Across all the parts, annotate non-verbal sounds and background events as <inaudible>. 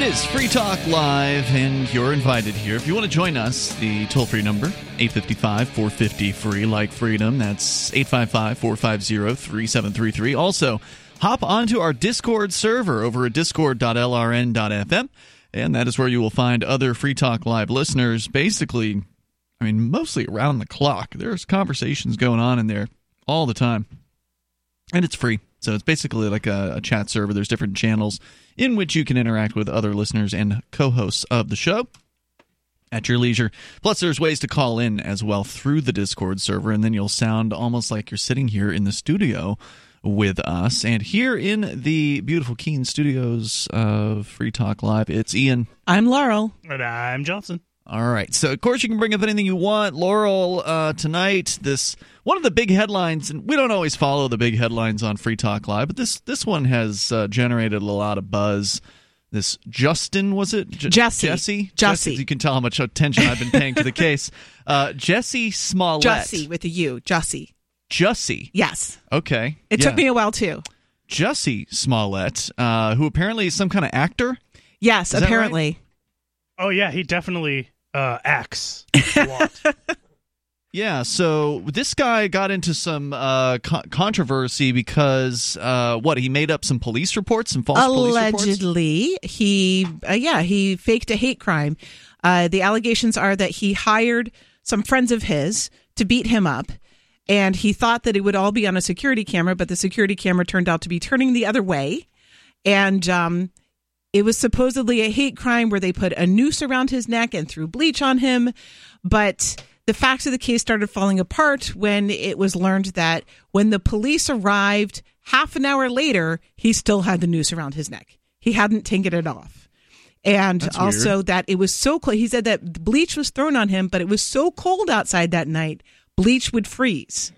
It is Free Talk Live, and you're invited here. If you want to join us, the toll free number, 855 450 free, like freedom. That's 855 450 3733. Also, hop onto our Discord server over at discord.lrn.fm, and that is where you will find other Free Talk Live listeners. Basically, I mean, mostly around the clock. There's conversations going on in there all the time, and it's free. So it's basically like a, a chat server. There's different channels in which you can interact with other listeners and co hosts of the show at your leisure. Plus, there's ways to call in as well through the Discord server, and then you'll sound almost like you're sitting here in the studio with us. And here in the beautiful Keene studios of Free Talk Live, it's Ian. I'm Laurel. And I'm Johnson. All right. So, of course, you can bring up anything you want. Laurel, uh, tonight, this one of the big headlines, and we don't always follow the big headlines on Free Talk Live, but this this one has uh, generated a lot of buzz. This Justin was it? J- Jesse. Jesse. Jesse. You can tell how much attention I've been paying to the case. Uh, Jesse Smollett. Jussie with a U. Jesse. Jesse. Yes. Okay. It yeah. took me a while too. Jesse Smollett, uh, who apparently is some kind of actor. Yes, that apparently. Oh yeah, he definitely uh, acts a lot. Yeah, so this guy got into some uh, co- controversy because uh, what he made up some police reports, some false police reports. Allegedly, he uh, yeah he faked a hate crime. Uh, the allegations are that he hired some friends of his to beat him up, and he thought that it would all be on a security camera, but the security camera turned out to be turning the other way, and um, it was supposedly a hate crime where they put a noose around his neck and threw bleach on him, but the facts of the case started falling apart when it was learned that when the police arrived half an hour later, he still had the noose around his neck. He hadn't taken it off. And That's also weird. that it was so cold. He said that bleach was thrown on him, but it was so cold outside that night, bleach would freeze.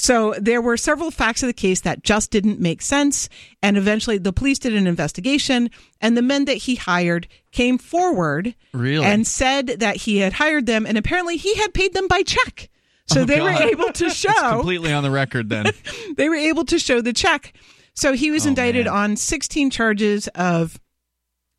So there were several facts of the case that just didn't make sense. And eventually the police did an investigation and the men that he hired came forward Really? and said that he had hired them and apparently he had paid them by check. So Oh, they were able to <laughs> It's show completely on the record then. <laughs> they were able to show the check. So he was Oh, indicted man. on 16 charges of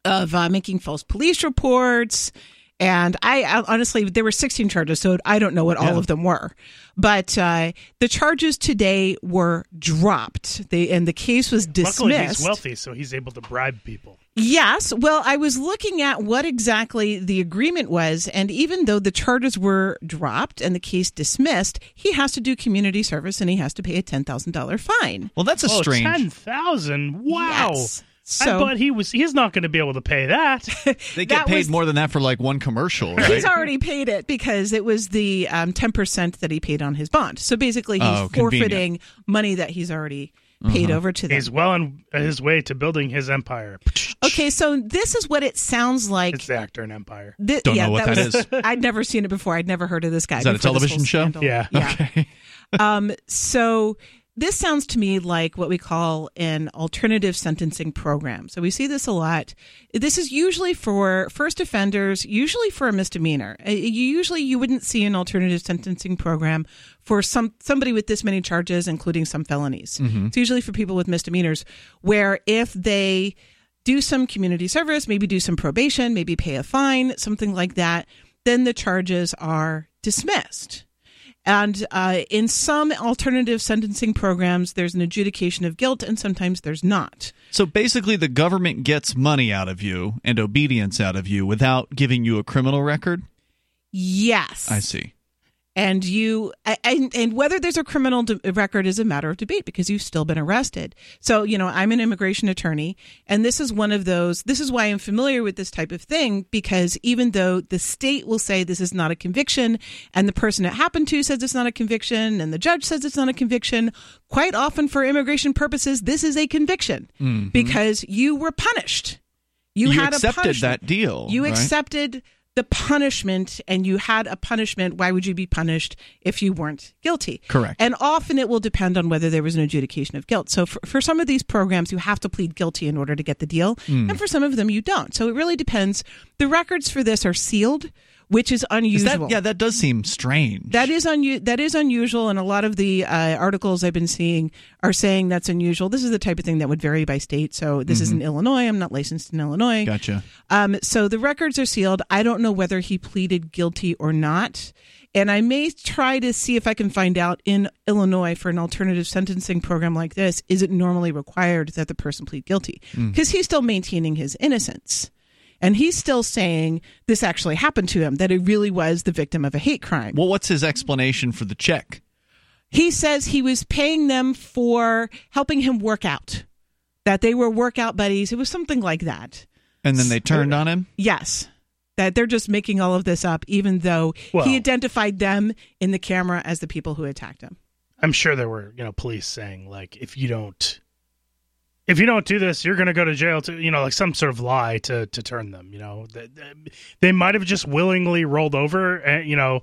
of uh, making false police reports. And I, I honestly, there were 16 charges, so I don't know what all of them were. But uh, the charges today were dropped. They and the case was dismissed. Luckily, he's wealthy, so he's able to bribe people. Yes. Well, I was looking at what exactly the agreement was, and even though the charges were dropped and the case dismissed, he has to do community service and he has to pay a ten thousand dollar fine. Well, that's a oh, strange. ten thousand! Wow. Yes. I So bet he was. He's not going to be able to pay that. <laughs> They get that paid was- more than that for like one commercial, right? he's already paid it because it was the um, ten percent that he paid on his bond. So basically, he's Oh, forfeiting money that he's already paid over to them. he's well on his way to building his empire. Okay, so this is what it sounds like. It's the actor in Empire. Thi- Don't yeah, know what that that was, is. <laughs> I'd never seen it before. I'd never heard of this guy. Is that a television show? scandal. Yeah. Yeah. Okay. <laughs> Um, so this sounds to me like what we call an alternative sentencing program. So we see this a lot. This is usually for first offenders, usually for a misdemeanor. Uh, You usually you wouldn't see an alternative sentencing program for some somebody with this many charges, including some felonies. It's usually for people with misdemeanors, where if they do some community service, maybe do some probation, maybe pay a fine, something like that, then the charges are dismissed. And uh, in some alternative sentencing programs, there's an adjudication of guilt, and sometimes there's not. So basically, the government gets money out of you and obedience out of you without giving you a criminal record. Yes, I see. And you and and whether there's a criminal de- record is a matter of debate because you've still been arrested. So you know, I'm an immigration attorney, and this is one of those. This is why I'm familiar with this type of thing because even though the state will say this is not a conviction, and the person it happened to says it's not a conviction, and the judge says it's not a conviction, quite often for immigration purposes, this is a conviction mm-hmm. because you were punished. You, You had accepted that deal, You right? accepted the punishment and you had a punishment, why would you be punished if you weren't guilty? Correct. And often it will depend on whether there was an adjudication of guilt. So for, for some of these programs, you have to plead guilty in order to get the deal. Hmm. And for some of them, you don't. So it really depends. The records for this are sealed, which is Is unusual. that, yeah, that does seem strange. That is unu- that is unusual, and a lot of the uh, articles I've been seeing are saying that's unusual. This is the type of thing that would vary by state. So this is in Illinois. I'm not licensed in Illinois. Gotcha. Um, so the records are sealed. I don't know whether he pleaded guilty or not. And I may try to see if I can find out in Illinois for an alternative sentencing program like this, is it normally required that the person plead guilty? Because he's still maintaining his innocence. And he's still saying this actually happened to him, that it really was the victim of a hate crime. Well, what's his explanation for the check? He says he was paying them for helping him work out, that they were workout buddies. It was something like that. And then they turned on him? Yes. That they're just making all of this up, even though Well- he identified them in the camera as the people who attacked him. I'm sure there were, you know, police saying like, if you don't, if you don't do this, you're going to go to jail. To you know, like some sort of lie to to turn them. You know, they, they might have just willingly rolled over, uh, you know,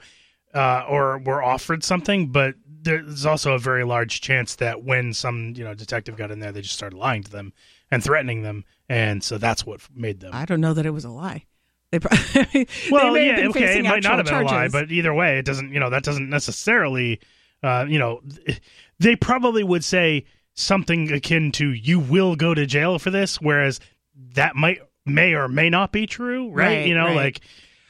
uh, or were offered something, but there's also a very large chance that when some you know detective got in there, they just started lying to them and threatening them, and so that's what made them. I don't know that it was a lie. They probably, <laughs> well, they yeah, okay, it might not have been a lie, but either way, it doesn't. You know, that doesn't necessarily. Uh, you know, they probably would say something akin to "you will go to jail for this," whereas that might may or may not be true, right? Right, you know, right. like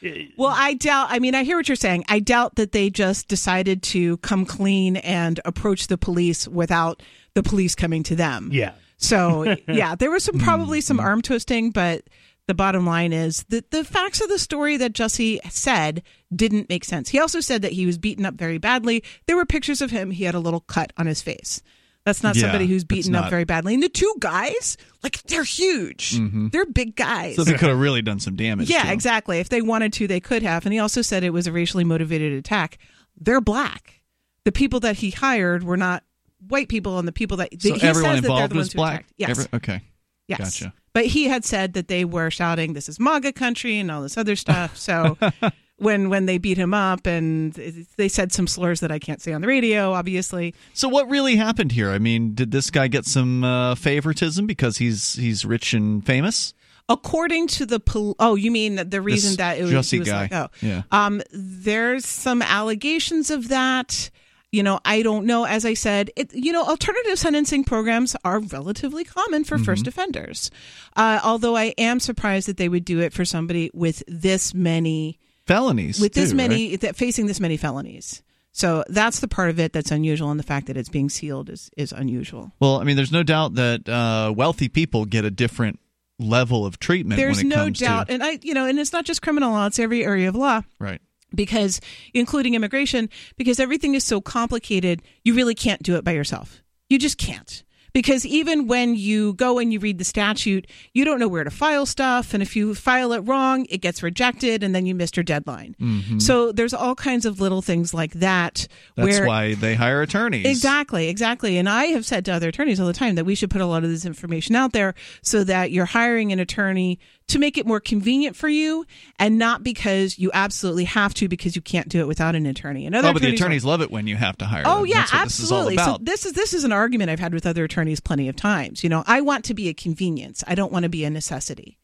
eh, Well, I doubt. I mean, I hear what you're saying. I doubt that they just decided to come clean and approach the police without the police coming to them. yeah, So <laughs> yeah, there was some probably Mm-hmm. some arm twisting, but the bottom line is that the facts of the story that Jesse said didn't make sense. He also said that he was beaten up very badly. There were pictures of him. He had a little cut on his face. That's not Yeah, somebody who's beaten up very badly. And the two guys, like they're huge. Mm-hmm. They're big guys. So they could have really done some damage. yeah, exactly. If they wanted to, they could have. And he also said it was a racially motivated attack. They're black. The people that he hired were not white people, and the people that So he everyone says that they're the was ones who black? attacked. Yes. Every- okay. Yes. Gotcha. But he had said that they were shouting, "This is MAGA country" and all this other stuff. So <laughs> when when they beat him up, and they said some slurs that I can't say on the radio, obviously. So what really happened here? I mean, did this guy get some uh, favoritism because he's he's rich and famous? According to the pol- oh, you mean the reason This that it was, Jussie was guy. like oh, Yeah. um, there's some allegations of that. You know, I don't know. As I said, it, you know, alternative sentencing programs are relatively common for first Mm-hmm. offenders. Uh, although I am surprised that they would do it for somebody with this many Felonies with this many right? that facing this many felonies. So that's the part of it that's unusual, and the fact that it's being sealed is is unusual. Well, I mean, there's no doubt that uh, wealthy people get a different level of treatment. There's when it no doubt, to, and I, you know, and it's not just criminal law; it's every area of law. right. because including immigration because everything is so complicated you really can't do it by yourself you just can't because even when you go and you read the statute you don't know where to file stuff and if you file it wrong it gets rejected and then you missed your deadline mm-hmm. so there's all kinds of little things like that That's where why they hire attorneys. Exactly, exactly. And I have said to other attorneys all the time that we should put a lot of this information out there so that you're hiring an attorney to make it more convenient for you and not because you absolutely have to because you can't do it without an attorney. And other Oh, but the attorneys love it when you have to hire. Oh them. yeah, absolutely. This So this is this is an argument I've had with other attorneys plenty of times. You know, I want to be a convenience. I don't want to be a necessity.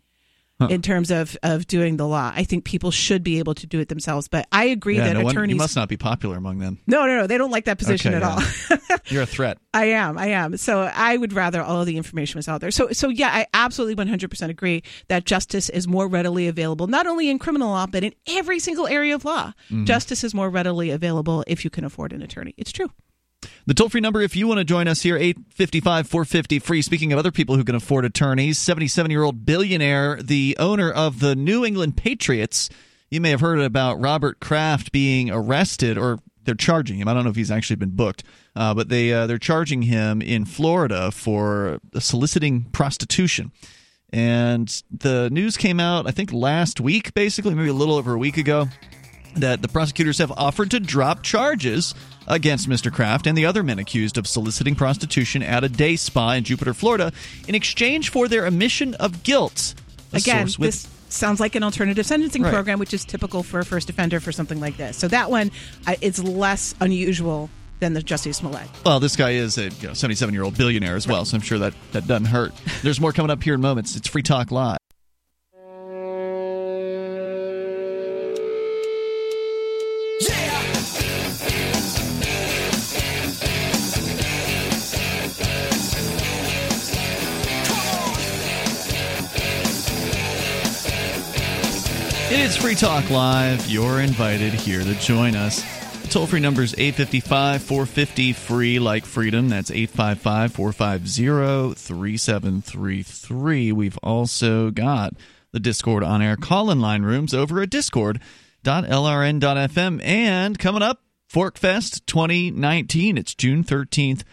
In terms of, of doing the law, I think people should be able to do it themselves. But I agree yeah, that no attorneys you must not be popular among them. no, no, no, they don't like that position Okay, at yeah. all. <laughs> You're a threat. I am. I am. So I would rather all of the information was out there. So so yeah, I absolutely 100% agree that justice is more readily available not only in criminal law but in every single area of law. Mm-hmm. Justice is more readily available if you can afford an attorney. It's true. The toll free number, if you want to join us here, 855 450 free. Speaking of other people who can afford attorneys, 77 year old billionaire, the owner of the New England Patriots. You may have heard about Robert Kraft being arrested, or they're charging him. I don't know if he's actually been booked, uh, but they uh, they're charging him in Florida for soliciting prostitution. And the news came out, I think, last week, basically, maybe a little over a week ago, that the prosecutors have offered to drop charges against Mr. Kraft and the other men accused of soliciting prostitution at a day spa in Jupiter, Florida, in exchange for their admission of guilt. Again, with- this sounds like an alternative sentencing Right. program which is typical for a first offender for something like this. So that one uh, I, it's less unusual than the Justice Smollett. well, this guy is a 77 year old billionaire as well, so I'm sure that, that doesn't hurt. There's more coming up here in moments. It's Free Talk Live. It's Free Talk Live. You're invited here to join us. Toll free number is 855 450 free like freedom. That's 855 450 3733. We've also got the Discord on air call in line rooms over at discord.lrn.fm. And coming up, Forkfest 2019. It's June 13th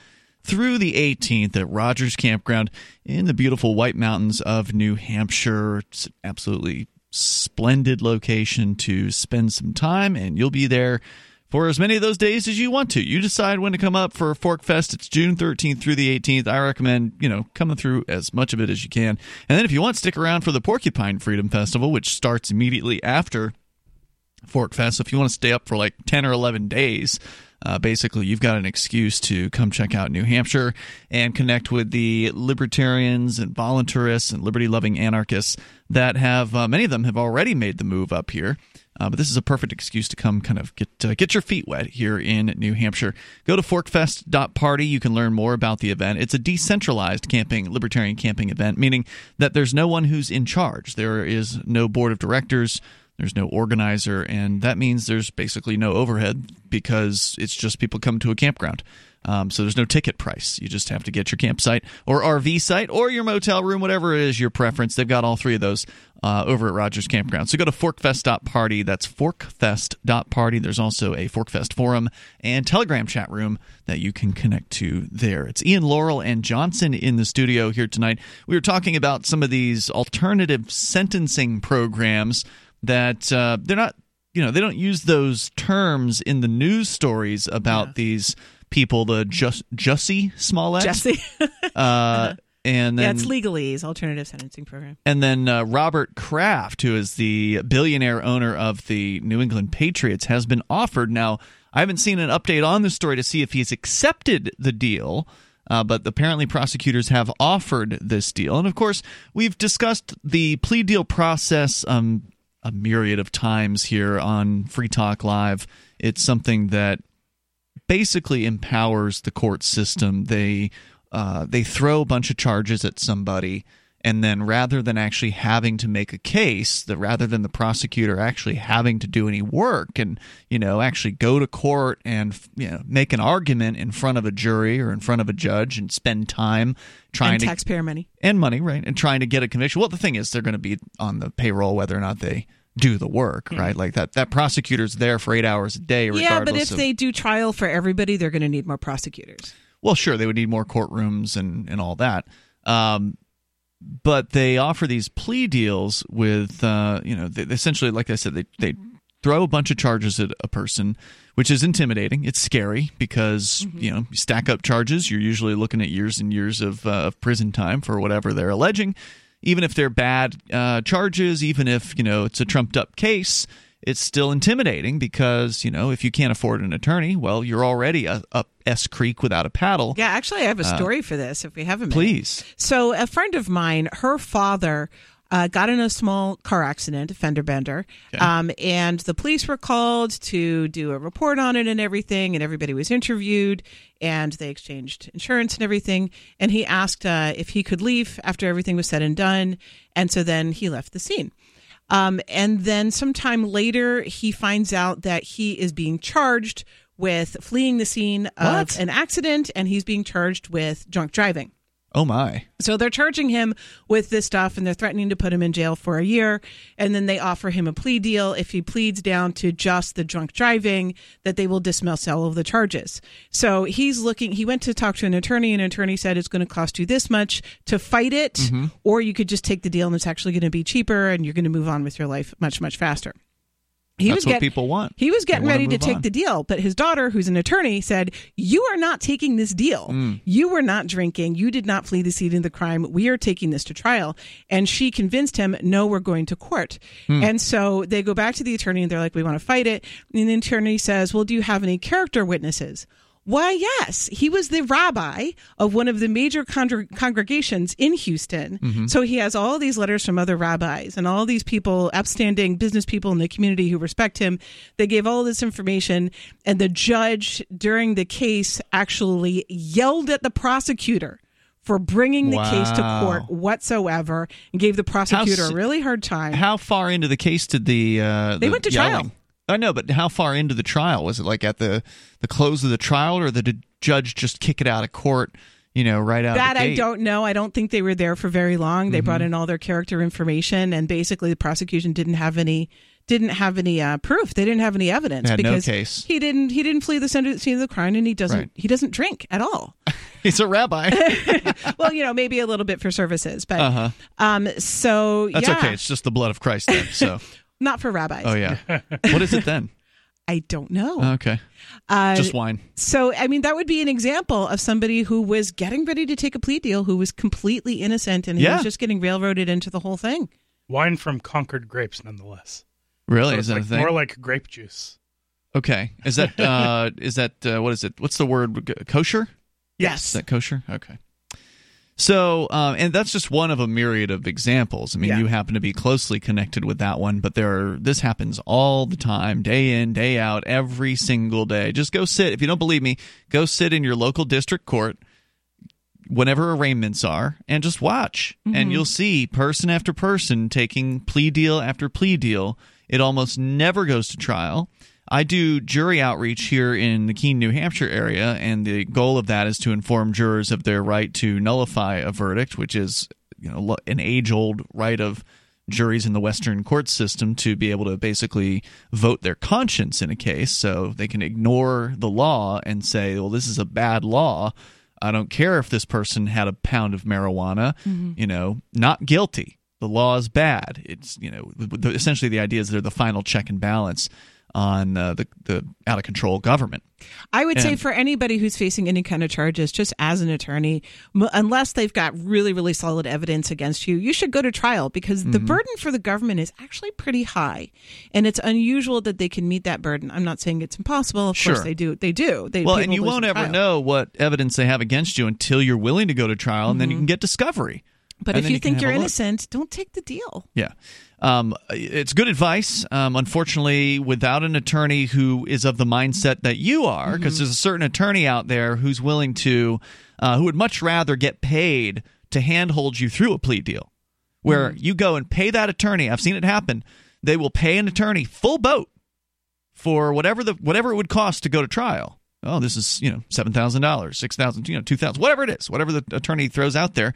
through the 18th at Rogers Campground in the beautiful White Mountains of New Hampshire. It's absolutely splendid location to spend some time, and you'll be there for as many of those days as you want to. You decide when to come up for Fork Fest. It's June 13th through the 18th. I recommend, you know, coming through as much of it as you can. And then if you want, stick around for the Porcupine Freedom Festival, which starts immediately after Fork Fest. So if you want to stay up for like 10 or 11 days, uh, basically, you've got an excuse to come check out New Hampshire and connect with the libertarians and voluntarists and liberty loving anarchists that have, uh, many of them have already made the move up here. Uh, but this is a perfect excuse to come kind of get uh, get your feet wet here in New Hampshire. Go to forkfest.party. You can learn more about the event. It's a decentralized camping, libertarian camping event, meaning that there's no one who's in charge. There is no board of directors. There's no organizer, and that means there's basically no overhead because it's just people come to a campground. Um, so there's no ticket price. You just have to get your campsite or RV site or your motel room, whatever it is your preference. They've got all three of those uh, over at Rogers Campground. So go to forkfest.party. That's forkfest.party. There's also a Forkfest forum and Telegram chat room that you can connect to there. It's Ian Laurel and Johnson in the studio here tonight. We were talking about some of these alternative sentencing programs that uh, they're not you know they don't use those terms in the news stories about yeah. these people the just Jussie Smollett Jesse <laughs> uh, and then yeah it's legalese alternative sentencing program and then uh, Robert Kraft who is the billionaire owner of the New England Patriots has been offered now I haven't seen an update on this story to see if he's accepted the deal uh, but apparently, prosecutors have offered this deal. And of course, we've discussed the plea deal process um, a myriad of times here on Free Talk Live. It's something that basically empowers the court system. They uh, they throw a bunch of charges at somebody and then rather than actually having to make a case that rather than the prosecutor actually having to do any work and you know actually go to court and you know make an argument in front of a jury or in front of a judge and spend time trying and to taxpayer money and money right and trying to get a conviction well the thing is they're going to be on the payroll whether or not they do the work, right? Like that that prosecutor's there for eight hours a day. Yeah, but if of, they do trial for everybody, they're going to need more prosecutors. Well, sure, they would need more courtrooms and and all that. Um, but they offer these plea deals with uh, you know they, essentially like i said they, they throw a bunch of charges at a person which is intimidating. It's scary because mm-hmm. you know you stack up charges. You're usually looking at years and years of, uh, of prison time for whatever they're alleging. Even if they're bad uh, charges even if you know it's a trumped up case it's still intimidating because you know if you can't afford an attorney, well, you're already a, a S Creek without a paddle. Yeah, actually, I have a uh, story uh, for this. If we have a minute, please. So, a friend of mine, her father. Uh, got in a small car accident, a fender bender, okay. um, and the police were called to do a report on it and everything, and everybody was interviewed, and they exchanged insurance and everything. And he asked uh, if he could leave after everything was said and done, and so then he left the scene. Um, and then sometime later, he finds out that he is being charged with fleeing the scene of what? an accident and he's being charged with drunk driving. Oh my. So they're charging him with this stuff and they're threatening to put him in jail for a year. And then they offer him a plea deal if he pleads down to just the drunk driving, that they will dismiss all of the charges. So he's looking, he went to talk to an attorney, and an attorney said it's going to cost you this much to fight it, mm-hmm. or you could just take the deal and it's actually going to be cheaper and you're going to move on with your life much, much faster. He That's was what get, people want. He was getting ready to, to take on. the deal, but his daughter, who's an attorney, said, "You are not taking this deal. Mm. You were not drinking. You did not flee the scene of the crime. We are taking this to trial." And she convinced him, "No, we're going to court." Mm. And so they go back to the attorney and they're like, "We want to fight it." And the attorney says, "Well, do you have any character witnesses?" Why, yes, he was the rabbi of one of the major con- congregations in Houston. Mm-hmm. So he has all these letters from other rabbis and all these people, upstanding business people in the community who respect him. They gave all this information, and the judge during the case actually yelled at the prosecutor for bringing the case to court whatsoever and gave the prosecutor a really hard time. How far into the case did the uh, They the went to yelling- trial. I know, but how far into the trial was it? Like at the the close of the trial, or did the judge just kick it out of court? You know, right out. that of the I don't know. I don't think they were there for very long. They Mm-hmm. brought in all their character information, and basically the prosecution didn't have any didn't have any uh, proof. They didn't have any evidence no because case. he didn't he didn't flee the scene scene of the crime, and he doesn't Right. he doesn't drink at all. <laughs> He's a rabbi. <laughs> well, you know, maybe a little bit for services, but Uh-huh. um, so That's yeah, okay. It's just the blood of Christ. Then, so, <laughs> not for rabbis. oh yeah. <laughs> What is it then? I don't know. Okay, Uh, just wine. So, I mean, that would be an example of somebody who was getting ready to take a plea deal, who was completely innocent, and he Yeah. was just getting railroaded into the whole thing. Wine from Concord grapes, nonetheless. Really? So is that like a thing? more like grape juice. okay. Is that uh <laughs> is that uh, what is it? What's the word? Kosher. Yes. Is that kosher? Okay. So, um, and that's just one of a myriad of examples. I mean, Yeah. you happen to be closely connected with that one, but there are, this happens all the time, day in, day out, every single day. Just go sit. If you don't believe me, go sit in your local district court whenever arraignments are and just watch and you'll see person after person taking plea deal after plea deal it almost never goes to trial i do jury outreach here in the keene new hampshire area and the goal of that is to inform jurors of their right to nullify a verdict which is you know an age old right of juries in the western court system to be able to basically vote their conscience in a case. So they can ignore the law and say well this is a bad law. I don't care if this person had a pound of marijuana, mm-hmm. you know, not guilty. The law is bad. It's, you know, essentially the idea is they're the final check and balance on uh, the, the out of control government. I would say for anybody who's facing any kind of charges, just as an attorney, m- unless they've got really, really solid evidence against you, you should go to trial because Mm-hmm. the burden for the government is actually pretty high, and it's unusual that they can meet that burden. I'm not saying it's impossible. Of Sure. course, they do. They do. They Well, and you won't ever trial. know what evidence they have against you until you're willing to go to trial, and then you can get discovery. But And if then you think you're innocent, don't take the deal. Yeah. Um, it's good advice. Um, unfortunately, without an attorney who is of the mindset that you are, because there's a certain attorney out there who's willing to, uh, who would much rather get paid to handhold you through a plea deal, where you go and pay that attorney. I've seen it happen. They will pay an attorney full boat for whatever the whatever it would cost to go to trial. Oh, this is you know seven thousand dollars, six thousand, you know two thousand, whatever it is, whatever the attorney throws out there,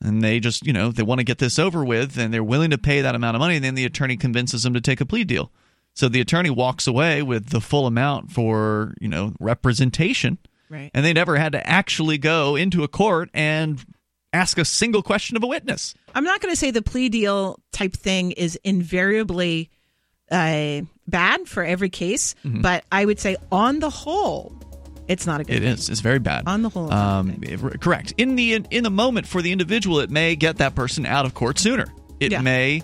and they just you know they want to get this over with, and they're willing to pay that amount of money, and then the attorney convinces them to take a plea deal. So the attorney walks away with the full amount for you know representation, Right. and they never had to actually go into a court and ask a single question of a witness. I'm not going to say the plea deal type thing is invariably uh, bad for every case, but I would say on the whole, it's not a good. It is. It's very bad. On the whole, um, it- correct. In the in the moment for the individual, it may get that person out of court sooner. It Yeah. may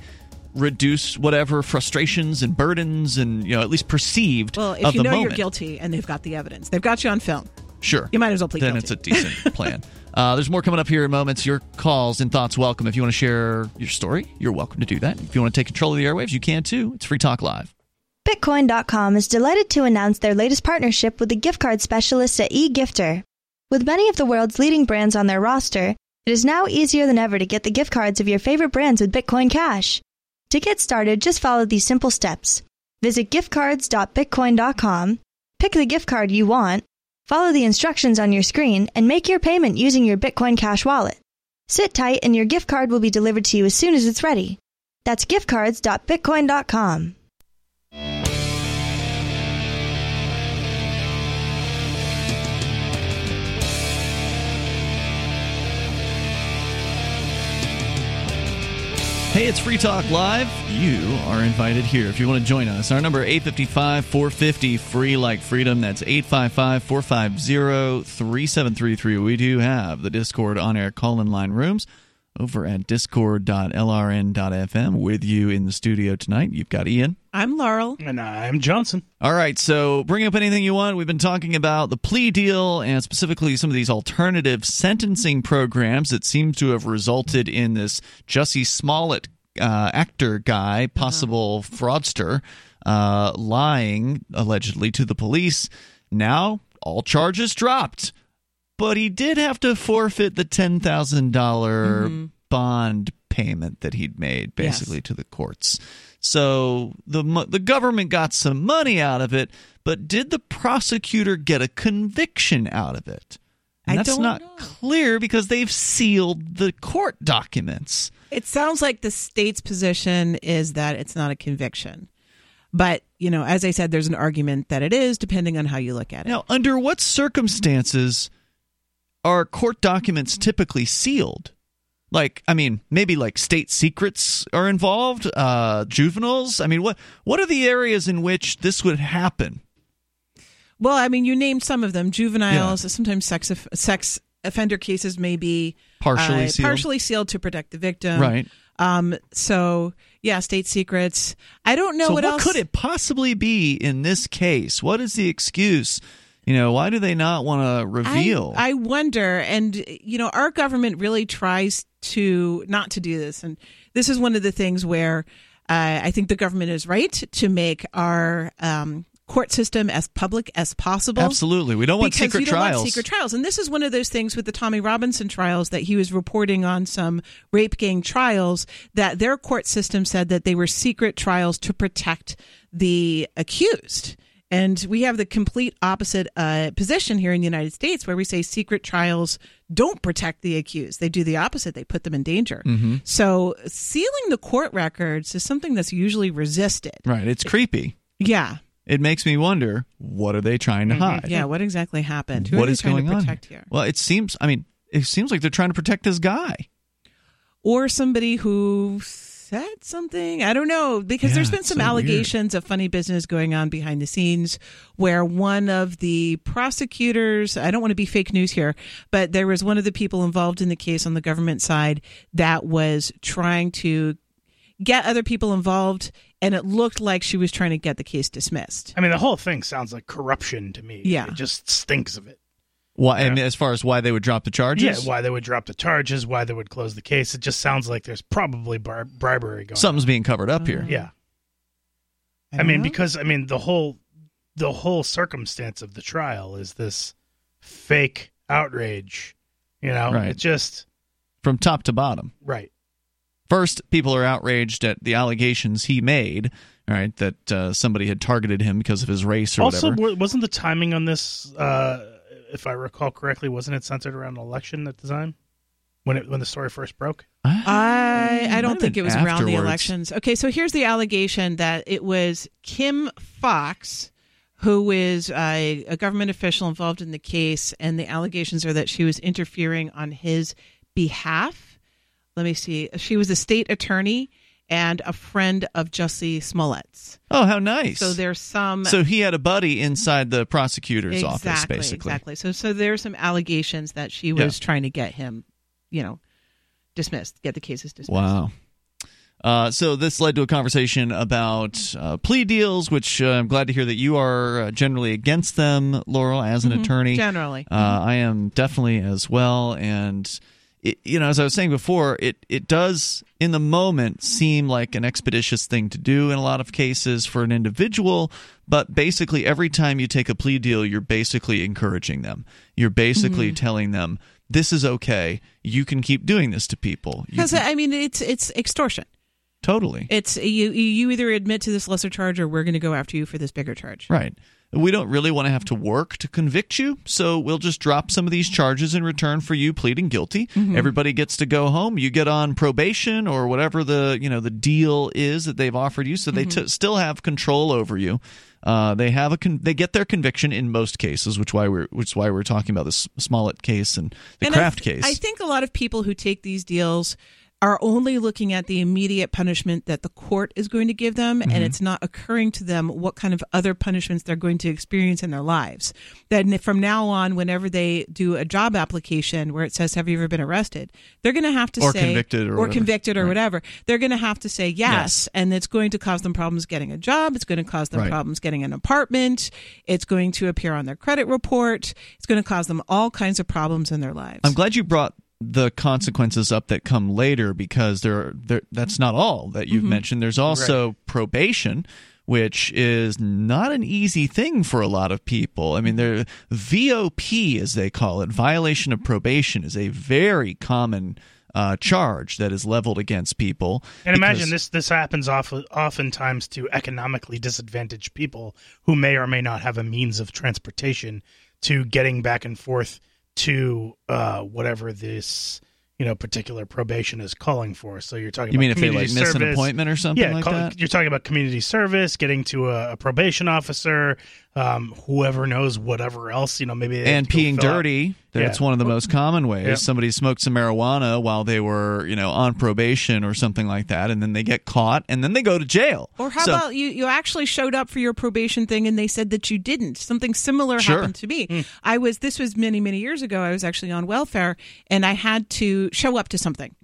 reduce whatever frustrations and burdens and you know at least perceived Well, if of you know moment. you're guilty and they've got the evidence, they've got you on film. Sure. You might as well plead Then guilty. it's a decent <laughs> plan. Uh, there's more coming up here in moments. Your calls and thoughts welcome. If you want to share your story, you're welcome to do that. If you want to take control of the airwaves, you can too. It's Free Talk Live. Bitcoin.com is delighted to announce their latest partnership with the gift card specialists at eGifter. With many of the world's leading brands on their roster, it is now easier than ever to get the gift cards of your favorite brands with Bitcoin Cash. To get started, just follow these simple steps. Visit giftcards.bitcoin.com, pick the gift card you want, follow the instructions on your screen, and make your payment using your Bitcoin Cash wallet. Sit tight and your gift card will be delivered to you as soon as it's ready. That's giftcards.bitcoin.com. Hey, it's Free Talk Live. You are invited here if you want to join us. Our number 855 450 free like freedom. That's 855 450 3733. We do have the Discord on air call in line rooms over at discord.lrn.fm with you in the studio tonight. You've got Ian. I'm Laurel. And I'm Johnson. All right, so bring up anything you want. We've been talking about the plea deal and specifically some of these alternative sentencing programs that seem to have resulted in this Jussie Smollett uh, actor guy, possible fraudster, uh, lying allegedly to the police. Now, all charges dropped. But he did have to forfeit the ten thousand Mm-hmm. bond payment that he'd made, basically Yes. to the courts. So the the government got some money out of it, but did the prosecutor get a conviction out of it? And I that's not know. clear because they've sealed the court documents. It sounds like the state's position is that it's not a conviction. But, you know, as I said, there's an argument that it is, depending on how you look at it. Now, under what circumstances are court documents typically sealed? Like, I mean, maybe like state secrets are involved, uh, juveniles. I mean, what what are the areas in which this would happen? Well, I mean, you named some of them juveniles, sometimes sex, sex offender cases may be Partially uh, sealed. partially sealed to protect the victim. Right. Um, so, yeah, state secrets. I don't know so what, what else. could it possibly be in this case? What is the excuse? You know, why do they not want to reveal? I, I wonder, and you know, our government really tries to not to do this, and this is one of the things where uh, I think the government is right to make our um, court system as public as possible. Absolutely, we don't want secret don't trials. want secret trials, and this is one of those things with the Tommy Robinson trials that he was reporting on some rape gang trials that their court system said that they were secret trials to protect the accused. And we have the complete opposite uh, position here in the United States, where we say secret trials don't protect the accused. They do the opposite, they put them in danger. Mm-hmm. So, sealing the court records is something that's usually resisted. right, it's creepy. Yeah. It makes me wonder what are they trying to hide? Yeah. What exactly happened? Who What are they is trying going to on protect here? here? Well, it seems. I mean, it seems like they're trying to protect this guy. or somebody who said something. I don't know because Yeah, there's been some so allegations of funny business going on behind the scenes where one of the prosecutors, I don't want to be fake news here, but there was one of the people involved in the case on the government side that was trying to get other people involved and it looked like she was trying to get the case dismissed. I mean, the whole thing sounds like corruption to me. Yeah. It just stinks of it. Why? I Yeah. mean, as far as why they would drop the charges? Yeah, why they would drop the charges, why they would close the case. It just sounds like there's probably bar- bribery going Something's on. being covered up here. Yeah. I, don't mean, know. because I mean the whole the whole circumstance of the trial is this fake outrage. You know, Right. it just From top to bottom. right. First, people are outraged at the allegations he made. All right, that uh, somebody had targeted him because of his race or Also, whatever. wa- wasn't the timing on this, uh, if I recall correctly, wasn't it centered around an election at the time when it when the story first broke? I I don't think it was around the elections. Okay, so here's the allegation that it was Kim Foxx, who is a, a government official involved in the case, and the allegations are that she was interfering on his behalf. Let me see. She was a state attorney and a friend of Jussie Smollett's. Oh, how nice! So there's some So he had a buddy inside the prosecutor's exactly, office, basically. Exactly. So so there's some allegations that she was trying to get him, you know, dismissed, get the cases dismissed. Wow. Uh, so this led to a conversation about uh, plea deals, which uh, I'm glad to hear that you are uh, generally against them, Laurel, as an attorney. Generally. Uh, I am definitely as well, and it, you know, as I was saying before, it it does in the moment seem like an expeditious thing to do in a lot of cases for an individual, but basically every time you take a plea deal, you're basically encouraging them. You're basically Mm-hmm. telling them this is okay. You can keep doing this to people. Because I mean, it's it's extortion. totally It's you you either admit to this lesser charge or we're going to go after you for this bigger charge. right. We don't really want to have to work to convict you, so we'll just drop some of these charges in return for you pleading guilty. Mm-hmm. Everybody gets to go home. You get on probation or whatever the you know the deal is that they've offered you, so they Mm-hmm. t- still have control over you. Uh, they have a con- they get their conviction in most cases, which why we're which is why we're talking about this Smollett case and the And I Kraft th- case. I think a lot of people who take these deals are only looking at the immediate punishment that the court is going to give them, Mm-hmm. and it's not occurring to them what kind of other punishments they're going to experience in their lives. That from now on, whenever they do a job application where it says, "Have you ever been arrested?" they're going to have to Or say, convicted or whatever. convicted or Right. whatever. They're going to have to say yes, Yes. and it's going to cause them problems getting a job. It's going to cause them Right. problems getting an apartment. It's going to appear on their credit report. It's going to cause them all kinds of problems in their lives. I'm glad you brought the consequences up that come later because there, there that's not all that Mm-hmm. you've mentioned. There's also probation, which is not an easy thing for a lot of people. I mean, there VOP as they call it, violation of probation is a very common uh, charge that is leveled against people. And imagine this this happens often oftentimes to economically disadvantaged people who may or may not have a means of transportation to getting back and forth to uh, whatever this you know particular probation is calling for. So you're talking. You about mean if they community like miss an appointment or something Yeah, like call- that? you're talking about community service, getting to a, a probation officer, um, whoever knows whatever else. You know, maybe and peeing fill out- dirty. That's Yeah. one of the most common ways. Yeah. Somebody smoked some marijuana while they were, you know, on probation or something like that, and then they get caught, and then they go to jail. Or how So- about you? You actually showed up for your probation thing, and they said that you didn't. Something similar Sure. happened to me. I was. This was many, many years ago. I was actually on welfare, and I had to show up to something.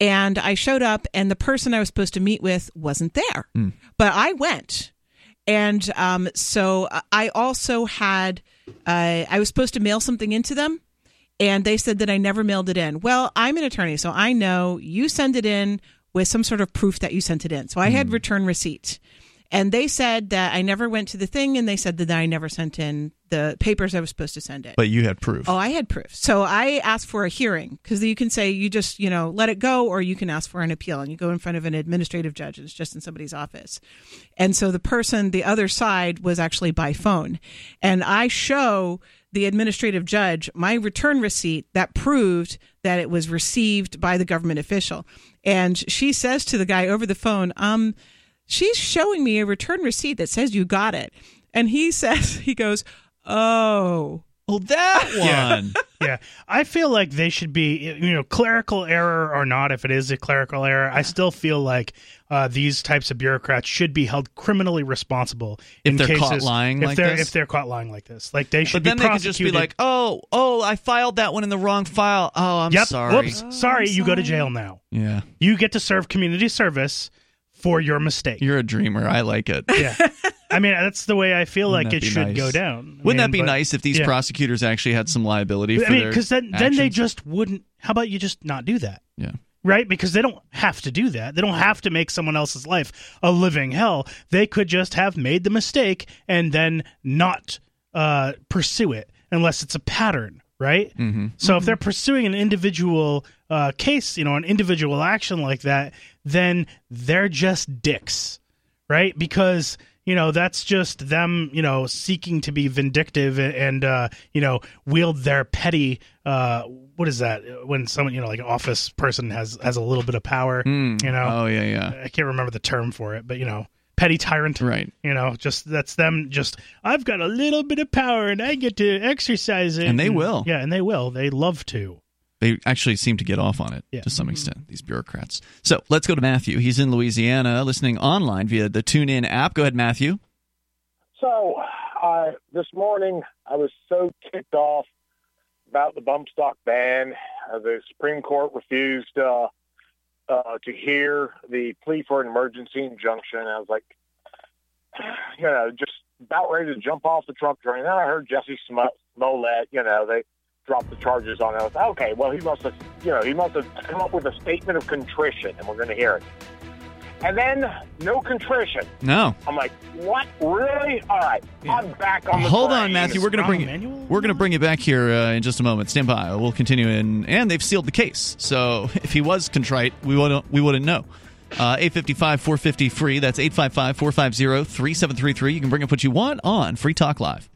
And I showed up, and the person I was supposed to meet with wasn't there, but I went. And um, so I also had. Uh, I was supposed to mail something into them, and they said that I never mailed it in. Well, I'm an attorney, so I know you send it in with some sort of proof that you sent it in. So I had hmm. return receipt. And they said that I never went to the thing, and they said that I never sent in the papers I was supposed to send in. but you had proof. Oh, I had proof. So I asked for a hearing because you can say you just, you know, let it go, or you can ask for an appeal and you go in front of an administrative judge. It's just in somebody's office. And so the person, the other side, was actually by phone. And I show the administrative judge my return receipt that proved that it was received by the government official. And she says to the guy over the phone, um, she's showing me a return receipt that says you got it. And he <laughs> says, he goes, oh. Oh, that <laughs> one. yeah, I feel like they should be, you know, clerical error or not. If it is a clerical error, I still feel like uh, these types of bureaucrats should be held criminally responsible If in they're cases, caught lying if like they're, this? If they're caught lying like this, like they should but then be they could just be like, "Oh, oh, I filed that one in the wrong file. Oh, I'm "Yep, sorry." whoops, sorry, you go to jail now. Yeah, You get to serve community service for your mistake." you're a dreamer. I like it. yeah, <laughs> I mean that's the way I feel Wouldn't like it should nice? go down. Wouldn't that mean, be but- nice if these yeah. prosecutors actually had some liability for I mean, because then then they just wouldn't. How about you just not do that? yeah. right? Because they don't have to do that. They don't have to make someone else's life a living hell. They could just have made the mistake and then not uh, pursue it unless it's a pattern, right? Mm-hmm. So if they're pursuing an individual uh, case, you know, an individual action like that, then they're just dicks, right? Because you know that's just them you know seeking to be vindictive and uh you know wield their petty uh what is that when someone you know like an office person has has a little bit of power you know Oh yeah, yeah. i can't remember the term for it but you know petty tyrant Right. you know just that's them just i've got a little bit of power and i get to exercise it And they will. yeah and they will they love to They actually seem to get off on it Yeah. to some extent, these bureaucrats. So let's go to Matthew. He's in Louisiana listening online via the TuneIn app. Go ahead, Matthew. So, uh, this morning I was so ticked off about the bump stock ban. Uh, the Supreme Court refused uh, uh, to hear the plea for an emergency injunction. I was like, <sighs> you know, just about ready to jump off the Trump train. Then I heard Jesse Sm- Smollett, you know, they dropped the charges on it. I was like, okay, well, he must have, you know, he must have come up with a statement of contrition, and we're going to hear it. And then no contrition. No. I'm like, what? Really? All right, I'm back on the Hold on. Matthew. We're going to bring manual? we're going to bring you back here uh, in just a moment. Stand by. We'll continue in, and they've sealed the case. So <laughs> if he was contrite, we wouldn't we wouldn't know. Uh, 855 450 free. That's 855 450 3733. You can bring up what you want on Free Talk Live.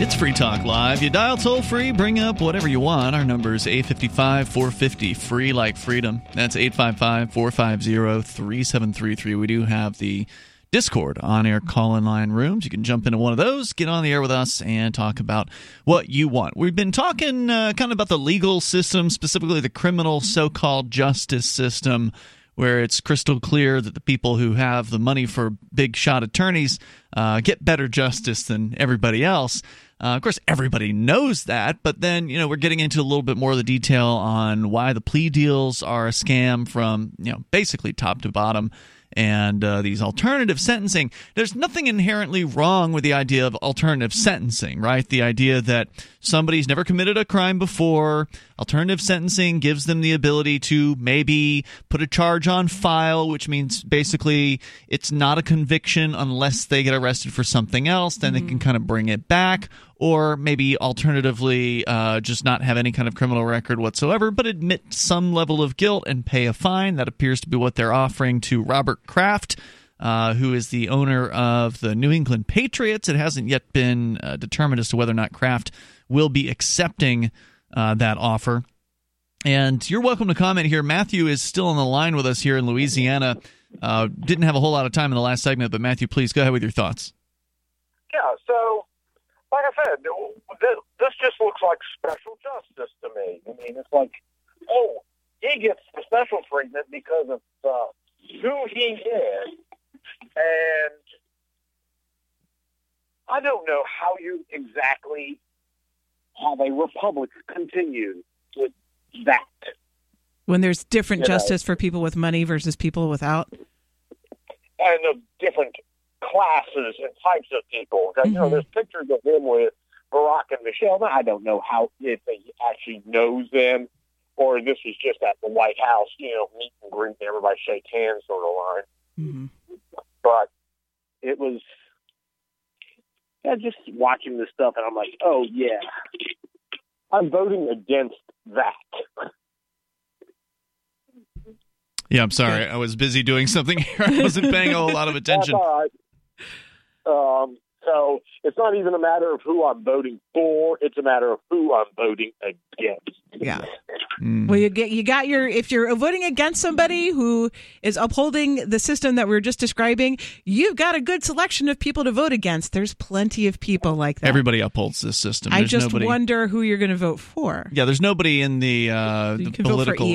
It's Free Talk Live. You dial toll free, bring up whatever you want. Our number is 855 450 free like freedom. That's 855 450 3733. We do have the Discord on air call in line rooms. You can jump into one of those, get on the air with us, and talk about what you want. We've been talking uh, kind of about the legal system, specifically the criminal so called justice system where it's crystal clear that the people who have the money for big shot attorneys uh, get better justice than everybody else. Uh, of course, everybody knows that, but then you know we're getting into a little bit more of the detail on why the plea deals are a scam from you know basically top to bottom, and uh, these alternative sentencing. There's nothing inherently wrong with the idea of alternative sentencing, right? The idea that somebody's never committed a crime before, alternative sentencing gives them the ability to maybe put a charge on file, which means basically it's not a conviction unless they get arrested for something else. Then mm-hmm. they can kind of bring it back or maybe alternatively uh, just not have any kind of criminal record whatsoever, but admit some level of guilt and pay a fine. That appears to be what they're offering to Robert Kraft. Uh, who is the owner of the New England Patriots? It hasn't yet been uh, determined as to whether or not Kraft will be accepting uh, that offer. And you're welcome to comment here. Matthew is still on the line with us here in Louisiana. Uh, didn't have a whole lot of time in the last segment, but Matthew, please go ahead with your thoughts. Yeah, so like I said, this just looks like special justice to me. I mean, it's like, oh, he gets the special treatment because of uh, who he is, and I don't know how you exactly have a republic continue with that. When there's different you justice know. for people with money versus people without, and the different classes and types of people. Mm-hmm. You know, mm-hmm. there's pictures of him with Barack and Michelle. Now, I don't know how if he actually knows them or this is just at the White House, you know, meet and greet and everybody shake hands sort of line. Mm-hmm. But it was yeah, just watching this stuff and I'm like, oh yeah, I'm voting against that. Yeah, I'm sorry. I was busy doing something here. I wasn't paying a whole lot of <laughs> attention. That's all right. Um, so it's not even a matter of who I'm voting for; it's a matter of who I'm voting against. Yeah. Mm. Well, you get you got your if you're voting against somebody who is upholding the system that we are just describing, you've got a good selection of people to vote against. There's plenty of people like that. Everybody upholds this system. There's I just nobody... wonder who you're going to vote for. Yeah, there's nobody in the, uh, the political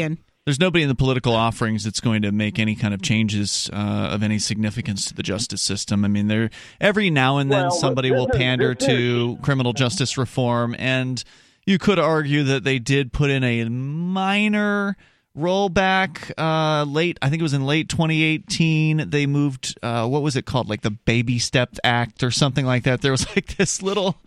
there's nobody in the political offerings that's going to make any kind of changes uh, of any significance to the justice system. I mean, there every now and then well, somebody will pander to criminal justice reform, and you could argue that they did put in a minor rollback uh, late. I think it was in late 2018. They moved. Uh, what was it called? Like the Baby Step Act or something like that. There was like this little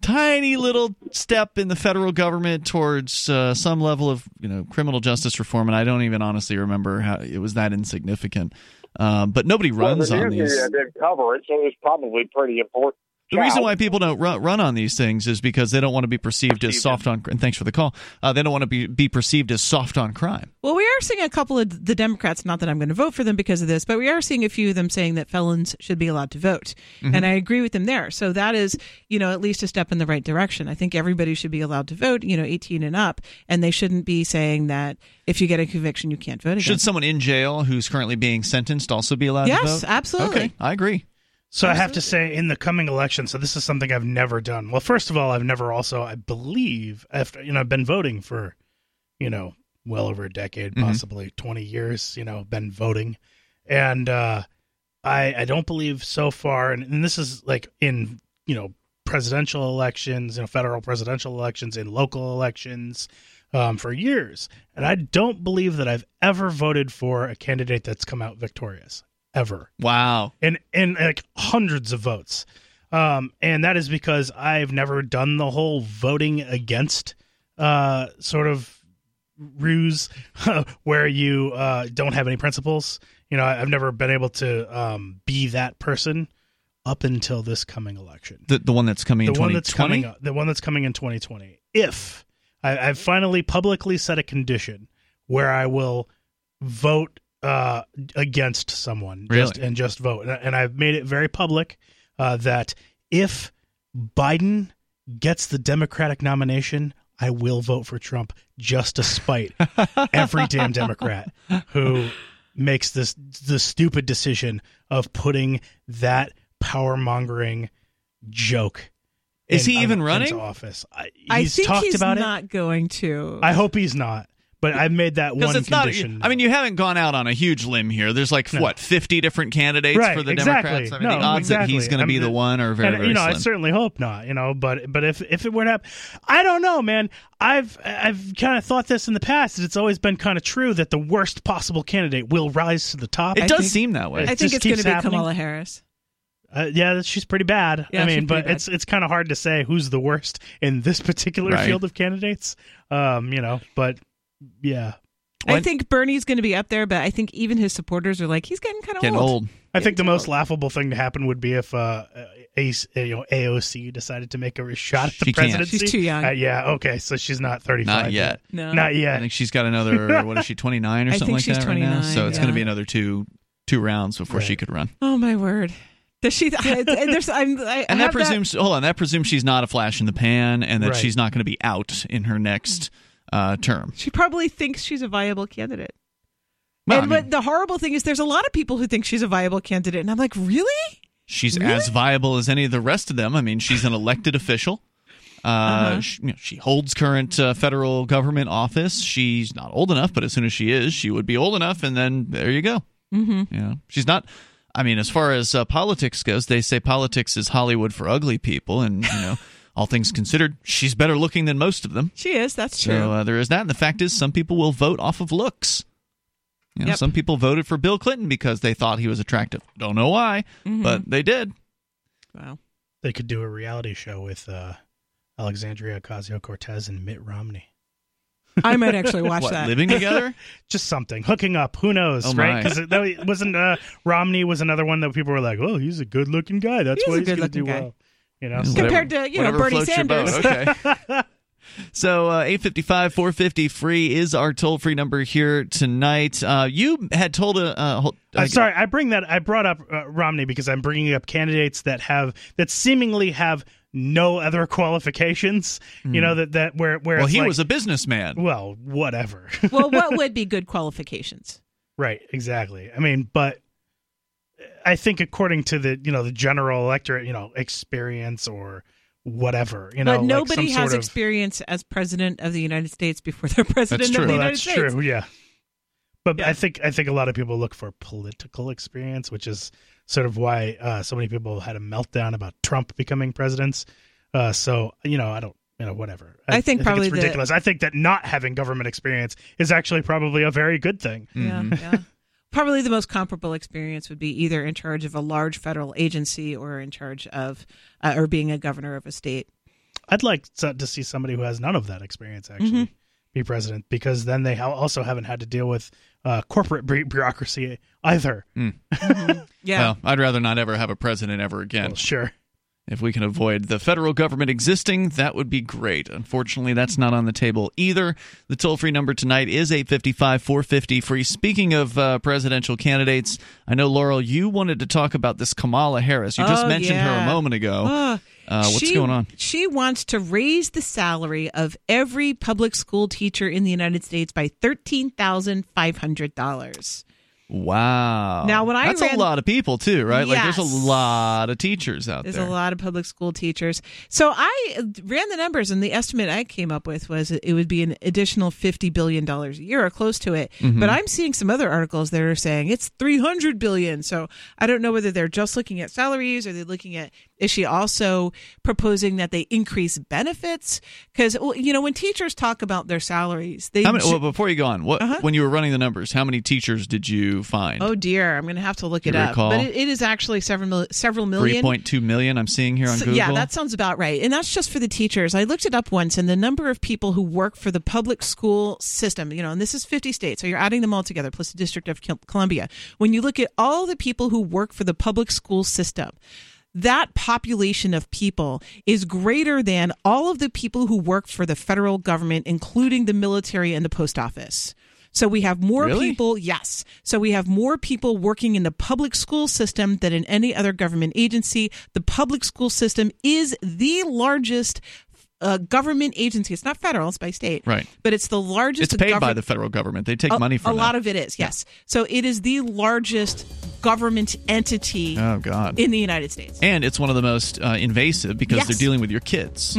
tiny little step in the federal government towards uh, some level of you know criminal justice reform, and I don't even honestly remember how it was that insignificant. Uh, but nobody runs well, the on these. Didn't cover it, so it was probably pretty important. The reason why people don't run, run on these things is because they don't want to be perceived as soft on. And thanks for the call. Uh, they don't want to be be perceived as soft on crime. Well, we are seeing a couple of the Democrats. Not that I'm going to vote for them because of this, but we are seeing a few of them saying that felons should be allowed to vote, mm-hmm. and I agree with them there. So that is, you know, at least a step in the right direction. I think everybody should be allowed to vote. You know, 18 and up, and they shouldn't be saying that if you get a conviction, you can't vote. Again. Should someone in jail who's currently being sentenced also be allowed yes, to vote? Yes, absolutely. Okay, I agree. So Absolutely. I have to say, in the coming election, so this is something I've never done. Well, first of all, I've never also, I believe, after you know, I've been voting for, you know, well over a decade, mm-hmm. possibly twenty years. You know, been voting, and uh, I I don't believe so far, and, and this is like in you know presidential elections, you know, federal presidential elections, in local elections, um, for years, and I don't believe that I've ever voted for a candidate that's come out victorious ever. Wow. And and like hundreds of votes. Um, and that is because I've never done the whole voting against uh, sort of ruse <laughs> where you uh, don't have any principles. You know, I've never been able to um, be that person up until this coming election. The the one that's coming. The one that's coming. Up, the one that's coming in 2020. If I, I've finally publicly set a condition where I will vote uh, against someone really? just and just vote. And, and I've made it very public uh, that if Biden gets the Democratic nomination, I will vote for Trump just to spite <laughs> every damn Democrat who makes this the stupid decision of putting that power mongering joke. Is in, he even running office? I, I he's think talked he's about not it. going to. I hope he's not but I've made that one it's not. condition. I mean, you haven't gone out on a huge limb here. There's like No. what 50 different candidates Right, for the exactly. Democrats. I mean, No, the odds exactly. that he's going to I'm- be the one are very, and, very you know, I certainly hope not. You know, but but if if it were to happen, I don't know, man. I've I've kind of thought this in the past. and It's always been kind of true that the worst possible candidate will rise to the top. it I does think- seem that way. I think it's going to be happening. Kamala Harris. Uh, yeah, she's pretty bad. Yeah, I mean, but bad. it's it's kind of hard to say who's the worst in this particular Right. field of candidates. Um, you know, but yeah, I think Bernie's going to be up there, but I think even his supporters are like, he's getting kind of Getting old. old. I think the most old. laughable thing to happen would be if uh, a, you know AOC decided to make a shot at the She can't. presidency. She's too young. Uh, yeah, okay, so she's not thirty five. Not yet. No. Not yet. I yet. think she's got another. what is she? <laughs> 29 or I something think like she's that right now. 29, So it's yeah. going to be another two two rounds before Right. she could run. Oh my word! Does she? I, there's, I'm, I, I And that have presumes. hold on. That presumes she's not a flash in the pan, and that Right. she's not going to be out in her next uh, term. She probably thinks she's a viable candidate. Well, and I mean, but the horrible thing is, there's a lot of people who think she's a viable candidate, and I'm like, really? she's Really? as viable as any of the rest of them. I mean, she's an elected official. Uh, Uh-huh. she, you know, she holds current uh, federal government office. She's not old enough, but as soon as she is, she would be old enough, and then there you go. Mm-hmm. You know, she's not. I mean, as far as uh, politics goes, they say politics is Hollywood for ugly people, and you know, <laughs> all things considered, she's better looking than most of them. She is. That's true. So uh, there is that, and the fact is, some people will vote off of looks. You know, Yep. Some people voted for Bill Clinton because they thought he was attractive. Don't know why, Mhm. but they did. wow. They could do a reality show with uh, Alexandria Ocasio Cortez and Mitt Romney. I might actually watch <laughs> what, that. living together? <laughs> Just something hooking up. Who knows, Oh, right? Because it, that wasn't uh, Romney was another one that people were like, "Oh, he's a good-looking guy. That's He why he's going to do guy. well." You know, Whatever- Compared to, you know, Bernie floats your boat. Sanders. Okay. <laughs> so uh, 855 450 free is our toll free number here tonight. Uh, you had told a. Uh, hold- Uh, sorry, I bring that. I brought up uh, Romney because I'm bringing up candidates that have that seemingly have no other <laughs> qualifications. You know that that where where Hmm. Well, he like, was a businessman. well, whatever. well, what <laughs> would be good qualifications? right, exactly. I mean, but I think according to the you know the general electorate, you know, experience or whatever, you know, but like nobody some has sort of- experience as president of the United States before they're president true. of the Well, United that's States. true. Yeah, but Yeah. I think I think a lot of people look for political experience, which is sort of why uh, so many people had a meltdown about Trump becoming president. Uh, so you know, I don't. You know, whatever. I think probably it's the- ridiculous. I think that not having government experience is actually probably a very good thing. Yeah, Mhm. yeah. Probably the most comparable experience would be either in charge of a large federal agency or in charge of, uh, or being a governor of a state. I'd like to, to see somebody who has none of that experience actually Mm-hmm. be president because then they also haven't had to deal with uh, corporate bu- bureaucracy either. <laughs> Yeah. Well, I'd rather not ever have a president ever again. Well, sure. If we can avoid the federal government existing, that would be great. Unfortunately, that's not on the table either. The toll free number tonight is 855 450 free. Speaking of uh, presidential candidates, I know, Laurel, you wanted to talk about this Kamala Harris. You just oh, mentioned yeah. her a moment ago. Uh, uh, what's she, going on? She wants to raise the salary of every public school teacher in the United States by $13,500. Wow. Now, when I That's ran- a lot of people, too, right? Like, there's a lot of teachers out There's there. There's a lot of public school teachers. So I uh, ran the numbers, and the estimate I came up with was it would be an additional fifty billion dollars a year, or close to it. Mm-hmm. But I'm seeing some other articles that are saying it's three hundred billion. So I don't know whether they're just looking at salaries or they're looking at is she also proposing that they increase benefits? Because you know when teachers talk about their salaries, they many, well, before you go on, what Uh-huh. when you were running the numbers, how many teachers did you find? Oh dear, I'm going to have to look Do it up. recall? But it, it is actually several several million. 3.2 million I'm seeing here on So- Google. Yeah, that sounds about right. And that's just for the teachers. I looked it up once, and the number of people who work for the public school system, you know, and this is 50 states, so you're adding them all together, plus the District of Columbia. When you look at all the people who work for the public school system, that population of people is greater than all of the people who work for the federal government, including the military and the post office. So we have more Really? people, yes. So we have more people working in the public school system than in any other government agency. The public school system is the largest uh, government agency. It's not federal; it's by state, Right. But it's the largest. Government. It's paid by the federal government. They take a, money from a that. lot of it is yes. So it is the largest government entity Oh God. in the United States. and it's one of the most uh, invasive because Yes. they're dealing with your kids.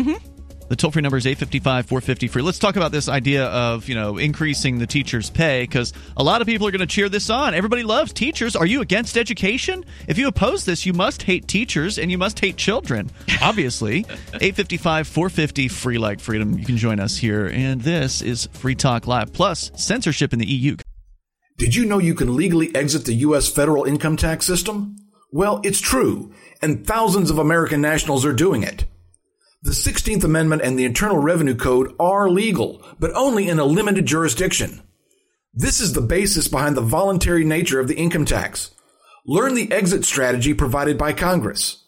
The toll free number is 855 450 free. Let's talk about this idea of, you know, increasing the teacher's pay because a lot of people are going to cheer this on. Everybody loves teachers. Are you against education? If you oppose this, you must hate teachers and you must hate children, <laughs> obviously. 855 450 free like freedom. You can join us here. And this is Free Talk Live plus censorship in the EU. Did you know you can legally exit the U.S. federal income tax system? Well, it's true, and thousands of American nationals are doing it. The 16th Amendment and the Internal Revenue Code are legal, but only in a limited jurisdiction. This is the basis behind the voluntary nature of the income tax. Learn the exit strategy provided by Congress.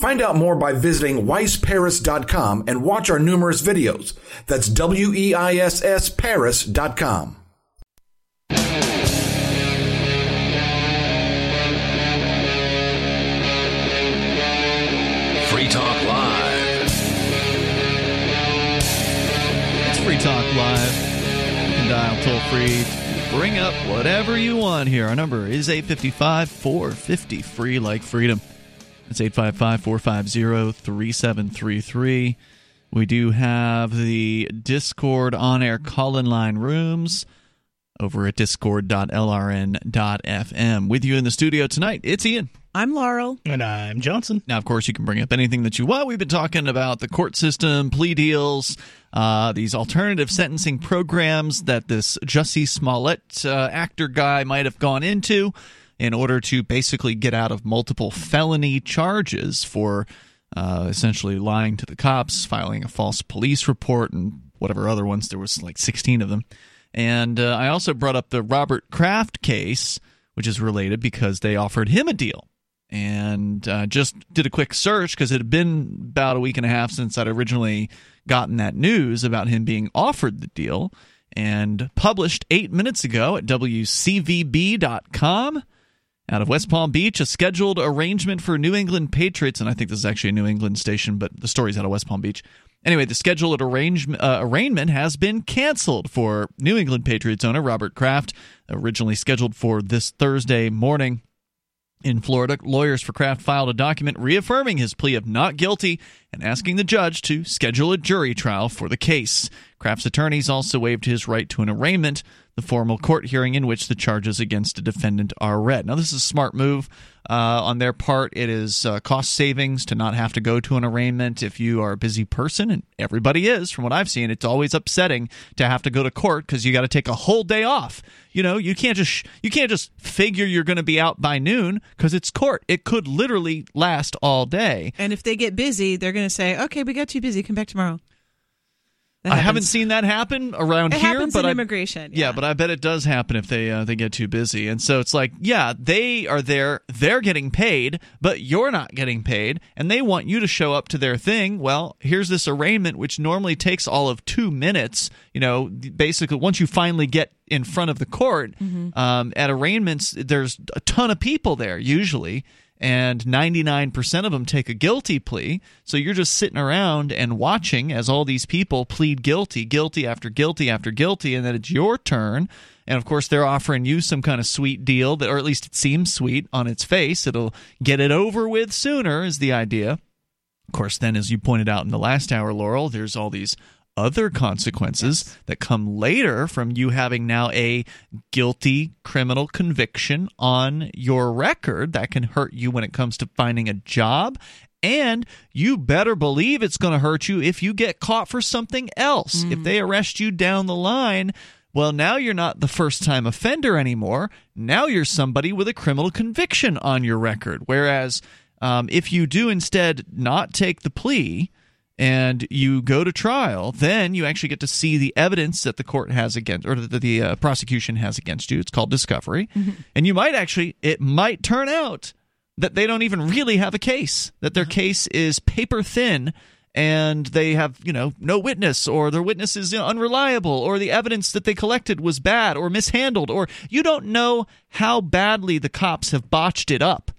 Find out more by visiting weissparis.com and watch our numerous videos. That's W-E-I-S-S Paris.com. Live. You can dial toll free bring up whatever you want here. Our number is 855 450 free like freedom. It's 855 450 3733. We do have the Discord on air call in line rooms over at discord.lrn.fm. With you in the studio tonight, it's Ian. I'm Laurel. And I'm Johnson. Now, of course, you can bring up anything that you want. We've been talking about the court system, plea deals, uh, these alternative sentencing programs that this Jussie Smollett uh, actor guy might have gone into in order to basically get out of multiple felony charges for uh, essentially lying to the cops, filing a false police report, and whatever other ones. There was like 16 of them. And uh, I also brought up the Robert Kraft case, which is related because they offered him a deal and uh, just did a quick search because it had been about a week and a half since I'd originally gotten that news about him being offered the deal and published eight minutes ago at WCVB.com. Out of West Palm Beach, a scheduled arrangement for New England Patriots, and I think this is actually a New England station, but the story's out of West Palm Beach. Anyway, the scheduled arrange, uh, arraignment has been canceled for New England Patriots owner Robert Kraft, originally scheduled for this Thursday morning. In Florida, lawyers for Kraft filed a document reaffirming his plea of not guilty and asking the judge to schedule a jury trial for the case. Kraft's attorneys also waived his right to an arraignment, the formal court hearing in which the charges against a defendant are read. Now, this is a smart move uh, on their part. It is uh, cost savings to not have to go to an arraignment if you are a busy person, and everybody is, from what I've seen. It's always upsetting to have to go to court because you got to take a whole day off. You know, you can't just you can't just figure you're going to be out by noon because it's court. It could literally last all day. And if they get busy, they're going to say, "Okay, we got too busy. Come back tomorrow." I haven't seen that happen around It here, happens but in I, immigration. Yeah. but I bet it does happen if they uh, they get too busy. And so it's like, yeah, they are there, they're getting paid, but you're not getting paid, and they want you to show up to their thing. Well, here's this arraignment which normally takes all of two minutes. You know, basically, once you finally get in front of the court, um, at arraignments, there's a ton of people there usually. And 99% of them take a guilty plea. So you're just sitting around and watching as all these people plead guilty, guilty after guilty after guilty, and then it's your turn. And of course, they're offering you some kind of sweet deal, that, or at least it seems sweet on its face. It'll get it over with sooner, is the idea. Of course, then, as you pointed out in the last hour, Laurel, there's all these other consequences that come later from you having now a guilty criminal conviction on your record that can hurt you when it comes to finding a job. And you better believe it's going to hurt you if you get caught for something else. If they arrest you down the line, well, now you're not the first time offender anymore. Now you're somebody with a criminal conviction on your record. Whereas um, if you do instead not take the plea, and you go to trial, then you actually get to see the evidence that the court has against, or that the uh, prosecution has against you. It's called discovery, and you might actually, it might turn out that they don't even really have a case, that their case is paper thin. And they have, you know, no witness, or their witness is you know, unreliable, or the evidence that they collected was bad or mishandled, or you don't know how badly the cops have botched it up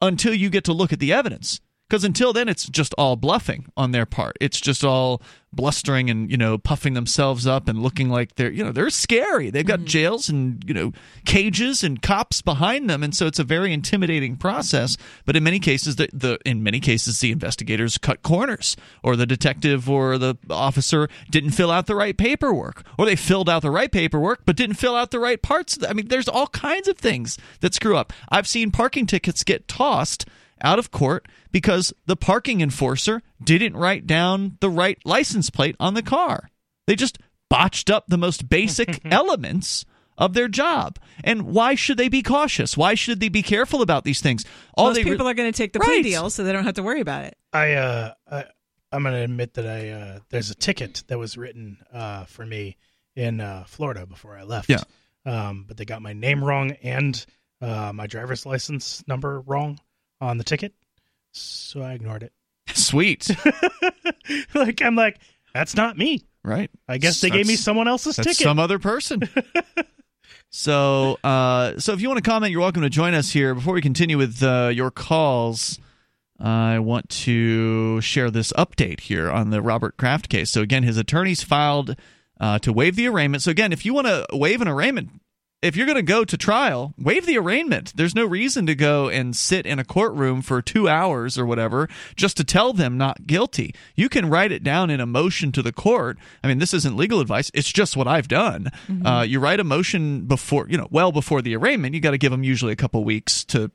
until you get to look at the evidence because until then it's just all bluffing on their part. It's just all blustering and you know puffing themselves up and looking like they're you know they're scary. They've got mm-hmm. jails and you know cages and cops behind them. And so it's a very intimidating process. But in many cases the, the in many cases the investigators cut corners or the detective or the officer didn't fill out the right paperwork or they filled out the right paperwork but didn't fill out the right parts. I mean there's all kinds of things that screw up. I've seen parking tickets get tossed out of court because the parking enforcer didn't write down the right license plate on the car. They just botched up the most basic <laughs> elements of their job. And why should they be cautious? Why should they be careful about these things? All Most people re- are going to take the plea deal, so they don't have to worry about it. I, uh, I I'm going to admit that I uh, there's a ticket that was written uh, for me in uh, Florida before I left. Yeah. Um, but they got my name wrong and uh, my driver's license number wrong on the ticket, so I ignored it. <laughs> Sweet. <laughs> like I'm like, that's not me. Right. I guess they that's, gave me someone else's ticket. Some other person. <laughs> so, uh, so if you want to comment, you're welcome to join us here. Before we continue with uh, your calls, I want to share this update here on the Robert Kraft case. So again, his attorneys filed uh, to waive the arraignment. So again, if you want to waive an arraignment if you're going to go to trial, waive the arraignment. There's no reason to go and sit in a courtroom for two hours or whatever just to tell them not guilty. You can write it down in a motion to the court. I mean, this isn't legal advice. It's just what I've done. Mm-hmm. Uh, you write a motion before, you know, well before the arraignment. You got to give them usually a couple weeks to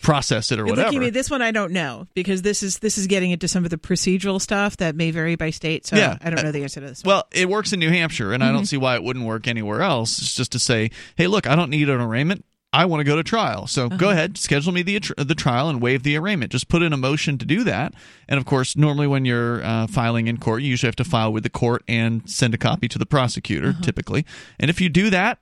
process it or You're whatever. Me, this one I don't know because this is this is getting into some of the procedural stuff that may vary by state. So yeah. I don't know the answer to this. Well, it works in New Hampshire, and mm-hmm. I don't mm-hmm. see why it wouldn't work anywhere else. It's just to say, hey, look, I don't need an arraignment. I want to go to trial. So uh-huh. go ahead, schedule me the the trial and waive the arraignment. Just put in a motion to do that. And of course, normally when you're uh, filing in court, you usually have to file with the court and send a copy to the prosecutor, uh-huh. typically. And if you do that,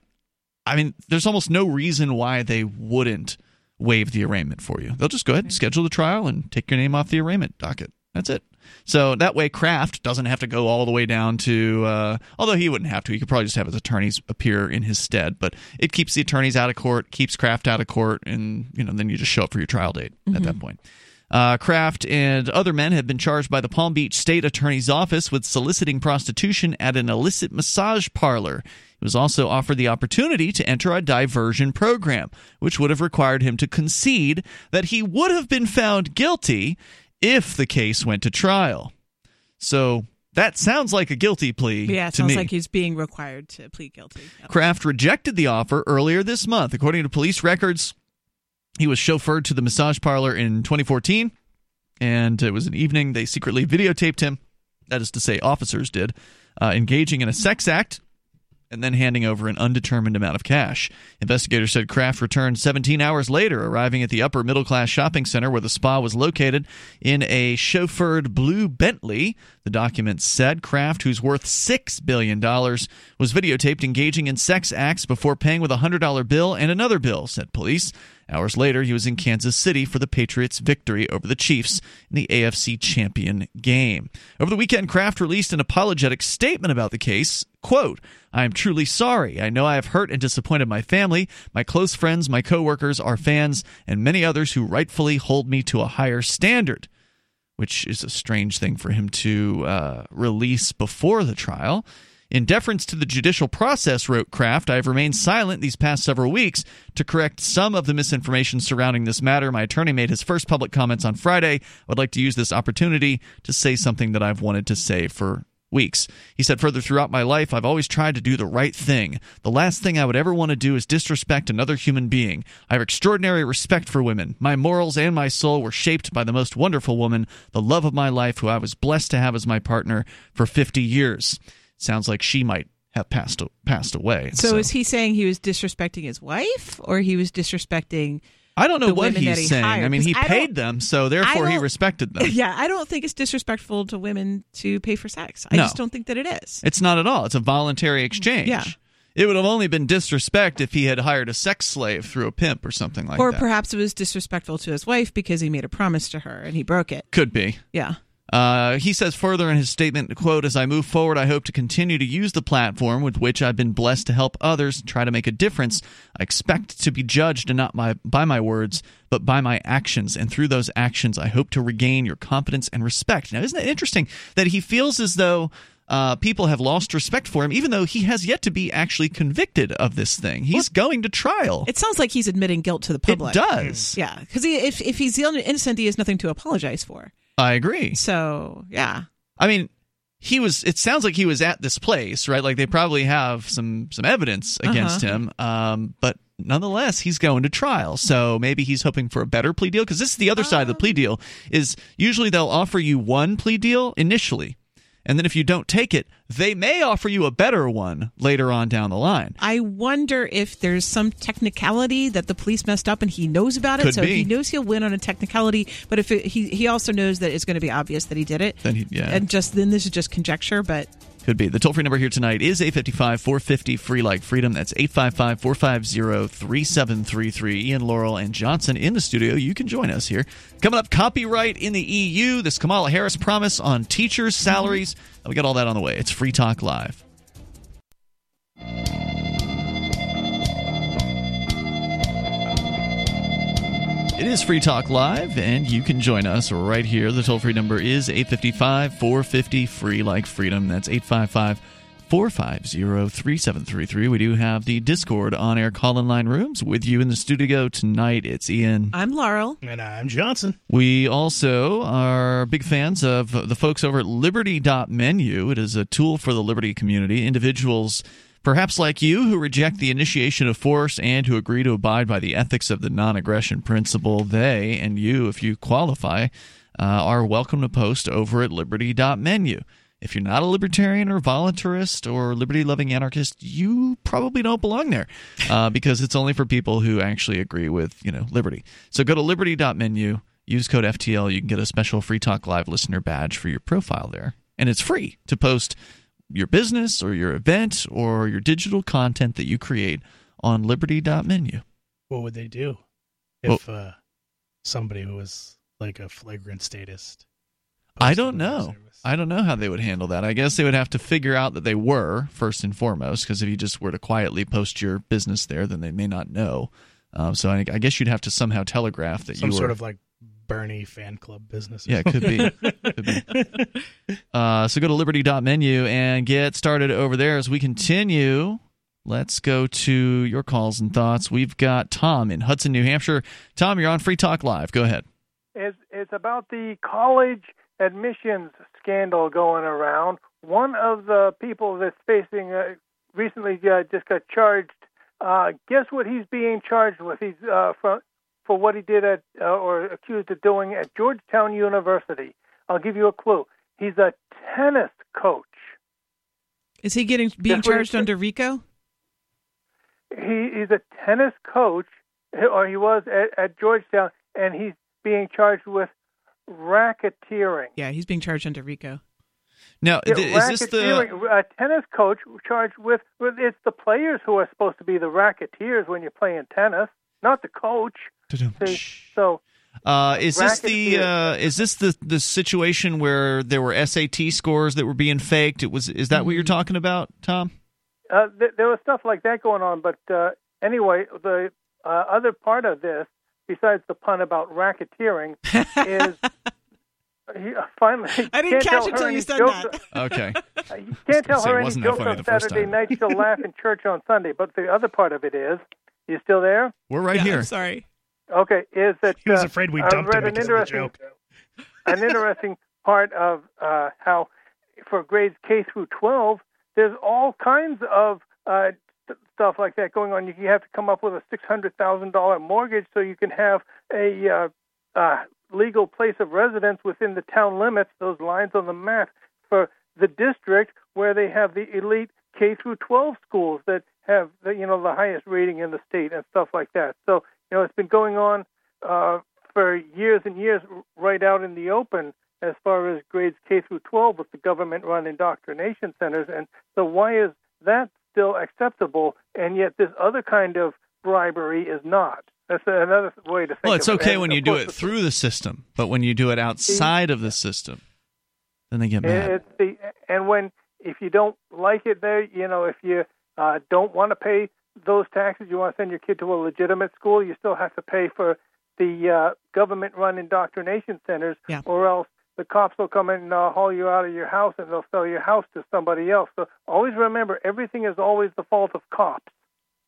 I mean, there's almost no reason why they wouldn't waive the arraignment for you. They'll just go ahead and schedule the trial and take your name off the arraignment docket. That's it. So that way, Kraft doesn't have to go all the way down to. Uh, although he wouldn't have to, he could probably just have his attorneys appear in his stead. But it keeps the attorneys out of court, keeps Kraft out of court, and you know then you just show up for your trial date mm-hmm. at that mm-hmm. point. Uh, Kraft and other men have been charged by the Palm Beach State Attorney's Office with soliciting prostitution at an illicit massage parlor. He was also offered the opportunity to enter a diversion program, which would have required him to concede that he would have been found guilty if the case went to trial. So that sounds like a guilty plea. Yeah, it sounds me. like he's being required to plead guilty. Yep. Kraft rejected the offer earlier this month. According to police records, he was chauffeured to the massage parlor in 2014, and it was an evening they secretly videotaped him. That is to say, officers did, uh, engaging in a sex act and then handing over an undetermined amount of cash. Investigators said Kraft returned 17 hours later, arriving at the upper middle class shopping center where the spa was located in a chauffeured blue Bentley. The documents said Kraft, who's worth $6 billion, was videotaped engaging in sex acts before paying with a $100 bill and another bill, said police. Hours later, he was in Kansas City for the Patriots' victory over the Chiefs in the AFC Champion game. Over the weekend, Kraft released an apologetic statement about the case. Quote, I am truly sorry. I know I have hurt and disappointed my family, my close friends, my coworkers, our fans, and many others who rightfully hold me to a higher standard. Which is a strange thing for him to uh, release before the trial. In deference to the judicial process, wrote Kraft, I have remained silent these past several weeks to correct some of the misinformation surrounding this matter. My attorney made his first public comments on Friday. I would like to use this opportunity to say something that I've wanted to say for weeks. He said further throughout my life, I've always tried to do the right thing. The last thing I would ever want to do is disrespect another human being. I have extraordinary respect for women. My morals and my soul were shaped by the most wonderful woman, the love of my life, who I was blessed to have as my partner for 50 years sounds like she might have passed passed away. So, so, is he saying he was disrespecting his wife, or he was disrespecting? I don't know what he's he saying. Hired? I mean, he I paid them, so therefore he respected them. <laughs> Yeah, I don't think it's disrespectful to women to pay for sex. I no. just don't think that it is. It's not at all. It's a voluntary mm, exchange. Yeah. It would have only been disrespect if he had hired a sex slave through a pimp or something like or that. Or perhaps it was disrespectful to his wife because he made a promise to her and he broke it. Could be. Yeah. Uh, he says further in his statement, quote, as I move forward, I hope to continue to use the platform with which I've been blessed to help others and try to make a difference. I expect to be judged and not by, by my words, but by my actions. And through those actions, I hope to regain your confidence and respect. Now, isn't it interesting that he feels as though uh, people have lost respect for him, even though he has yet to be actually convicted of this thing. He's going to trial. It sounds like he's admitting guilt to the public. It does. Yeah, because if if he's innocent, he has nothing to apologize for. I agree. So yeah, I mean, he was. It sounds like he was at this place, right? Like they probably have some some evidence against Uh-huh. him, um, but. Nonetheless, he's going to trial, so maybe he's hoping for a better plea deal. Because this is the other side of the plea deal: is usually they'll offer you one plea deal initially, and then if you don't take it, they may offer you a better one later on down the line. I wonder if there's some technicality that the police messed up and he knows about it. Could so be. he knows he'll win on a technicality, but if it, he he also knows that it's going to be obvious that he did it, Then he, yeah. and just then this is just conjecture. But Could be. The toll free number here tonight is 855 450 free like freedom. That's 855 450 3733. Ian, Laurel, and Johnson in the studio. You can join us here. Coming up, copyright in the EU, this Kamala Harris promise on teachers' salaries. We got all that on the way. It's Free Talk Live. It is Free Talk Live, and you can join us right here. The toll free number is 855 450 free like freedom. That's 855 450 3733. We do have the Discord on air call in line rooms with you in the studio tonight. It's Ian. I'm Laurel. And I'm Johnson. We also are big fans of the folks over at Liberty.menu. It is a tool for the Liberty community. Individuals, perhaps like you, who reject the initiation of force and who agree to abide by the ethics of the non aggression principle, they and you, if you qualify, uh, are welcome to post over at Liberty.menu. If you're not a libertarian or voluntarist or liberty loving anarchist, you probably don't belong there uh, because it's only for people who actually agree with you know liberty. So go to liberty.menu, use code FTL. You can get a special Free Talk Live listener badge for your profile there. And it's free to post your business or your event or your digital content that you create on liberty.menu. What would they do if uh, somebody who was like a flagrant statist? I don't know. I don't know how they would handle that. I guess they would have to figure out that they were first and foremost, because if you just were to quietly post your business there, then they may not know. Um, so I, I guess you'd have to somehow telegraph that Some you were sort of like Bernie fan club business. Yeah, it could be. <laughs> Could be. Uh, so go to liberty.menu and get started over there as we continue. Let's go to your calls and thoughts. We've got Tom in Hudson, New Hampshire. Tom, you're on Free Talk Live. Go ahead. It's, it's about the college admissions scandal going around. One of the people that's facing uh, recently uh, just got charged. Uh, guess what he's being charged with? He's uh, for for what he did at uh, or accused of doing at Georgetown University. I'll give you a clue. He's a tennis coach. Is he getting being That's what he charged under RICO? He is a tennis coach, or he was at, at Georgetown, and he's being charged with racketeering. Yeah, he's being charged under RICO. Now, Yeah, th- is this the. A tennis coach charged with, with it's the players who are supposed to be the racketeers when you're playing tennis, not the coach. See, so Uh, is this the uh, is this the the situation where there were SAT scores that were being faked? It was is that what you're talking about, Tom? uh, th- there was stuff like that going on. But uh, anyway, the uh, other part of this, besides the pun about racketeering, is <laughs> he, uh, finally I didn't can't catch tell it until you said jokes- that. Okay. Uh, <laughs> You can't tell her it any jokes on Saturday night. She'll laugh in church on Sunday. But the other part of it is, you still there? We're right yeah, here. I'm sorry. Okay, is that He was uh, afraid we dumped him an because of the interesting, joke. <laughs> an interesting part of uh, how for grades K through 12, there's all kinds of uh, st- stuff like that going on. You, you have to come up with a $600,000 mortgage so you can have a uh, uh, legal place of residence within the town limits, those lines on the map, for the district where they have the elite K through 12 schools that have the, you know the highest rating in the state and stuff like that. So you know it's been going on uh, for years and years, right out in the open as far as grades K through 12 with the government-run indoctrination centers. And so why is that still acceptable, and yet this other kind of bribery is not? That's another way to think. Well, it's it. okay And when you do it through the system, but when you do it outside of the system, Then they get mad. The and when if you don't like it there, you know, if you uh, don't want to pay those taxes, you want to send your kid to a legitimate school, you still have to pay for the uh, government-run indoctrination centers, Yeah. or else the cops will come in and uh, haul you out of your house and they'll sell your house to somebody else. So always remember, everything is always the fault of cops.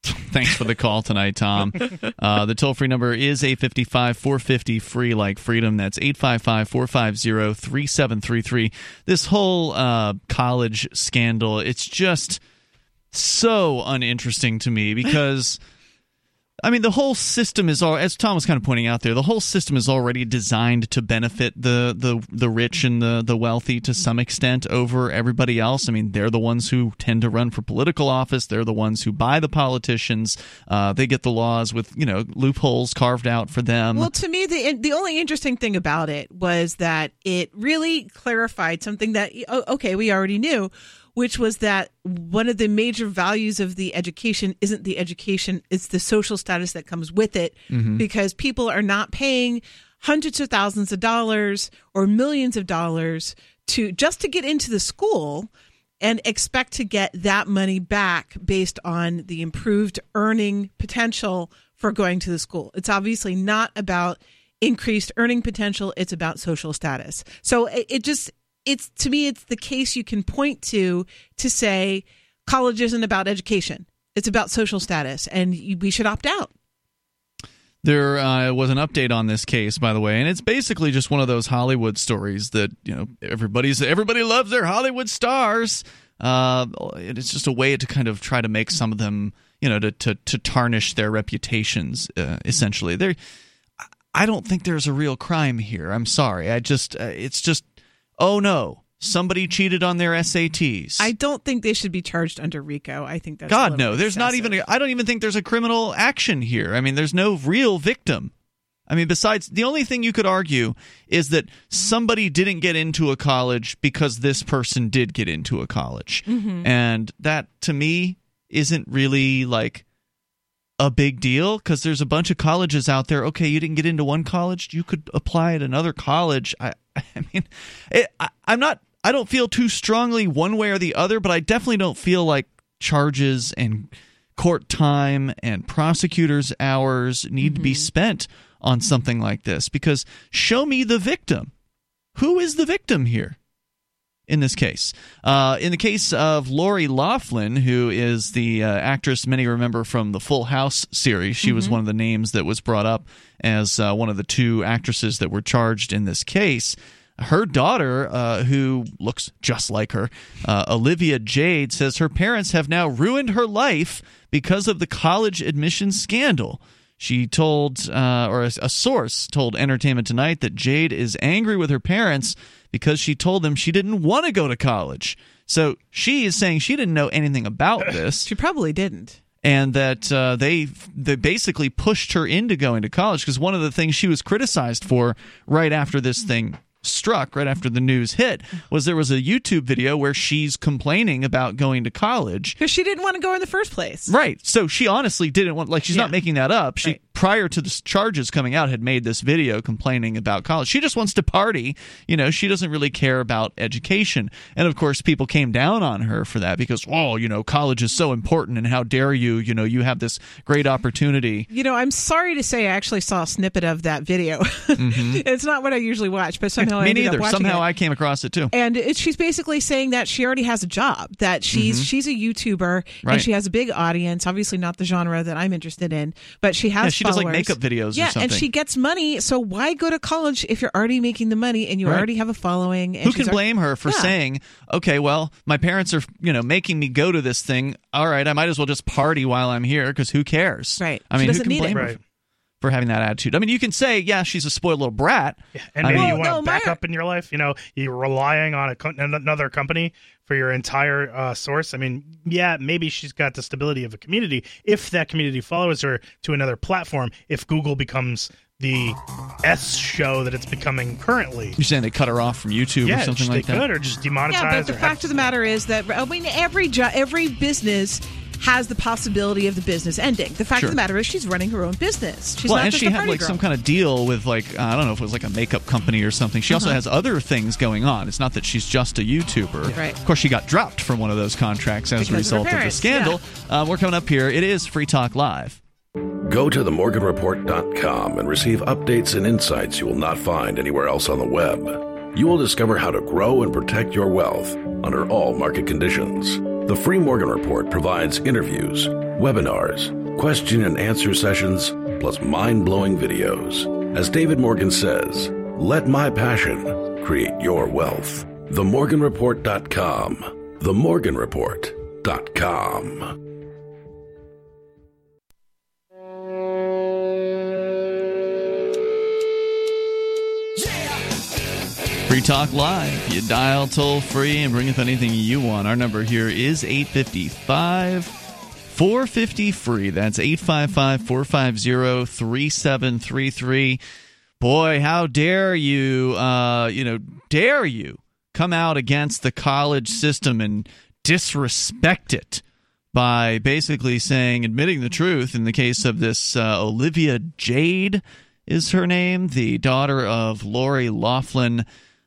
Thanks for the call tonight, Tom. <laughs> Uh, the toll free number is 855 450 free like freedom. That's 855 450 3733. This whole uh, college scandal, it's just so uninteresting to me because. I mean, the whole system is all, as Tom was kind of pointing out there. The whole system is already designed to benefit the the the rich and the the wealthy to some extent over everybody else. I mean, they're the ones who tend to run for political office. They're the ones who buy the politicians. Uh, they get the laws with you know loopholes carved out for them. Well, to me, the the only interesting thing about it was that it really clarified something that okay we already knew, which was that one of the major values of the education isn't the education; it's the social status that comes with it, mm-hmm. because people are not paying hundreds of thousands of dollars or millions of dollars to just to get into the school and expect to get that money back based on the improved earning potential for going to the school. It's obviously not about increased earning potential, it's about social status. So it, it just it's to me it's the case you can point to to say college isn't about education. It's about social status and we should opt out. There uh, was an update on this case, by the way, and it's basically just one of those Hollywood stories that you know everybody's everybody loves their Hollywood stars. Uh, it's just a way to kind of try to make some of them, you know, to to, to tarnish their reputations. Uh, essentially, there. I don't think there's a real crime here. I'm sorry. I just uh, it's just oh no, somebody cheated on their SATs. I don't think they should be charged under RICO. I think that's God no, there's not excessive. even. A, I don't even think there's a criminal action here. I mean, there's no real victim. I mean, besides the only thing you could argue is that somebody didn't get into a college because this person did get into a college, Mm-hmm. and that to me isn't really like a big deal because there's a bunch of colleges out there. Okay, you didn't get into one college, you could apply at another college. I, <laughs> I mean, it, I, I'm not. I don't feel too strongly one way or the other, but I definitely don't feel like charges and court time and prosecutors' hours need to be mm-hmm. spent on something like this because show me the victim. Who is the victim here? In this case. Uh, in the case of Lori Loughlin, who is the uh, actress many remember from the Full House series, she was one of the names that was brought up as uh, one of the two actresses that were charged in this case. Her daughter, uh, who looks just like her, uh, Olivia Jade, says her parents have now ruined her life because of the college admissions scandal. She told, uh, or a, a source told Entertainment Tonight that Jade is angry with her parents because she told them she didn't want to go to college. So she is saying she didn't know anything about <clears throat> this, She probably didn't. and that uh, they they basically pushed her into going to college because one of the things she was criticized for right after this thing struck right after the news hit was there was a YouTube video where she's complaining about going to college Because she didn't want to go in the first place. Right. So she honestly didn't want like she's Yeah. not making that up. She Right. Prior to the charges coming out had made this video complaining about college. She just wants to party, you know, she doesn't really care about education. And of course people came down on her for that because oh, you know, college is so important and how dare you, you know, you have this great opportunity. You know, I'm sorry to say I actually saw a snippet of that video. <laughs> it's not what I usually watch, but somehow I Mm-hmm. Me up neither. watching Somehow it. I came across it too. and it, she's basically saying that she already has a job that she's she's a youtuber Mm-hmm. Right. and she has a big audience obviously not the genre that i'm interested in but she has Yeah, she does, like, followers. makeup videos or yeah and she gets money so why go to college if you're already making the money and you Right. already have a following and Who she's can al- blame her for Yeah. saying, "Okay, well, my parents are, you know, making me go to this thing. All right, I might as well just party while I'm here because who cares?" Right. I She mean, who doesn't can need it. blame her Right. For having that attitude? I mean, you can say, "Yeah, she's a spoiled little brat." Yeah, And I maybe mean- you Well, want no, to back my- up in your life. You know, you're relying on a, co- another company for your entire uh, source. I mean, yeah, maybe she's got the stability of a community. If that community follows her to another platform, if Google becomes the S show that it's becoming currently, You're saying they cut her off from YouTube yeah, or something like that? could, or just demonetize. her. yeah but the fact have- of the matter is that i mean every jo- every business has the possibility of the business ending. The fact Sure. of the matter is, she's running her own business. She's well, not and just she a had party like girl. some kind of deal with like I don't know if it was like a makeup company or something. She also Uh-huh. has other things going on. It's not that she's just a YouTuber. Right. Of course, she got dropped from one of those contracts as Because a result of, the parents, scandal. Uh, we're coming up here. It is Free Talk Live. Go to themorganreport.com and receive updates and insights you will not find anywhere else on the web. You will discover how to grow and protect your wealth under all market conditions. The Free Morgan Report provides interviews, webinars, question and answer sessions, plus mind blowing videos. As David Morgan says, let my passion create your wealth. TheMorganReport.com. TheMorganReport.com. Free Talk Live. You dial toll free and bring up anything you want. Our number here is 855 450 free. That's 855 450 3733. Boy, how dare you, uh, you know, dare you come out against the college system and disrespect it by basically saying, admitting the truth in the case of this uh, Olivia Jade is her name, the daughter of Lori Loughlin,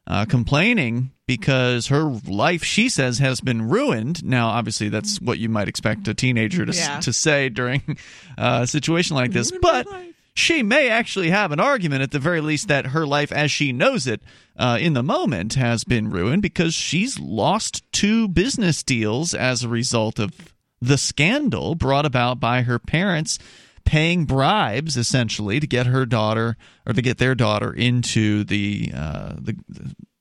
uh, complaining because her life, she says, has been ruined. Now, obviously, that's what you might expect a teenager to, s- Yeah. to say during <laughs> uh, a situation like this. But she may actually have an argument, at the very least, that her life as she knows it uh, in the moment has been ruined because she's lost two business deals as a result of the scandal brought about by her parents paying bribes essentially to get her daughter or to get their daughter into the uh, the,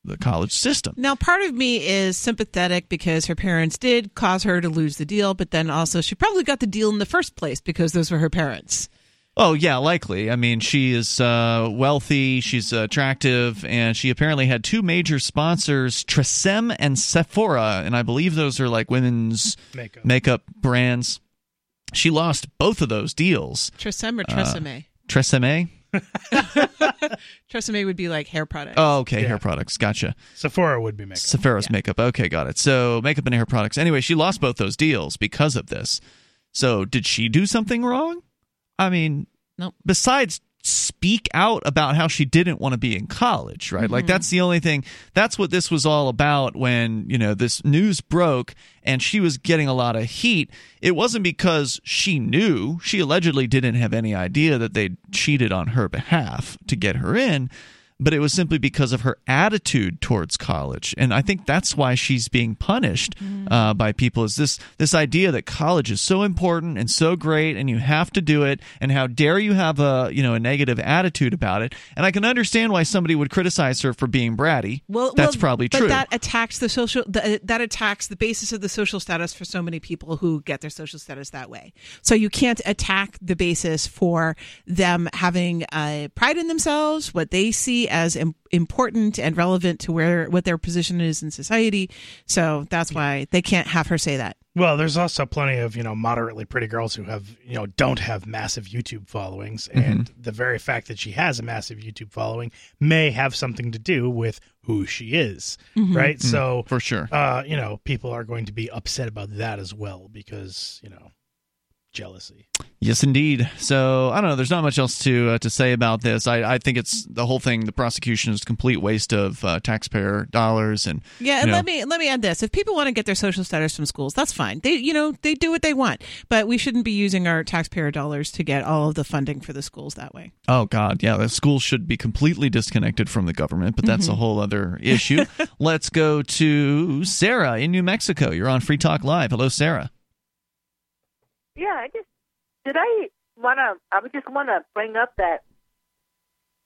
the college system. Now, part of me is sympathetic because her parents did cause her to lose the deal, but then also she probably got the deal in the first place because those were her parents. Oh yeah, likely. I mean, she is uh, wealthy, she's attractive, and she apparently had two major sponsors, Tresemme and Sephora, and I believe those are like women's Makeup. makeup brands. She lost both of those deals. Tresemme or Tresemme? Uh, Tresemme. <laughs> Tresemme would be like hair products. Oh, okay, Yeah. hair products. Gotcha. Sephora would be makeup. Sephora's makeup. Okay, got it. So makeup and hair products. Anyway, she lost both those deals because of this. So did she do something wrong? I mean, Nope. Besides speak out about how she didn't want to be in college, right? Like mm-hmm. that's the only thing. That's what this was all about when, you know, this news broke and she was getting a lot of heat. It wasn't because she knew. She allegedly didn't have any idea that they cheated on her behalf to get her in but it was simply because of her attitude towards college and i think that's why she's being punished uh, by people is this this idea that college is so important and so great and you have to do it and how dare you have a you know a negative attitude about it and i can understand why somebody would criticize her for being bratty Well, that's well, probably true. but that attacks the social. The, that attacks the basis of the social status for so many people who get their social status that way. So you can't attack the basis for them having uh, pride in themselves, what they see as im- important and relevant to where what their position is in society. So that's why they can't have her say that. Well, there's also plenty of you know moderately pretty girls who have you know don't have massive YouTube followings, mm-hmm. and the very fact that she has a massive YouTube following may have something to do with who she is, mm-hmm. right? Mm-hmm. So for sure uh, you know, people are going to be upset about that as well because you know jealousy. Yes, indeed. So I don't know. There's not much else to uh, to say about this. I, I think it's the whole thing. The prosecution is a complete waste of uh, taxpayer dollars. And Yeah, you and know, let me let me add this: if people want to get their social status from schools, that's fine. They, you know, they do what they want, but we shouldn't be using our taxpayer dollars to get all of the funding for the schools that way. Oh God, yeah. The schools should be completely disconnected from the government, but that's a whole other issue. <laughs> Let's go to Sarah in New Mexico. You're on Free Talk Live. Hello, Sarah. Yeah, I just did I want to. I would just want to bring up that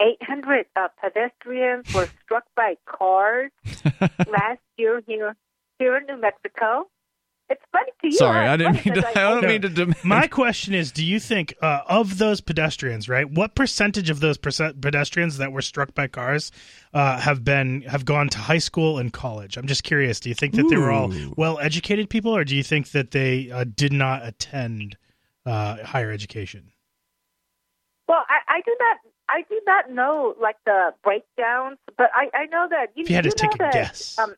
800 uh, pedestrians were struck by cars <laughs> last year here here in New Mexico. It's funny to you. Sorry. I didn't mean to. 'cause I don't mean to. Demand. My question is: Do you think uh, of those pedestrians, right? What percentage of those percent pedestrians that were struck by cars uh, have been have gone to high school and college? I'm just curious. Do you think that they were all well educated people, or do you think that they uh, did not attend uh, higher education? Well, I, I do not. I do not know like the breakdowns, but I, I know that you, If you had to know take a that, guess. Um,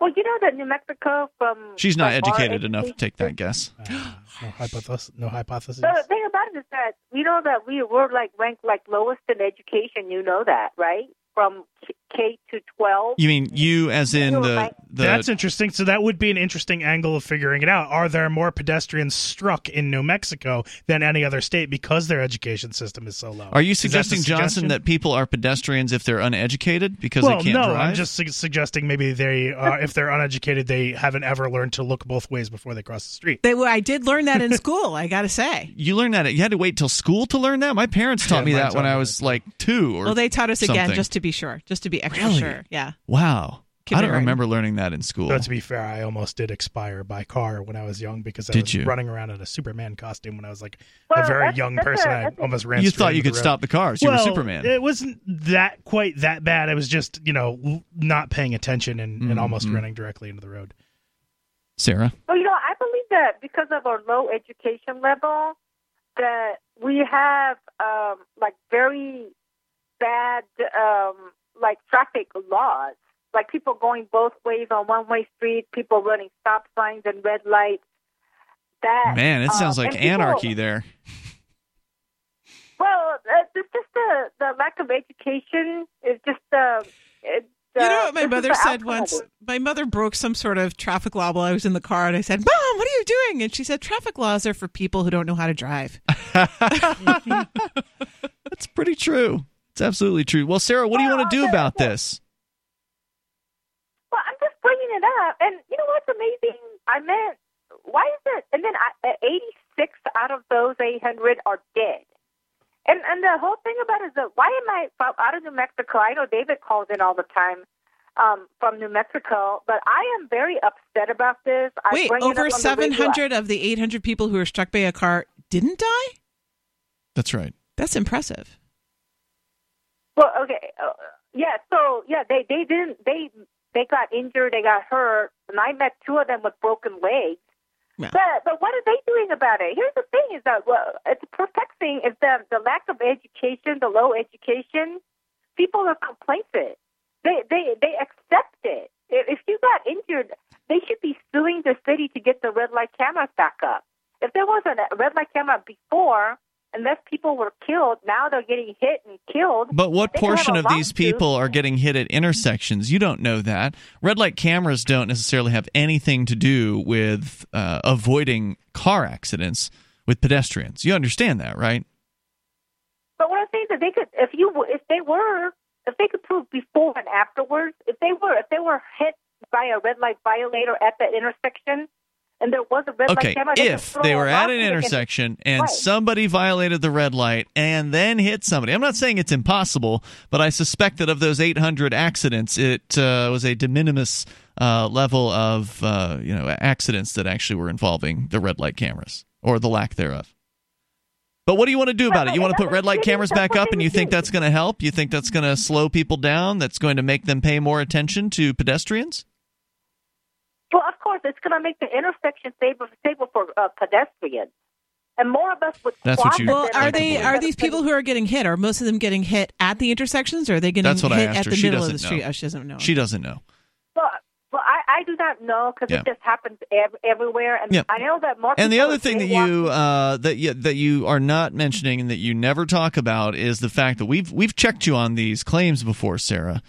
Well, you know that New Mexico from She's not from our educated enough to take that guess. Uh, no hypothesis. No hypothesis. The thing about it is that we know that we were like ranked like lowest in education. You know that, right? From K to twelve. You mean you, as in the the? That's interesting. So that would be an interesting angle of figuring it out. Are there more pedestrians struck in New Mexico than any other state because their education system is so low? are you Is that suggesting, Johnson, suggestion? that people are pedestrians if they're uneducated because well, they can't no, drive? I'm just su- suggesting maybe they, uh, if they're uneducated, they haven't ever learned to look both ways before they cross the street. They were. I did learn that in school. I got to say. You learned that. You had to wait till school to learn that. My parents taught Yeah, me that when I me was like two. Or Well, they taught us again just to be sure, just to be extra Really? sure. Yeah. wow. I don't Kindergarten. remember learning that in school. Though to be fair, I almost did expire by car when I was young because I Did was you? running around in a Superman costume when I was like Well, a very that's- young that's person. a- I almost ran. you thought you could road. stop the cars. You well, were Superman. It wasn't that quite that bad. It was just you know not paying attention and, and almost Mhm. running directly into the road. Sarah. Well, you know, I believe that because of our low education level, that we have um, like very bad um, like traffic laws, like people going both ways on one-way street, people running stop signs and red lights. That Man, it sounds um, like and people- anarchy there. Well, uh, it's just the the lack of education is just uh, it, You know uh, what my this mother said outcome once? My mother broke some sort of traffic law while I was in the car, and I said, "Mom, what are you doing?" And she said, "Traffic laws are for people who don't know how to drive." <laughs> That's pretty true. It's absolutely true. Well, Sarah, what do you want to do about this? Well, I'm just bringing it up, and you know what's amazing? I meant, why is it? And then I, 86 out of those 800 are dead. And and the whole thing about it is that why am I from out of New Mexico? I know David calls in all the time um, from New Mexico, but I am very upset about this. I Wait, bring over up on the 700 of the 800 people who were struck by a car didn't die? That's right. That's impressive. Well, okay, uh, yeah. So yeah, they they didn't they they got injured, they got hurt, and I met two of them with broken legs. But but what are they doing about it? Here's the thing: is that well, it's perplexing. Is the the lack of education, the low education. People are complacent. They they they accept it. If if you got injured, they should be suing the city to get the red light cameras back up. If there wasn't a red light camera before, and less people were killed, now they're getting hit and killed. But what portion of these people are getting hit at intersections? You don't know that. Red light cameras don't necessarily have anything to do with uh, avoiding car accidents with pedestrians. You understand that, right? But what I'm saying is that they could, if you, if they were, if they could prove before and afterwards, if they were, if they were hit by a red light violator at that intersection, and there was a red Okay, light camera, they if they were at an intersection and Right. somebody violated the red light and then hit somebody, I'm not saying it's impossible, but I suspect that of those 800 accidents, it uh, was a de minimis uh, level of uh, you know accidents that actually were involving the red light cameras or the lack thereof. But what do you want to do about it? You want to put red light cameras back up, and you think that's going to help? You think that's going to slow people down? That's going to make them pay more attention to pedestrians? Well, of course, it's going to make the intersection safer, safer for uh, pedestrians, and more of us would. That's what cross you- Well, are they are these people who are getting hit? Are most of them getting hit at the intersections, or are they getting That's what I hit asked at her. the She middle of the doesn't street? Oh, she doesn't know. She doesn't know. Well, well, I, I do not know because Yeah. it just happens ev- everywhere, and Yeah. I know that more. And the other thing that you uh, that you, that you are not mentioning and that you never talk about is the fact that we've we've checked you on these claims before, Sarah,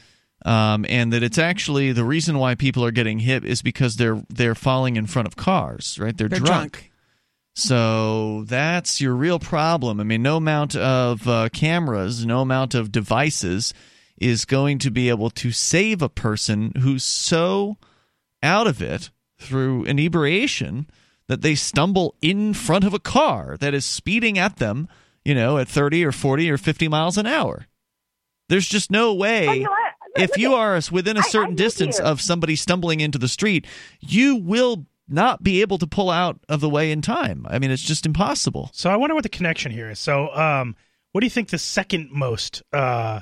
um, and that it's actually the reason why people are getting hit is because they're they're falling in front of cars, right? They're, They're drunk. drunk. So that's your real problem. I mean, no amount of uh, cameras, no amount of devices is going to be able to save a person who's so out of it through inebriation that they stumble in front of a car that is speeding at them, you know, at 30 or 40 or 50 miles an hour. There's just no way. Well, you know what? Look- If you are within a certain live distance here. of somebody stumbling into the street, you will not be able to pull out of the way in time. I mean, it's just impossible. So I wonder what the connection here is. So, um, what do you think the second most uh,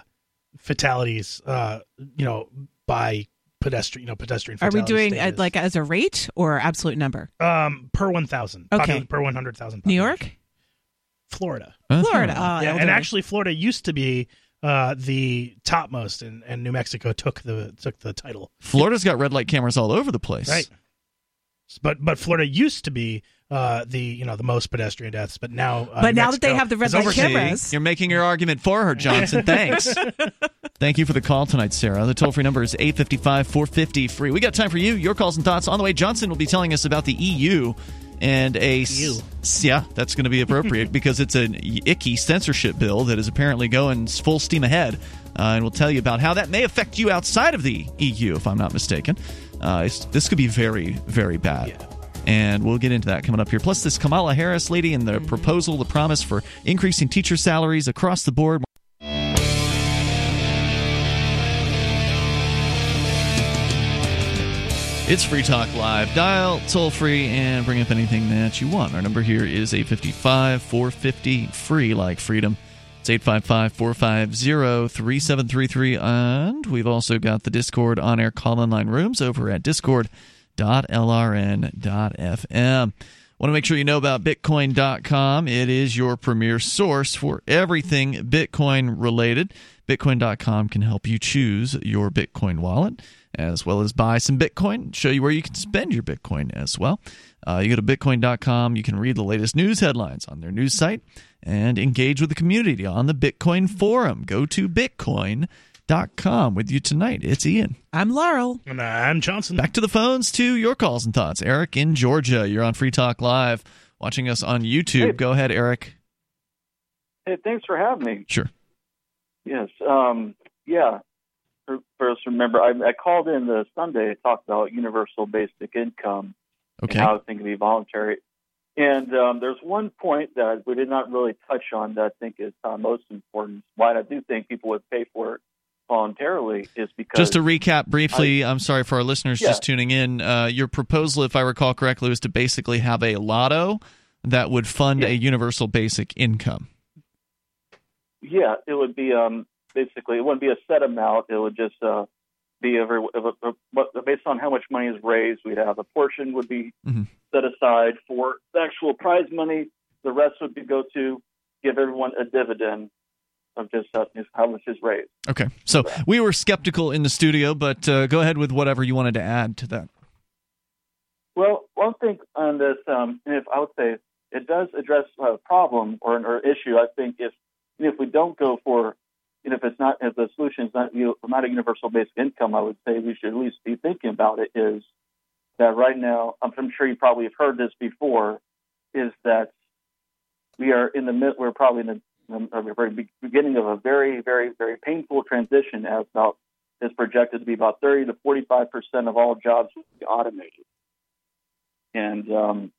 fatalities, uh, you know, by pedestrian, you know, pedestrian? Are we doing state uh, like as a rate or absolute number? um per one thousand? Okay. per one hundred thousand. New York, Florida. Florida. Uh-huh. Oh, yeah, Elder. and actually, Florida used to be uh, the topmost, and, and New Mexico took the took the title. Florida's got red light cameras all over the place. Right. But but Florida used to be uh, the you know the most pedestrian deaths, but now uh, But New now that they have the red is light overtaking- cameras- You're making your argument for her, Johnson. <laughs> Thanks. Thank you for the call tonight, Sarah. The toll free number is 855 450 free. We got time for you, your calls and thoughts. On the way, Johnson will be telling us about the EU and a. Yeah, that's going to be appropriate <laughs> because it's an icky censorship bill that is apparently going full steam ahead. Uh, and we'll tell you about how that may affect you outside of the EU, if I'm not mistaken. Uh, this could be very, very bad. And we'll get into that coming up here. Plus, this Kamala Harris lady and the proposal, the promise for increasing teacher salaries across the board. It's Free Talk Live. Dial toll free and bring up anything that you want. Our number here is 855 450 free, like freedom. It's 855 450 3733. And we've also got the Discord on air call in line rooms over at discord.lrn.fm. Want to make sure you know about Bitcoin.com. It is your premier source for everything Bitcoin related. Bitcoin.com can help you choose your Bitcoin wallet as well as buy some Bitcoin, show you where you can spend your Bitcoin as well. Uh, you go to Bitcoin.com, you can read the latest news headlines on their news site and engage with the community on the Bitcoin forum. Go to Bitcoin.com. With you tonight, it's Ian. I'm Laurel. And I'm Johnson. Back to the phones to your calls and thoughts. Eric in Georgia, you're on Free Talk Live, watching us on YouTube. Hey. Go ahead, Eric. Hey, thanks for having me. Sure. Yes. Um, yeah. First, remember, I, I called in the Sunday to talk about universal basic income Okay. and how I think it'd be voluntary. And um, there's one point that we did not really touch on that I think is uh, most important. Why I do think people would pay for it voluntarily is because Just to recap briefly, I, am sorry for our listeners Yeah. just tuning in. Uh, your proposal, if I recall correctly, was to basically have a lotto that would fund a universal basic income. Yeah, it would be um, basically it wouldn't be a set amount. It would just uh, be every based on how much money is raised. We'd have a portion would be Mhm. set aside for the actual prize money. The rest would be go to give everyone a dividend of just how much is raised. Okay. So we were skeptical in the studio, but uh, go ahead with whatever you wanted to add to that. Well, one thing on this, um, and if I would say it does address a problem or an or issue. I think if if we don't go for, know, if it's not if the solution is not you not a universal basic income, I would say we should at least be thinking about it. Is that right now? I'm, I'm sure you probably have heard this before. Is that we are in the mid, we're probably in the, in the very beginning of a very, very, very painful transition as about is projected to be about 30 to 45 percent of all jobs will be automated and um,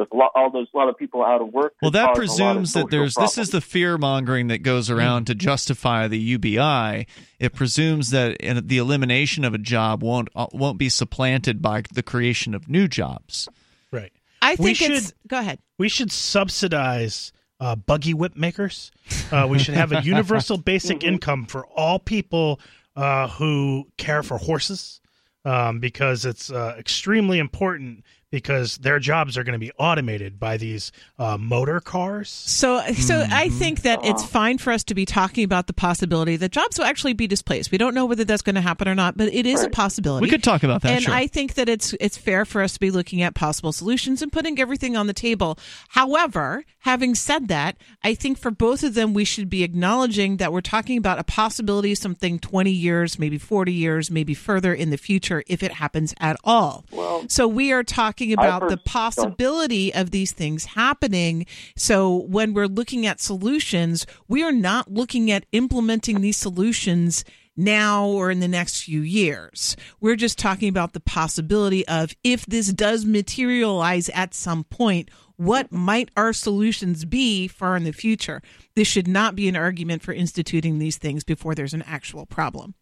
with a all those a lot of people out of work. Well, that caused a lot of presumes that social there's this is the fear mongering that goes around to justify the UBI. It presumes that in- the elimination of a job won't uh, won't be supplanted by the creation of new jobs. Right. I We think it's. should- Go ahead. We should subsidize uh, buggy whip makers. Uh, we should have a universal <laughs> basic income for all people uh, who care for horses um, because it's uh, extremely important because their jobs are going to be automated by these uh, motor cars. So, so I Mm-hmm. think that it's fine for us to be talking about the possibility that jobs will actually be displaced. We don't know whether that's going to happen or not, but it is a possibility. We could talk about that. and sure. I think that it's it's fair for us to be looking at possible solutions and putting everything on the table. However, having said that, I think for both of them we should be acknowledging that we're talking about a possibility something 20 years, maybe 40 years, maybe further in the future if it happens at all. Well, so we are talking about heard- the possibility of these things happening. So when we're looking at solutions, we are not looking at implementing these solutions now or in the next few years. We're just talking about the possibility of if this does materialize at some point, what might our solutions be far in the future? This should not be an argument for instituting these things before there's an actual problem.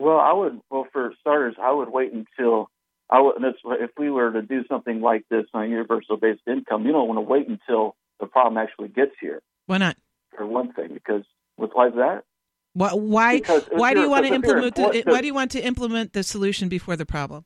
Well, I would. Well, for starters, I would wait until I would. if we were to do something like this on universal based income. You don't want to wait until the problem actually gets here. Why not? For one thing, because with why is that? Why why, why do you want to implement the, why do you want to implement the solution before the problem?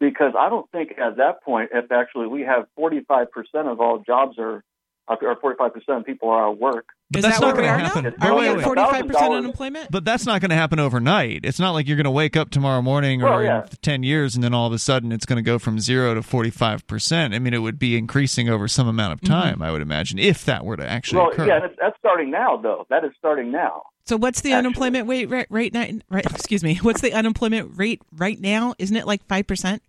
Because I don't think at that point, if actually we have 45% of all jobs are or 45 percent of people are out of work. But Is that's that not going to happen. now? Are we at forty five percent unemployment? But that's not going to happen overnight. It's not like you're going to wake up tomorrow morning or Well, yeah. 10 years and then all of a sudden it's going to go from 0 to 45%. I mean, it would be increasing over some amount of Mm-hmm. time, I would imagine, if that were to actually Well, occur. yeah, that's, that's starting now, though. That is starting now. So what's the Actually. unemployment rate right, right now? Right, excuse me. What's the unemployment rate right now? Isn't it like five percent?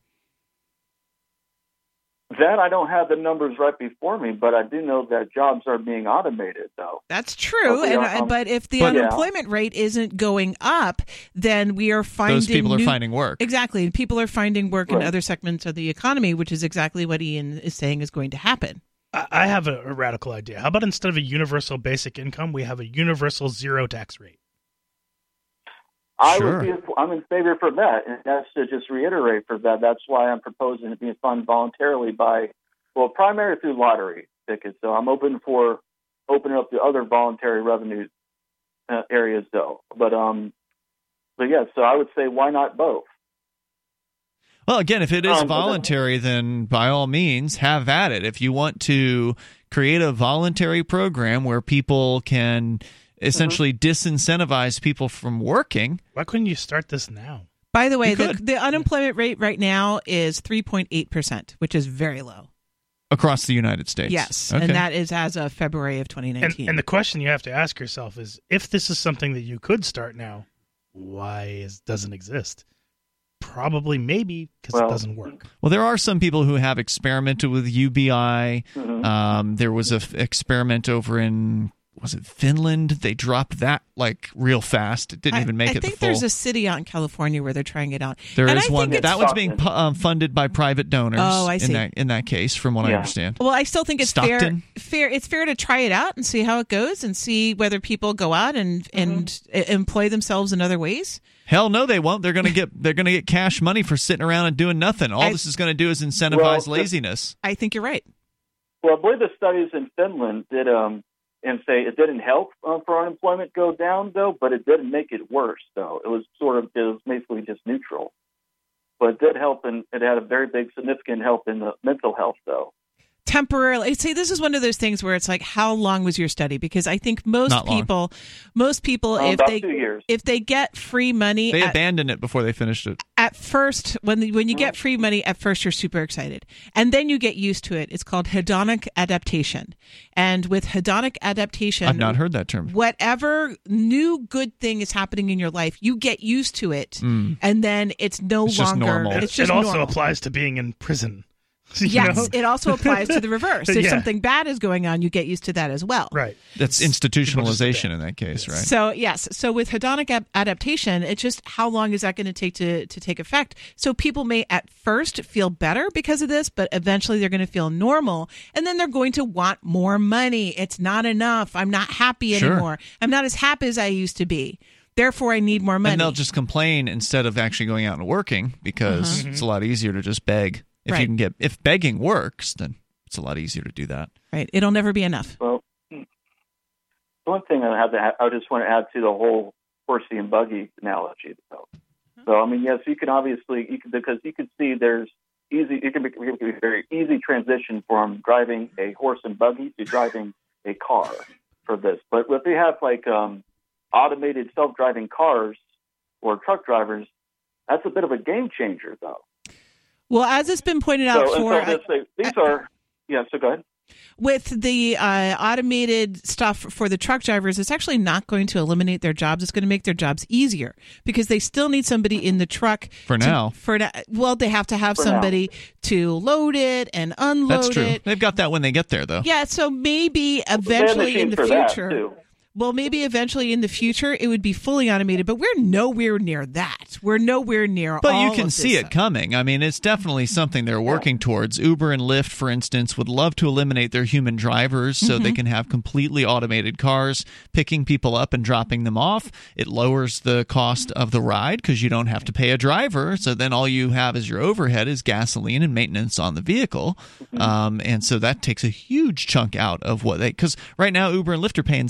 That I don't have the numbers right before me, but I do know that jobs are being automated, though. That's true. Okay, and um, but if the But- unemployment rate isn't going up, then we are finding Those people are new- finding work. Exactly, and people are finding work in other segments of the economy, which is exactly what Ian is saying is going to happen. I I have a, a radical idea. How about instead of a universal basic income, we have a universal zero tax rate? I Sure. would be, I'm in favor for that, and that's to just reiterate for that. That's why I'm proposing it being funded voluntarily by, well, primarily through lottery tickets. So I'm open for opening up to other voluntary revenue uh, areas, though. But um, but yeah, so I would say why not both? Well, again, if it is Um, voluntary, then by all means, have at it. If you want to create a voluntary program where people can essentially disincentivize people from working, Why couldn't you start this now? By the way, the, the unemployment rate right now is three point eight percent, which is very low. across the United States. Yes, Okay. and that is as of February of 2019. And, and the question you have to ask yourself is if this is something that you could start now, why is, doesn't exist? Probably, maybe, because Well- it doesn't work. Well, there are some people who have experimented with UBI. Mhm. Um, there was a f- experiment over in was it Finland? They dropped that like real fast. It didn't even make I it think the full. there's a city out in California where they're trying it out. There and is I one it's- that one's being pu- um, funded by private donors. Oh, I see. In that in that case, from what I understand. Well, I still think it's Stockton? fair. Fair. It's fair to try it out and see how it goes, and see whether people go out and and uh, employ themselves in other ways. Hell no, they won't. They're gonna get they're gonna get cash money for sitting around and doing nothing. All I- this is gonna do is incentivize Well, laziness. I think you're right. Well, I believe the studies in Finland did um and say it didn't help uh, for unemployment go down though, but it didn't make it worse though. It was sort of it was basically just neutral, but it did help and it had a very big significant help in the mental health though. Temporarily see this is one of those things where it's like how long was your study because i think most Not long. people most people if they if they get free money They at, abandoned it before they finished it. at first when when you get free money at first you're super excited and then you get used to it it's called hedonic adaptation and with hedonic adaptation I've not heard that term. whatever new good thing is happening in your life you get used to it and then it's no Mm. It's just longer normal. It, it's just it also normal. applies to being in prison. <laughs> You yes know? it also applies to the reverse <laughs> if Yeah. something bad is going on you get used to that as well Right. That's It's- institutionalization in that case, right? So yes, so with hedonic ab- adaptation, it's just how long is that going to take to to take effect? So people may at first feel better because of this, but eventually they're going to feel normal, and then they're going to want more money. It's not enough. I'm not happy Sure. anymore. I'm not as happy as I used to be. Therefore, I need more money. And they'll just complain instead of actually going out and working because uh-huh. it's a lot easier to just beg. If. Right. you can get if begging works, then it's a lot easier to do that. right. It'll never be enough. Well, one thing I have to add, I just want to add to the whole horsey and buggy analogy. Though. So I mean, yes, you can obviously you can because you can see there's easy. It can be, it can be a very easy transition from driving a horse and buggy to driving a car for this. But if they have like um, automated self-driving cars or truck drivers, that's a bit of a game changer, though. Well, as it's been pointed out So, for so this, these are yeah. So go ahead. with the uh, automated stuff for the truck drivers, it's actually not going to eliminate their jobs. It's going to make their jobs easier because they still need somebody in the truck For to- now. For na- well, they have to have For now. somebody to load it and unload That's true. it. They've got that when they get there, though. Yeah, so maybe They have eventually in the for that, future. Well, maybe eventually in the future it would be fully automated, but we're nowhere near that. We're nowhere near. But you can see it coming. I mean, it's definitely something they're working towards. Uber and Lyft, for instance, would love to eliminate their human drivers so Mm-hmm. they can have completely automated cars picking people up and dropping them off. It lowers the cost of the ride because you don't have to pay a driver. So then all you have as your overhead is gasoline and maintenance on the vehicle. Mm-hmm. Um, and so that takes a huge chunk out of what they, because right now Uber and Lyft are paying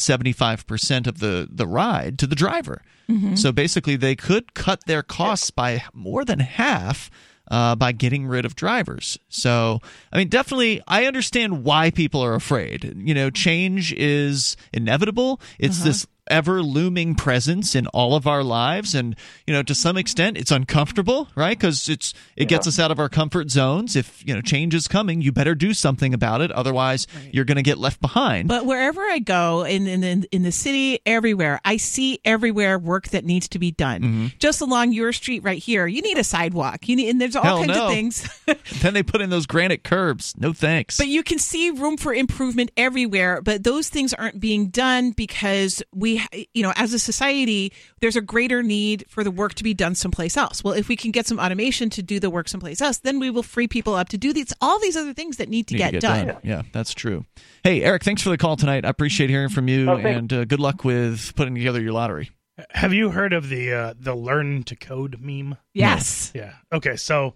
75% of the, the ride to the driver. Mm-hmm. So basically, they could cut their costs by more than half uh, by getting rid of drivers. So, I mean, definitely, I understand why people are afraid. You know, change is inevitable. It's Uh-huh. this ever looming presence in all of our lives and you know to some extent it's uncomfortable right because it's it gets us out of our comfort zones if you know change is coming you better do something about it otherwise you're going to get left behind But wherever I go in in in, in the city, everywhere I see everywhere work that needs to be done. Mm-hmm. Just along your street right here, you need a sidewalk. You need, and there's all Hell kinds no. of things. <laughs> <laughs> then they put in those granite curbs no thanks But you can see room for improvement everywhere. But those things aren't being done because we, you know, as a society, there's a greater need for the work to be done someplace else. Well, if we can get some automation to do the work someplace else, then we will free people up to do these all these other things that need to, Need get, done. Yeah, that's true. Hey, Eric, thanks for the call tonight. I appreciate hearing from you, Oh, and uh, good luck with putting together your lottery. Have you heard of the uh, the learn to code meme? Yes. Yeah. Okay. So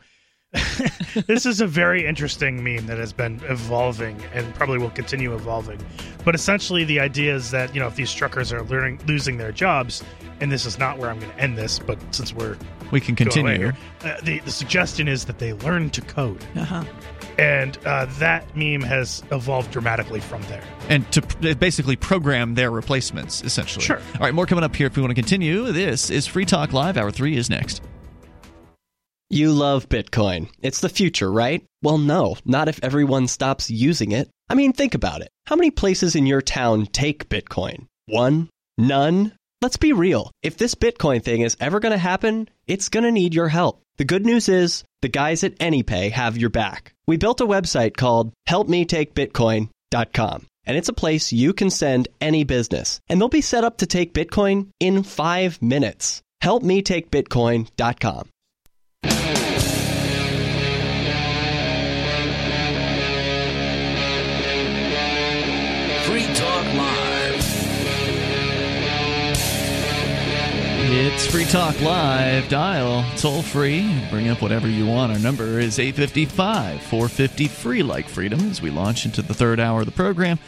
<laughs> this is a very interesting meme that has been evolving and probably will continue evolving. But essentially, the idea is that you know if these truckers are learning losing their jobs, and this is not where I'm going to end this, but since we're We can continue. here, uh, the the suggestion is that they learn to code, Uh-huh. and uh, that meme has evolved dramatically from there. and to pr- basically program their replacements, essentially. Sure. All right, more coming up here if we want to continue. This is Free Talk Live. Hour three is next. You love Bitcoin. It's the future, right? Well, no, not if everyone stops using it. I mean, think about it. How many places in your town take Bitcoin? One? None? Let's be real. If this Bitcoin thing is ever going to happen, it's going to need your help. The good news is the guys at AnyPay have your back. We built a website called helpmetakebitcoin.com. And it's a place you can send any business. And they'll be set up to take Bitcoin in five minutes. Helpmetakebitcoin.com. It's Free Talk Live. Dial toll free. Bring up whatever you want. Our number is 855 450 free like freedom as we launch into the third hour of the program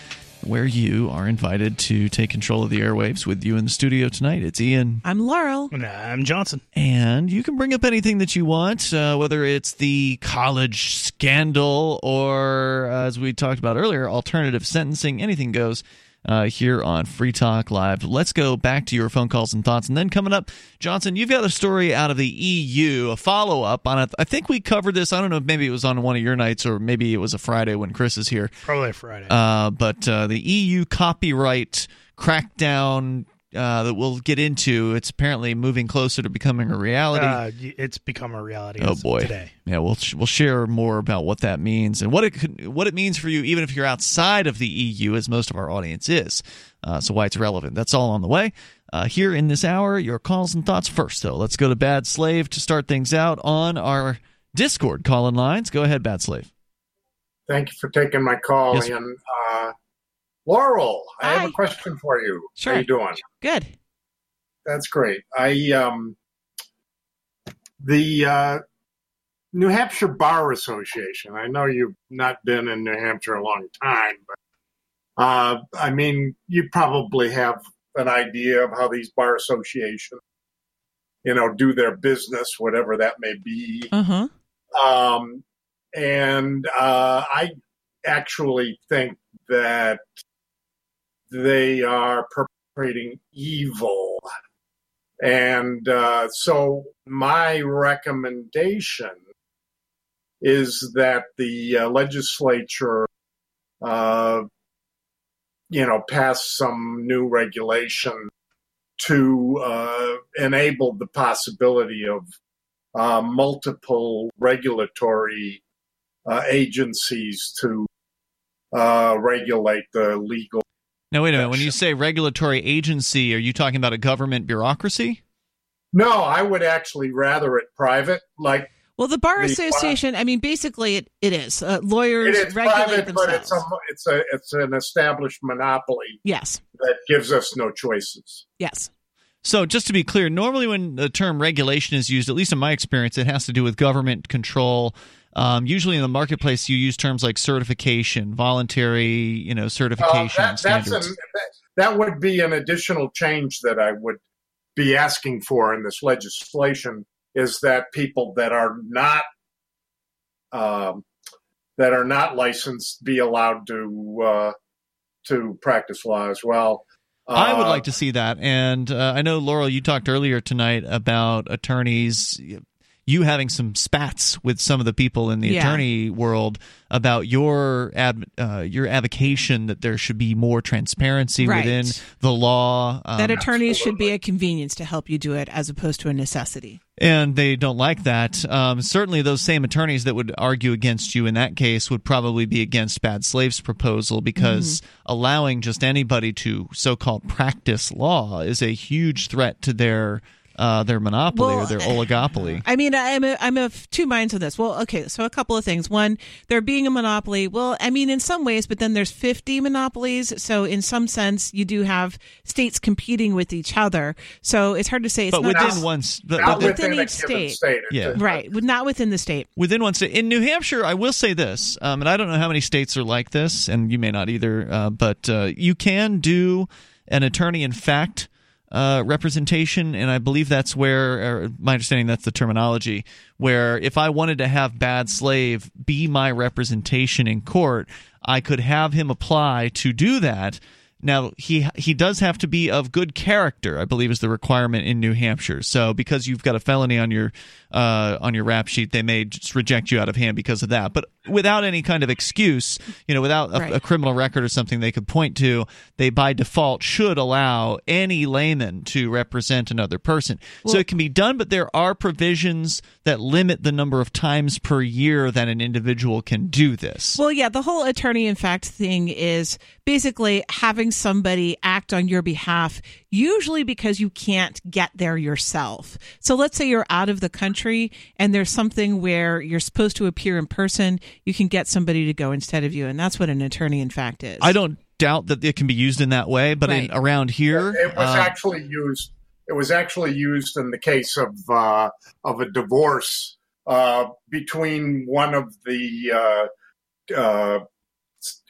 where you are invited to take control of the airwaves with you in the studio tonight. It's Ian. I'm Laurel. And I'm Johnson. And you can bring up anything that you want, uh, whether it's the college scandal or, uh, as we talked about earlier, alternative sentencing. Anything goes uh, here on Free Talk Live. Let's go back to your phone calls and thoughts. And then coming up, Johnson, you've got a story out of the EU, a follow up on it. I think we covered this. I don't know if maybe it was on one of your nights or maybe it was a Friday when Chris is here. Probably a Friday. Uh, but uh, the EU copyright crackdown uh, that we'll get into, it's apparently moving closer to becoming a reality. Uh, it's become a reality. Oh boy! Today. Yeah, we'll we'll share more about what that means and what it could, what it means for you, even if you're outside of the EU, as most of our audience is. Uh, so why it's relevant. That's all on the way. Uh, here in this hour, your calls and thoughts first. Though, let's go to Bad Slave to start things out on our Discord call-in lines. Go ahead, Bad Slave. Thank you for taking my call, Yes. Ian. Laurel, I have a question for you. Sure. How you doing? Good. That's great. I um, the uh, New Hampshire Bar Association. I know you've not been in New Hampshire a long time, but uh, I mean, you probably have an idea of how these bar associations, you know, do their business, whatever that may be. Uh huh. Um, and uh, I actually think that they are perpetrating evil. And uh, so my recommendation is that the uh, legislature, uh, you know, pass some new regulation to uh, enable the possibility of uh, multiple regulatory uh, agencies to regulate the legal. Now, wait a minute. When you say regulatory agency, are you talking about a government bureaucracy? No, I would actually rather it private. Like Well, the bar The- association. I mean, basically, it, it is. Uh, lawyers it is regulate private, themselves. but it's a it's a it's an established monopoly yes. that gives us no choices. Yes. So, just to be clear, normally when the term regulation is used, at least in my experience, it has to do with government control. Um, usually in the marketplace, you use terms like certification, voluntary, you know, Uh, certification that, standards. an, that, that would be an additional change that I would be asking for in this legislation is that people that are not um, that are not licensed be allowed to uh, to practice law as well. I would Uh, like to see that. And uh, I know, Laurel, you talked earlier tonight about attorneys, you having some spats with some of the people in the Yeah. attorney world about your ad, uh, your avocation that there should be more transparency Right. within the law. Um, that attorneys should be a convenience to help you do it as opposed to a necessity. and they don't like that. Um, certainly, those same attorneys that would argue against you in that case would probably be against Bad Slaves' proposal because allowing just anybody to so-called practice law is a huge threat to their uh, their monopoly Well, or their oligopoly. <laughs> I mean, I'm a, I'm of two minds on this. Well, okay, so a couple of things. One, there being a monopoly. Well, I mean, in some ways, but then there's 50 monopolies. So in some sense, you do have states competing with each other. So it's hard to say. It's but not within just- one, s- but- not within, within each state. state. Yeah. right, with- not within the state. within one state. In New Hampshire, I will say this, um, and I don't know how many states are like this, and you may not either, uh, but uh, you can do an attorney in fact uh, representation, and I believe that's where, my understanding, that's the terminology, where if I wanted to have Bad Slave be my representation in court, I could have him apply to do that. Now he he does have to be of good character, I believe, is the requirement in New Hampshire. So because you've got a felony on your uh, on your rap sheet, they may just reject you out of hand because of that. But without any kind of excuse, you know, without a, Right. a criminal record or something they could point to, they by default should allow any layman to represent another person. so it can be done, but there are provisions that limit the number of times per year that an individual can do this. Well, yeah, the whole attorney in fact thing is basically having somebody act on your behalf, usually because you can't get there yourself. So let's say you're out of the country and there's something where you're supposed to appear in person, you can get somebody to go instead of you. And that's what an attorney in fact is. I don't doubt that it can be used in that way, but in, around here, It was uh, actually used. It was actually used in the case of uh, of a divorce uh, between one of the uh, uh,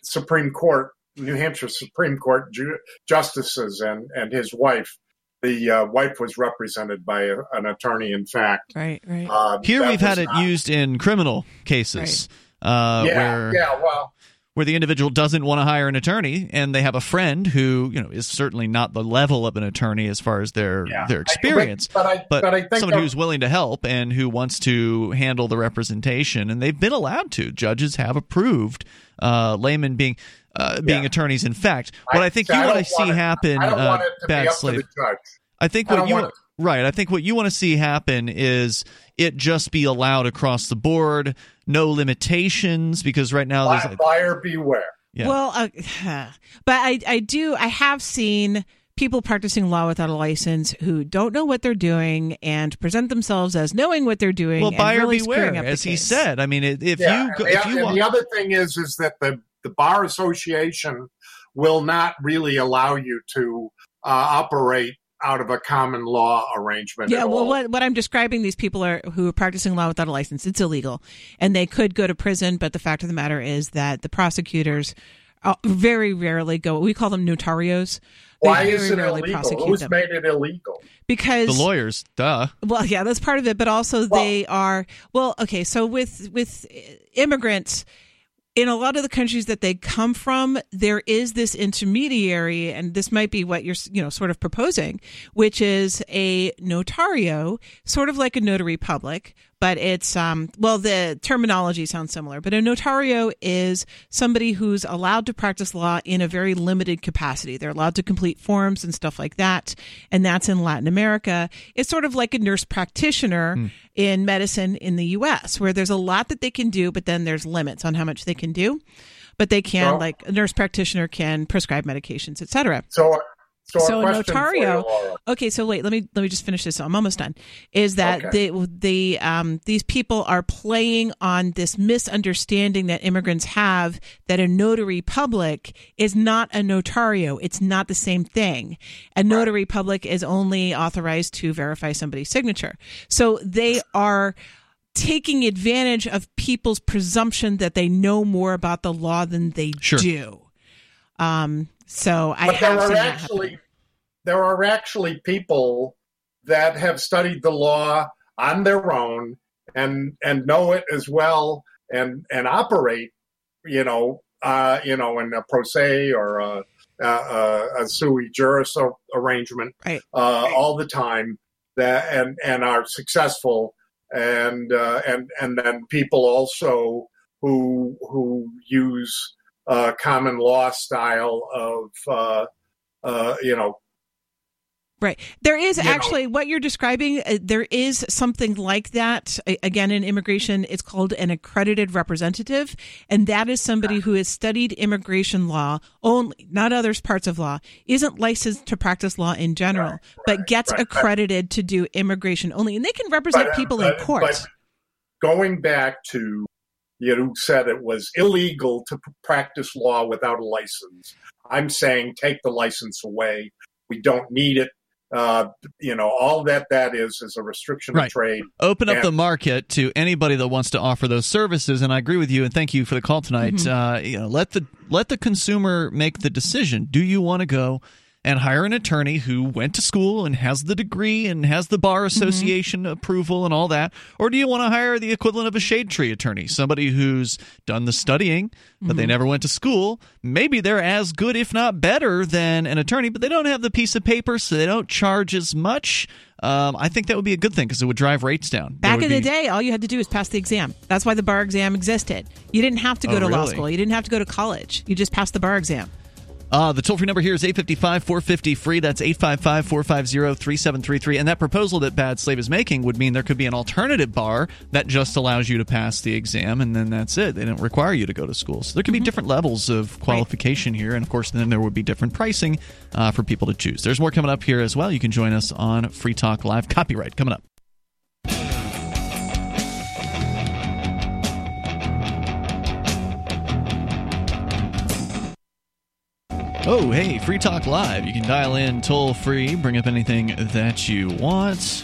Supreme Court, New Hampshire Supreme Court ju- justices, and and his wife. The uh, wife was represented by a, an attorney. In fact, Right, right. uh, Here we've had it not- used in criminal cases, uh, yeah, where yeah. Well, where the individual doesn't want to hire an attorney, and they have a friend who you know is certainly not the level of an attorney as far as their Yeah. their I- experience, but I- but I think someone that- who's willing to help and who wants to handle the representation, and they've been allowed to. Judges have approved uh, laymen being. Uh, being Yeah. attorneys, in fact, what I, think see, you want to see it- happen, I uh, want it to bad slave. to the judge. I think what don't you want right. I think what you want to see happen is it just be allowed across the board, no limitations, because right now there's Buy- Buyer beware. yeah. Well, uh, <sighs> but I, I do, I have seen people practicing law without a license who don't know what they're doing and present themselves as knowing what they're doing. well, and buyer really beware, up as he case. said. I mean, if yeah, you go, if the, you and want, the other thing is is that the the bar association will not really allow you to uh, operate out of a common law arrangement. Yeah, at well, what what I'm describing these people are who are practicing law without a license. It's illegal, and they could go to prison. But the fact of the matter is that the prosecutors uh, very rarely go. We call them notarios. They Why is it rarely illegal? prosecute Who's them. made it illegal? because the lawyers, duh. Well, yeah, that's part of it, but also they are well, okay, so with with immigrants in a lot of the countries that they come from, there is this intermediary, and this might be what you're, you know, sort of proposing, which is a notario, sort of like a notary public, but it's, um, well, the terminology sounds similar, but a notario is somebody who's allowed to practice law in a very limited capacity. They're allowed to complete forms and stuff like that, and that's in Latin America. It's sort of like a nurse practitioner in medicine in the U.S., where there's a lot that they can do, but then there's limits on how much they can do. But they can, like a nurse practitioner, can prescribe medications, etc. So, so, So a a you, notario. Okay, so wait, let me let me just finish this. I'm almost done. Is that Okay. the the um these people are playing on this misunderstanding that immigrants have that a notary public is not a notario. It's not the same thing. A notary public is only authorized to verify somebody's signature. So they are taking advantage of people's presumption that they know more about the law than they Sure. do. Um so I but there have are seen actually there are actually people that have studied the law on their own and and know it as well and and operate, you know, uh, you know, in a pro se or a, a, a sui juris arrangement right. uh, all the time that and and are successful and uh, and and then people also who who use uh, common law style of uh, uh, you know Right. There is You actually what you're describing. Uh, there is something like that. A- Again, in immigration, it's called an accredited representative. And that is somebody who has studied immigration law only, not other parts of law, isn't licensed to practice law in general, but gets right, right. accredited to do immigration only. And they can represent But, uh, people but- in court. but going back to you know, who said it was illegal to practice law without a license. I'm saying take the license away. We don't need it. Uh, you know, all that that is is a restriction Right. of trade. Open up And- the market to anybody that wants to offer those services, and I agree with you. And thank you for the call tonight. Mhm. Uh, you know, let the let the consumer make the decision. Do you want to go and hire an attorney who went to school and has the degree and has the bar association approval and all that, or do you want to hire the equivalent of a shade tree attorney, somebody who's done the studying but they Mhm. never went to school? Maybe they're as good, if not better, than an attorney, but they don't have the piece of paper, so they don't charge as much. Um, I think that would be a good thing because it would drive rates down. Back in the day, all you had to do was pass the exam. That's why the bar exam existed. You didn't have to go Oh, to law school. You didn't have to go to college. You just passed the bar exam. Uh, the toll free number here is 855 450 free. That's 855 450 3733. And that proposal that Bad Slave is making would mean there could be an alternative bar that just allows you to pass the exam, and then that's it. They don't require you to go to school. So there could be different levels of qualification here. And of course, then there would be different pricing uh, for people to choose. There's more coming up here as well. You can join us on Free Talk Live. Copyright coming up. Oh, hey, Free Talk Live. You can dial in toll free, bring up anything that you want.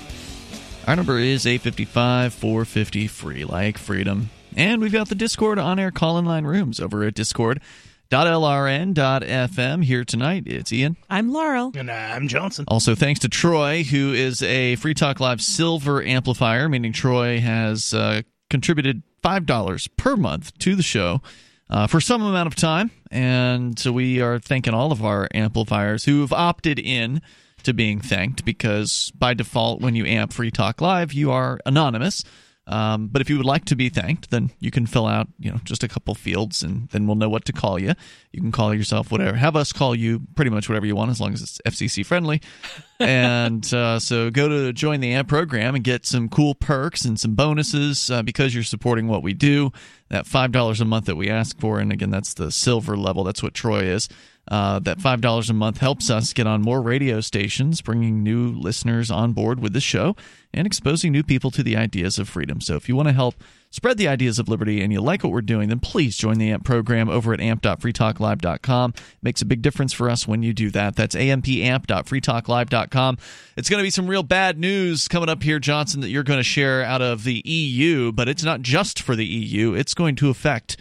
Our number is 855 450 free, like freedom. And we've got the Discord on air call in line rooms over at discord.lrn.fm. Here tonight, it's Ian. I'm Laurel. And I'm Johnson. Also, thanks to Troy, who is a Free Talk Live Silver amplifier, meaning Troy has uh, contributed $5 per month to the show uh, for some amount of time. And so we are thanking all of our amplifiers who have opted in to being thanked because by default, when you amp Free Talk Live, you are anonymous. Um, but if you would like to be thanked, then you can fill out, you know, just a couple fields, and then we'll know what to call you. You can call yourself whatever. Have us call you pretty much whatever you want, as long as it's FCC friendly. <laughs> and uh, so go to join the AMP program and get some cool perks and some bonuses uh, because you're supporting what we do. That five dollars a month that we ask for, and again, that's the silver level. That's what Troy is. Uh, that five dollars a month helps us get on more radio stations, bringing new listeners on board with the show and exposing new people to the ideas of freedom. So, if you want to help spread the ideas of liberty and you like what we're doing, then please join the AMP program over at amp.freetalklive.com. Makes a big difference for us when you do that. That's ampamp.freetalklive.com. It's going to be some real bad news coming up here, Johnson, that you're going to share out of the EU, but it's not just for the EU. It's going to affect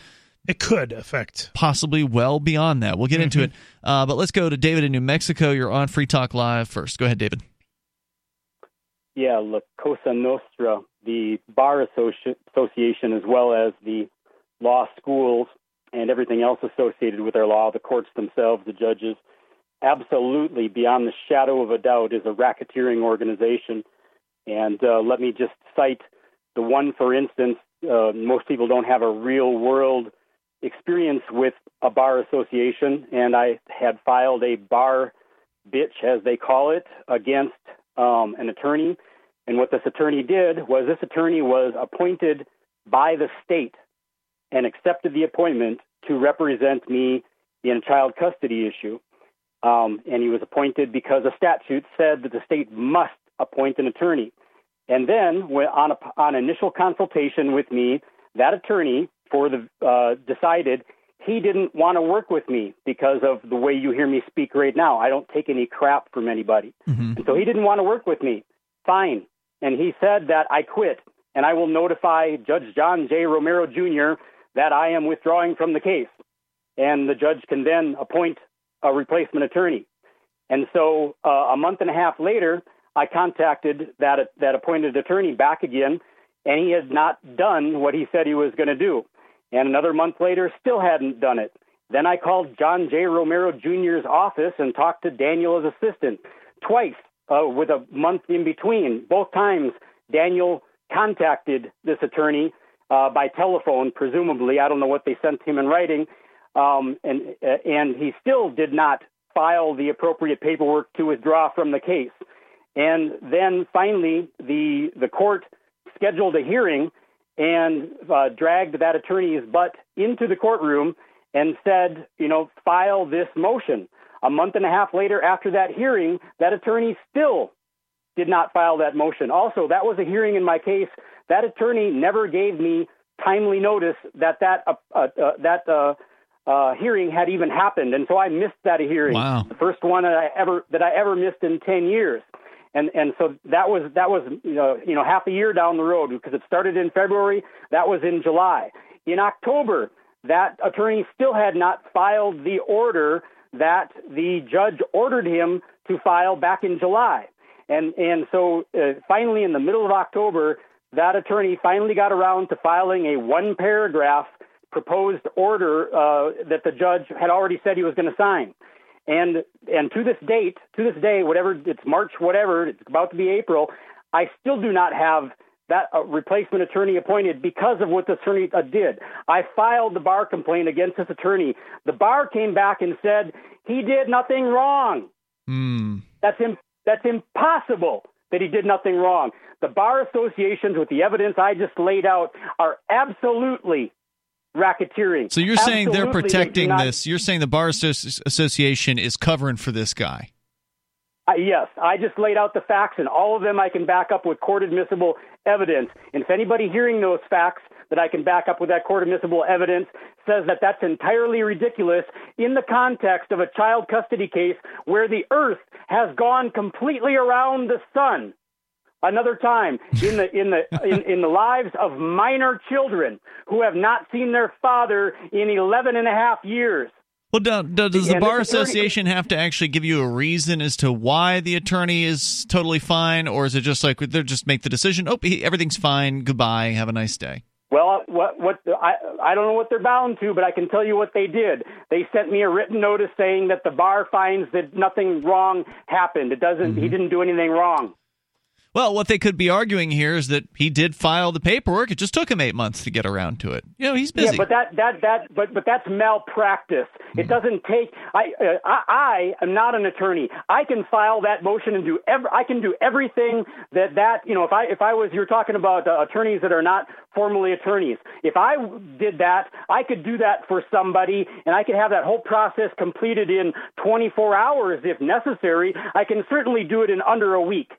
it could affect possibly well beyond that. We'll get into it. Uh, but let's go to David in New Mexico. You're on Free Talk Live first. Go ahead, David. Yeah, La Cosa Nostra, the Bar Associ- Association, as well as the law schools and everything else associated with our law, the courts themselves, the judges, absolutely, beyond the shadow of a doubt, is a racketeering organization. And uh, let me just cite the one, for instance, uh, most people don't have a real world experience with a bar association, and I had filed a bar bitch, as they call it, against um, an attorney. And what this attorney did was this attorney was appointed by the state and accepted the appointment to represent me in a child custody issue. Um, and he was appointed because a statute said that the state must appoint an attorney. And then, on, a, on initial consultation with me, that attorney for the uh, decided he didn't want to work with me because of the way you hear me speak right now. I don't take any crap from anybody, and so he didn't want to work with me. Fine, and he said that I quit, and I will notify Judge John J. Romero Jr. that I am withdrawing from the case, and the judge can then appoint a replacement attorney. And so, uh, a month and a half later, I contacted that that appointed attorney back again, and he had not done what he said he was going to do. And another month later, still hadn't done it. Then I called John J. Romero Jr.'s office and talked to Daniel as assistant twice uh, with a month in between. Both times, Daniel contacted this attorney uh, by telephone, presumably. I don't know what they sent him in writing, um, and uh, and he still did not file the appropriate paperwork to withdraw from the case. And then finally, the the court scheduled a hearing and uh, dragged that attorney's butt into the courtroom and said, you know, file this motion. A month and a half later, after that hearing, that attorney still did not file that motion. Also, that was a hearing in my case. That attorney never gave me timely notice that that uh, uh, uh, that uh, uh, hearing had even happened, and so I missed that hearing. Wow. The first one that I ever that I ever missed in ten years, and and so that was that was you know you know half a year down the road because it started in February. That was in July. In October, that attorney still had not filed the order that the judge ordered him to file back in July. And and so uh, finally, in the middle of October, that attorney finally got around to filing a one paragraph proposed order uh, that the judge had already said he was going to sign. And and to this date, to this day, whatever it's March, whatever it's about to be April, I still do not have that uh, replacement attorney appointed because of what the attorney uh, did. I filed the bar complaint against this attorney. The bar came back and said he did nothing wrong. Hmm. That's Im- that's impossible that he did nothing wrong. The bar associations, with the evidence I just laid out, are absolutely racketeering. So you're saying they're Absolutely, they protecting not- this? You're saying the bar association is covering for this guy? Uh, yes, I just laid out the facts, and all of them I can back up with court admissible evidence. And if anybody hearing those facts that I can back up with that court admissible evidence says that that's entirely ridiculous in the context of a child custody case where the earth has gone completely around the sun. Another time in the in the in, in the lives of minor children who have not seen their father in 11 and a half years. Well, do, do- does the And bar attorney- association have to actually give you a reason as to why the attorney is totally fine, or is it just like they just make the decision? Oh, he, everything's fine. Goodbye. Have a nice day. Well, what what I I don't know what they're bound to, but I can tell you what they did. They sent me a written notice saying that the bar finds that nothing wrong happened. It doesn't. Mm-hmm. He didn't do anything wrong. Well, what they could be arguing here is that he did file the paperwork. It just took him eight months to get around to it. You know, he's busy. Yeah, but that that that but but that's malpractice. Hmm. It doesn't take. I, uh, I I am not an attorney. I can file that motion and do every. I can do everything that that you know. If I if I was you're talking about uh, attorneys that are not formally attorneys. If I did that, I could do that for somebody, and I could have that whole process completed in 24 hours if necessary. I can certainly do it in under a week.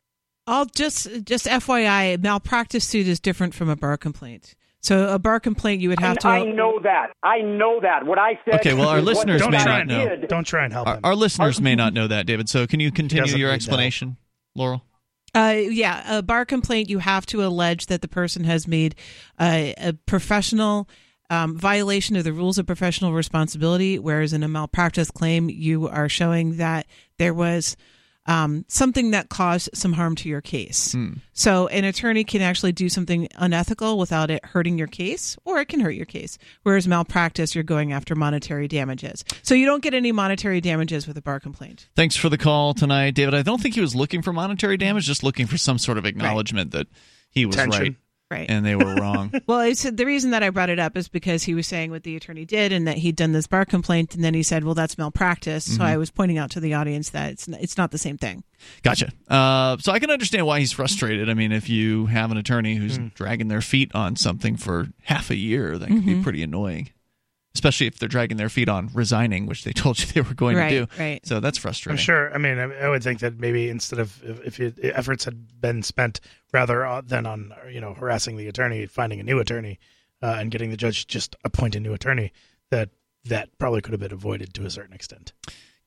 I'll just just FYI, malpractice suit is different from a bar complaint. So a bar complaint, you would have And to. I know that. I know that. What I said. Okay, well, our listeners may not know. did. Don't try and help Our, him. our listeners may not know that, David. So can you continue your need to explanation, Laurel? Uh, yeah, a bar complaint, you have to allege that the person has made a, a professional um, violation of the rules of professional responsibility, whereas in a malpractice claim, you are showing that there was um, something that caused some harm to your case. Hmm. So an attorney can actually do something unethical without it hurting your case, or it can hurt your case. Whereas malpractice, you're going after monetary damages. So you don't get any monetary damages with a bar complaint. Thanks for the call tonight, David. I don't think he was looking for monetary damage, just looking for some sort of acknowledgement that he was Tension. right Right. and they were wrong. <laughs> Well, it's, the reason that I brought it up is because he was saying what the attorney did and that he'd done this bar complaint, and then he said, "Well, that's malpractice." Mm-hmm. So I was pointing out to the audience that it's it's not the same thing. Gotcha. Uh, so I can understand why he's frustrated. I mean, if you have an attorney who's Hmm. dragging their feet on something for half a year, that can be Mhm. pretty annoying. Especially if they're dragging their feet on resigning, which they <laughs> told you they were going Right, to do. right. So that's frustrating. I'm sure. I mean, I, I would think that maybe instead of if, if it, efforts had been spent rather uh, than on you know harassing the attorney, finding a new attorney, uh, and getting the judge just appoint a new attorney, that that probably could have been avoided to a certain extent.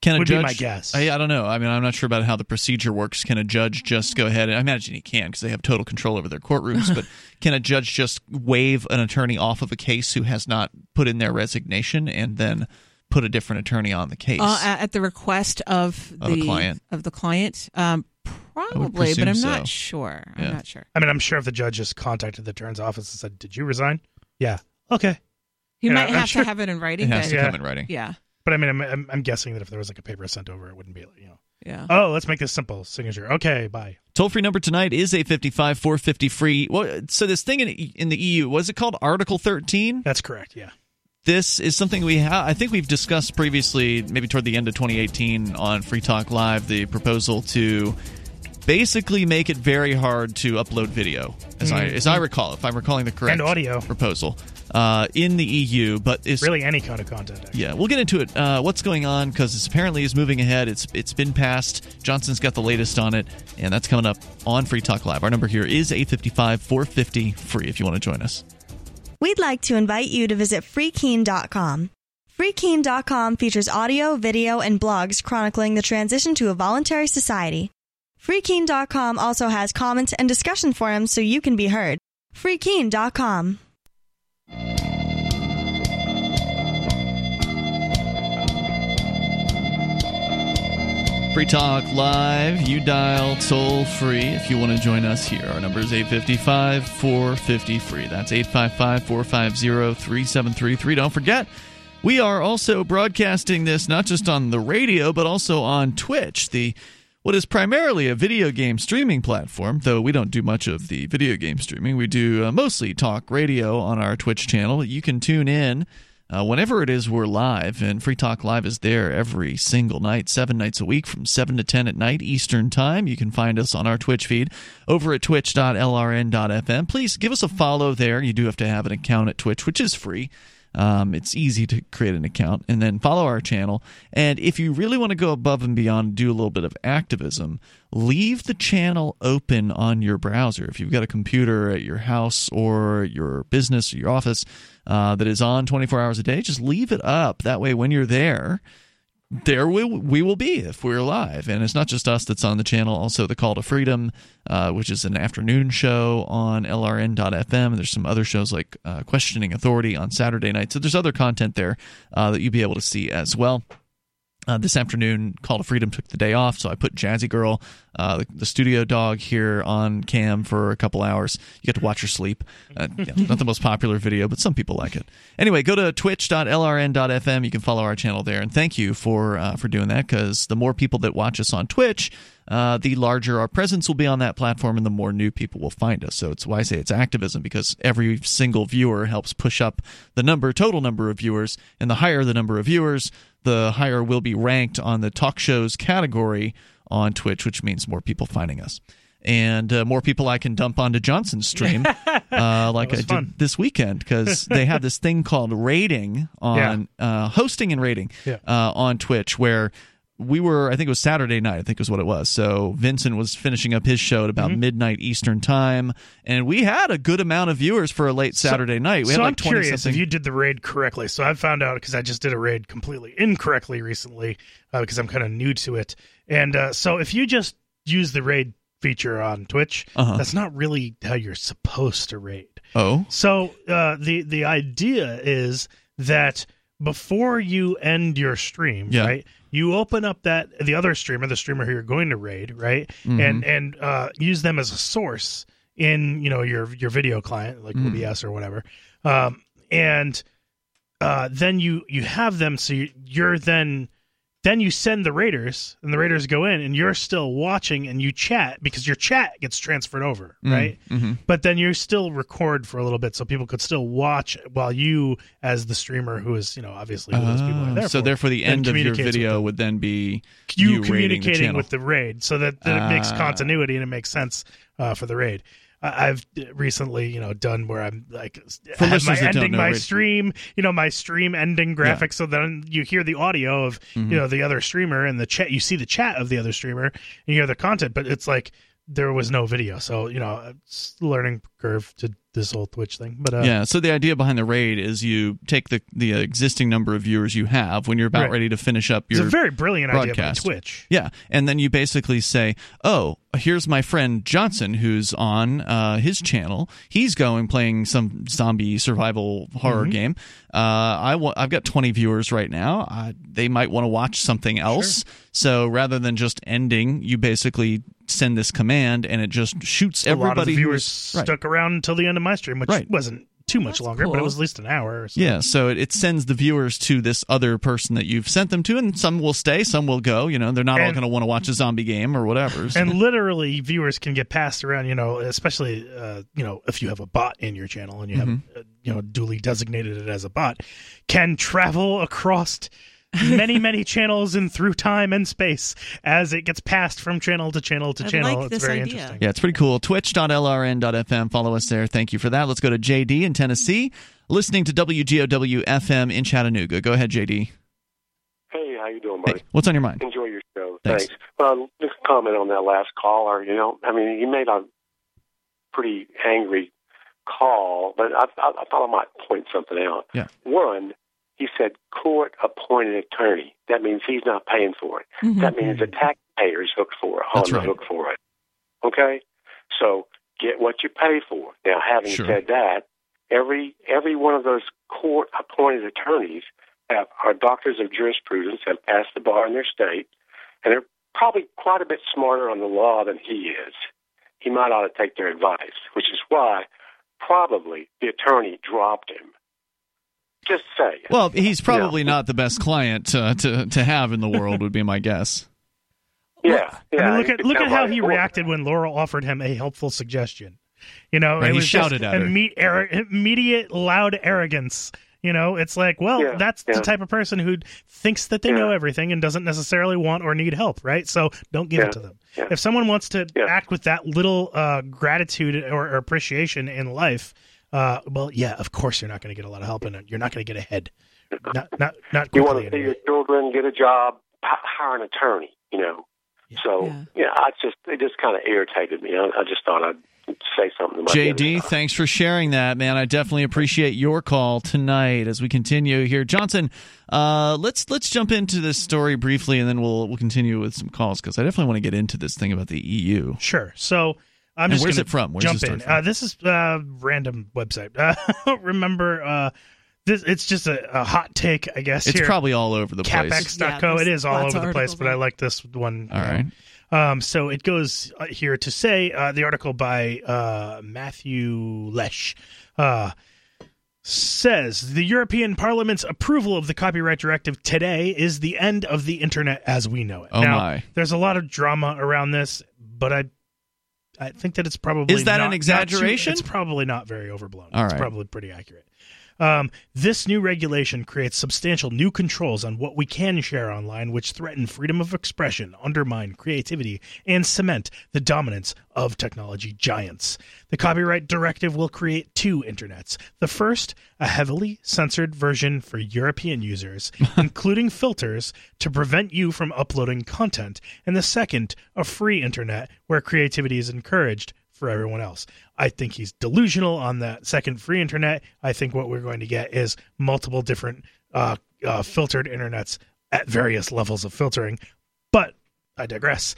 Can a Would judge, be my guess. I, I don't know. I mean, I'm not sure about how the procedure works. Can a judge just go ahead? And, I imagine he can because they have total control over their courtrooms. <laughs> but can a judge just waive an attorney off of a case who has not put in their resignation and then put a different attorney on the case? Uh, at at the request of Of the the client. Of the client, um, probably, but I'm not sure. Yeah. I'm not sure. I mean, I'm sure if the judge just contacted the attorney's office and said, "Did you resign?" Yeah. Okay. He Yeah, might I'm have sure- to have it in writing. It has but- to Yeah. come in writing. Yeah. But I mean, I'm, I'm I'm guessing that if there was like a paper sent over, it wouldn't be like you know. Yeah. Oh, let's make this simple. Signature. Okay, bye. Toll free number tonight is 855 450 free. Well, so this thing in, in the EU, was it called Article 13? That's correct. Yeah. This is something we have. I think we've discussed previously, maybe toward the end of 2018 on Free Talk Live, the proposal to basically make it very hard to upload video, as I Mhm. as I recall, if I'm recalling the correct And audio. proposal uh, in the EU. But it's Really, any kind of content. actually. yeah, we'll get into it. Uh, what's going on? Because it's apparently is moving ahead. It's it's been passed. Johnson's got the latest on it, and that's coming up on Free Talk Live. Our number here is 855 450 free. If you want to join us. We'd like to invite you to visit freekeene.com. Freekeene.com features audio, video, and blogs chronicling the transition to a voluntary society. Freekeene.com also has comments and discussion forums so you can be heard. Freekeene.com. Free Talk Live. You dial toll free if you want to join us here. Our number is 855 450 free. That's 855 450 3733. Don't forget, we are also broadcasting this not just on the radio, but also on Twitch, the what is primarily a video game streaming platform, though we don't do much of the video game streaming. We do uh, mostly talk radio on our Twitch channel. You can tune in uh, whenever it is we're live, and Free Talk Live is there every single night, seven nights a week from 7 to 10 at night Eastern Time. You can find us on our Twitch feed over at twitch.lrn.fm. Please give us a follow there. You do have to have an account at Twitch, which is free. Um, it's easy to create an account and then follow our channel. And if you really want to go above and beyond, do a little bit of activism, leave the channel open on your browser. If you've got a computer at your house or your business or your office uh, that is on 24 hours a day, just leave it up. That way, when you're there, there we, we will be if we're live. And it's not just us that's on the channel, also the Call to Freedom, uh, which is an afternoon show on LRN.FM. There's some other shows like uh, Questioning Authority on Saturday night. So there's other content there uh, that you'll be able to see as well. Uh, this afternoon, Call to Freedom took the day off, so I put Jazzy Girl, uh, the, the studio dog, here on cam for a couple hours. You get to watch her sleep. Uh, <laughs> yeah, not the most popular video, but some people like it. Anyway, go to twitch.lrn.fm. You can follow our channel there, and thank you for uh, for doing that because the more people that watch us on Twitch, uh, the larger our presence will be on that platform, and the more new people will find us. So it's why I say it's activism because every single viewer helps push up the number, total number of viewers, and the higher the number of viewers, the higher we'll be ranked on the talk shows category on Twitch, which means more people finding us. And uh, more people I can dump onto Johnson's stream, <laughs> uh, like I did fun. this weekend, because <laughs> they have this thing called raiding on uh, hosting and raiding Yeah. uh, on Twitch, where we were, I think it was Saturday night, I think was what it was. So Vincent was finishing up his show at about Mm-hmm. midnight Eastern time, and we had a good amount of viewers for a late Saturday night. We so had like I'm 20 curious something. if you did the raid correctly. So I found out because I just did a raid completely incorrectly recently uh, because I'm kind of new to it. And uh, so if you just use the raid feature on Twitch, Uh-huh. that's not really how you're supposed to raid. oh, So uh, the the idea is that before you end your stream, Yeah. right? You open up that the other streamer, the streamer who you're going to raid, right? Mhm. And and uh, use them as a source in you know your your video client like Mm. OBS or whatever. Um, and uh, then you you have them so you, you're then then you send the raiders and the raiders go in and you're still watching and you chat because your chat gets transferred over Mm, right mhm. but then you still record for a little bit so people could still watch while you as the streamer who is you know obviously who those people are there so for, therefore the end of your video would then be you, the communicating channel. with the raid so that, that it makes Ah. continuity and it makes sense uh, for the raid I've recently, you know, done where I'm like For my ending my raid- stream, you know, my stream ending graphic. So then you hear the audio of Mhm. you know the other streamer and the chat. You see the chat of the other streamer and you hear the content, but it's like there was no video. So you know, it's learning curve to this whole Twitch thing. But uh, yeah. So the idea behind the raid is you take the the existing number of viewers you have when you're about Right. ready to finish up your. it's a very brilliant idea by. Twitch. Yeah, and then you basically say, "Oh, here's my friend Johnson, who's on uh, his channel. He's going playing some zombie survival horror Mhm. game. Uh, I wa- I've got 20 viewers right now. Uh, they might want to watch something else. So rather than just ending, you basically send this command, and it just shoots a lot of everybody the viewers right. stuck around until the end of my stream, which Right. wasn't too much longer, but it was at least an hour. Or so. Yeah, so it, it sends the viewers to this other person that you've sent them to, and some will stay, some will go. You know, they're not all going to want to watch a zombie game or whatever. so- And literally, viewers can get passed around. You know, especially uh, you know if you have a bot in your channel and you have Mm-hmm. uh, you know duly designated it as a bot, can travel across many many channels and through time and space as it gets passed from channel to channel to I channel. like it's this very idea. interesting. Yeah, it's pretty cool. Twitch.lrn.fm. Follow us there. Thank you for that. Let's go to JD in Tennessee, listening to WGOW FM in Chattanooga. Go ahead, JD. Hey, how you doing, buddy? What's on your mind? Enjoy your show. Thanks. Thanks. Um, just a comment on that last caller. You know, I mean, he made a pretty angry call, but I, I, I thought I might point something out. Yeah. One, he said court-appointed attorney. That means he's not paying for it. Mm-hmm. That means the taxpayer is hooked for it, on That's the right. hook for it. Okay, so get what you pay for. Now, having Sure. said that, every every one of those court-appointed attorneys have are doctors of jurisprudence, have passed the bar in their state, and they're probably quite a bit smarter on the law than he is. He might ought to take their advice, which is why probably the attorney dropped him. Just say. Well, he's probably not the best client uh, to to have in the world, would be my guess. Yeah, I yeah. mean, look at look at how he Well, reacted when Laurel offered him a helpful suggestion. You know, Right, it he was shouted just at her. imme- arro- immediate, loud arrogance. You know, it's like, well, Yeah, that's yeah. the type of person who thinks that they know everything and doesn't necessarily want or need help, right? So don't give Yeah, it to them. yeah. If someone wants to act with that little uh, gratitude or, or appreciation in life, uh, well, yeah, of course you're not going to get a lot of help, and you're not going to get ahead. <laughs> Not, not, not you want to see anyway. your children get a job, hire an attorney. You know. So yeah, I just it just kind of irritated me. I, I just thought I'd say something about JD, thanks for sharing that, man. I definitely appreciate your call tonight as we continue here. Johnson, uh, let's let's jump into this story briefly, and then we'll we'll continue with some calls because I definitely want to get into this thing about the EU. Sure. So I'm And just where's it from? Where's jump it in. from? Uh, this is a random website. Uh, <laughs> remember. Uh, this it's just a, a hot take, I guess. It's here. probably all over the place. CapX.co. Yeah, it is all over the place, but I like this one. All right. Um, so it goes uh, here to say uh, the article by uh, Matthew Lesh uh, says the European Parliament's approval of the copyright directive today is the end of the internet as we know it. Oh, now, my. There's a lot of drama around this, but I I think that it's probably Is that not- an not too- exaggeration? it's probably not very overblown. All it's probably pretty accurate. Um, this new regulation creates substantial new controls on what we can share online, which threaten freedom of expression, undermine creativity, and cement the dominance of technology giants. The copyright directive will create two internets. The first, a heavily censored version for European users, <laughs> including filters to prevent you from uploading content, and the second, a free internet where creativity is encouraged for everyone else. I think he's delusional on that second free internet. I think what we're going to get is multiple different uh, uh, filtered internets at various levels of filtering. But I digress.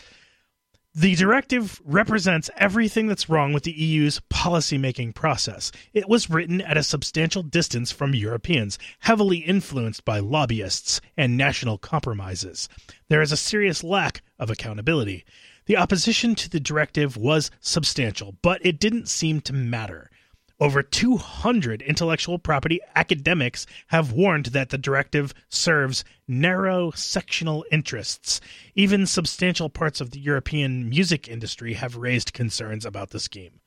The directive represents everything that's wrong with the EU's policymaking process. It was written at a substantial distance from Europeans, heavily influenced by lobbyists and national compromises. There is a serious lack of accountability. The opposition to the directive was substantial, but it didn't seem to matter. Over 200 intellectual property academics have warned that the directive serves narrow sectional interests. Even substantial parts of the European music industry have raised concerns about the scheme.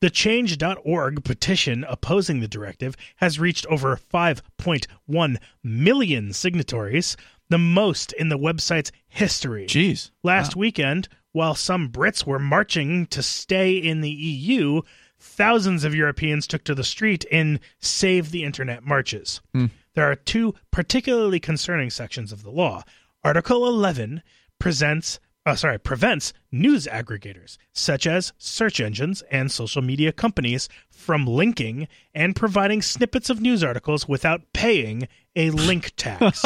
The Change.org petition opposing the directive has reached over 5.1 million signatories, the most in the website's history. Jeez. Last weekend, while some Brits were marching to stay in the EU, thousands of Europeans took to the street in Save the Internet marches. Hmm. There are two particularly concerning sections of the law. Article 11 presents uh, sorry, prevents news aggregators such as search engines and social media companies from linking and providing snippets of news articles without paying a link tax.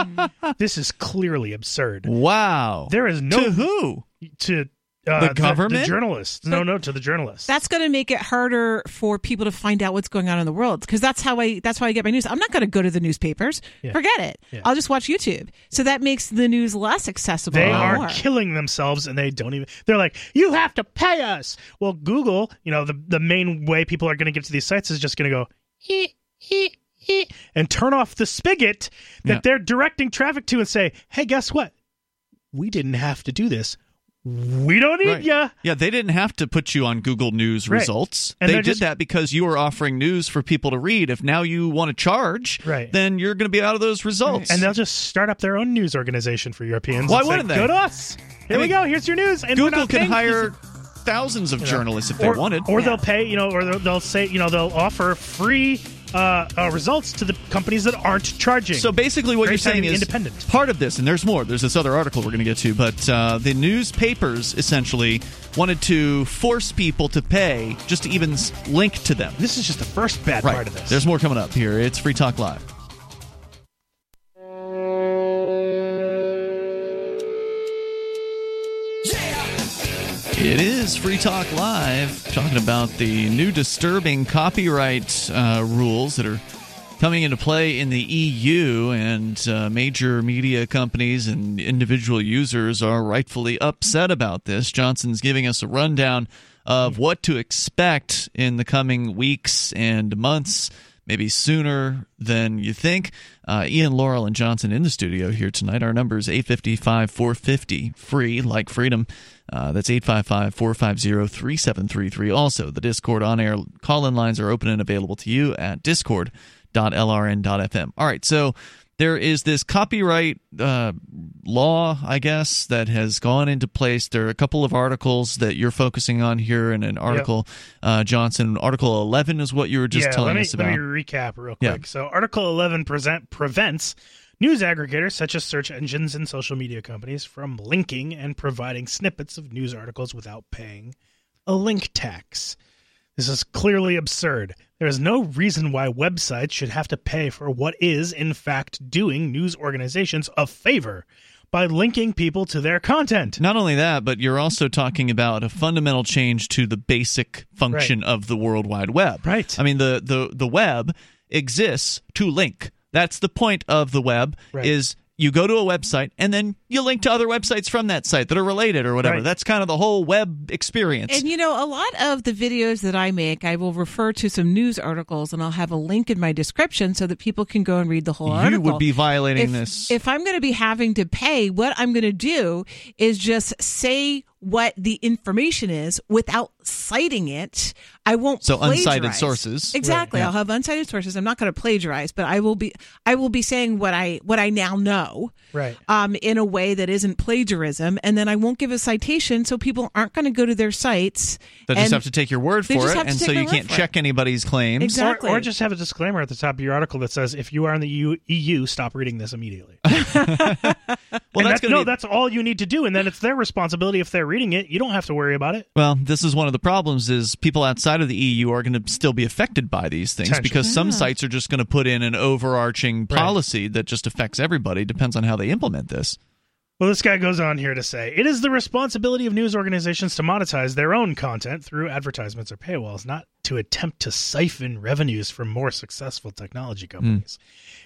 <laughs> this is clearly absurd. Wow. There is no To who? to uh, The The, government? journalists. No, no, to the journalists. That's going to make it harder for people to find out what's going on in the world because that's how I that's how I get my news. I'm not going to go to the newspapers. Yeah. Forget it. Yeah. I'll just watch YouTube. So that makes the news less accessible. They are more. killing themselves and they don't even they're like, You have to pay us. Well, Google, you know, the the main way people are gonna get to these sites is just gonna go, and turn off the spigot that Yeah. they're directing traffic to and say, hey, guess what? We didn't have to do this. We don't need Right. ya. Yeah, they didn't have to put you on Google News Right. results. And they did just- that because you were offering news for people to read. If now you want to charge, Right. then you're going to be out of those results. And they'll just start up their own news organization for Europeans. Why wouldn't they? Go to us. Here I we go. Here's your news. And Google can paying hire thousands of You know, journalists if or, they wanted. or they'll pay. You know, or they'll, they'll say, you know, they'll offer free uh, uh, results to the companies that aren't charging. So basically, what Great you're saying is independent. part of this, and there's more. There's this other article we're going to get to, but uh, the newspapers essentially wanted to force people to pay just to even link to them. This is just the first bad right. part of this. There's more coming up here. It's Free Talk Live. It is Free Talk Live, talking about the new disturbing copyright uh, rules that are coming into play in the EU, and uh, major media companies and individual users are rightfully upset about this. Johnson's giving us a rundown of what to expect in the coming weeks and months. Maybe sooner than you think. Uh, Ian, Laurel, and Johnson in the studio here tonight. Our number is 855 450 free, like freedom. Uh, that's 855 450 3733. Also, the Discord on air call in lines are open and available to you at discord.lrn.fm. All right, so there is this copyright uh, law, I guess, that has gone into place. There are a couple of articles that you're focusing on here, and an article, uh, Johnson, Article 11 is what you were just yeah, telling me, us about. Let me recap real Yeah. quick. So, Article 11 present, prevents news aggregators such as search engines and social media companies from linking and providing snippets of news articles without paying a link tax. This is clearly absurd. There is no reason why websites should have to pay for what is, in fact, doing news organizations a favor by linking people to their content. Not only that, but you're also talking about a fundamental change to the basic function of the World Wide Web. Right. I mean, the the the web exists to link. That's the point of the web. Right. Is you go to a website and then you link to other websites from that site that are related or whatever. Right. That's kind of the whole web experience. And you know, a lot of the videos that I make, I will refer to some news articles and I'll have a link in my description so that people can go and read the whole You article. You would be violating if, this. If I'm going to be having to pay, what I'm going to do is just say what the information is without citing it. I won't So uncited plagiarize. sources. Exactly. Right, yeah. I'll have uncited sources. I'm not going to plagiarize, but I will be I will be saying what I what I now know Right. um, in a way that isn't plagiarism, and then I won't give a citation, so people aren't going to go to their sites. They just have to take your word for it, and so you can't for it. check anybody's claims. Exactly. Or, or just have a disclaimer at the top of your article that says, if you are in the EU, EU stop reading this immediately. <laughs> Well, And that's that's, no, be- that's all you need to do, and then it's their responsibility if they're reading it. You don't have to worry about it. Well, this is one of the problems is people outside of the EU are going to still be affected by these things Potentially. because some sites are just going to put in an overarching Right. policy that just affects everybody depends on how they implement this. Well, this guy goes on here to say it is the responsibility of news organizations to monetize their own content through advertisements or paywalls, not to attempt to siphon revenues from more successful technology companies.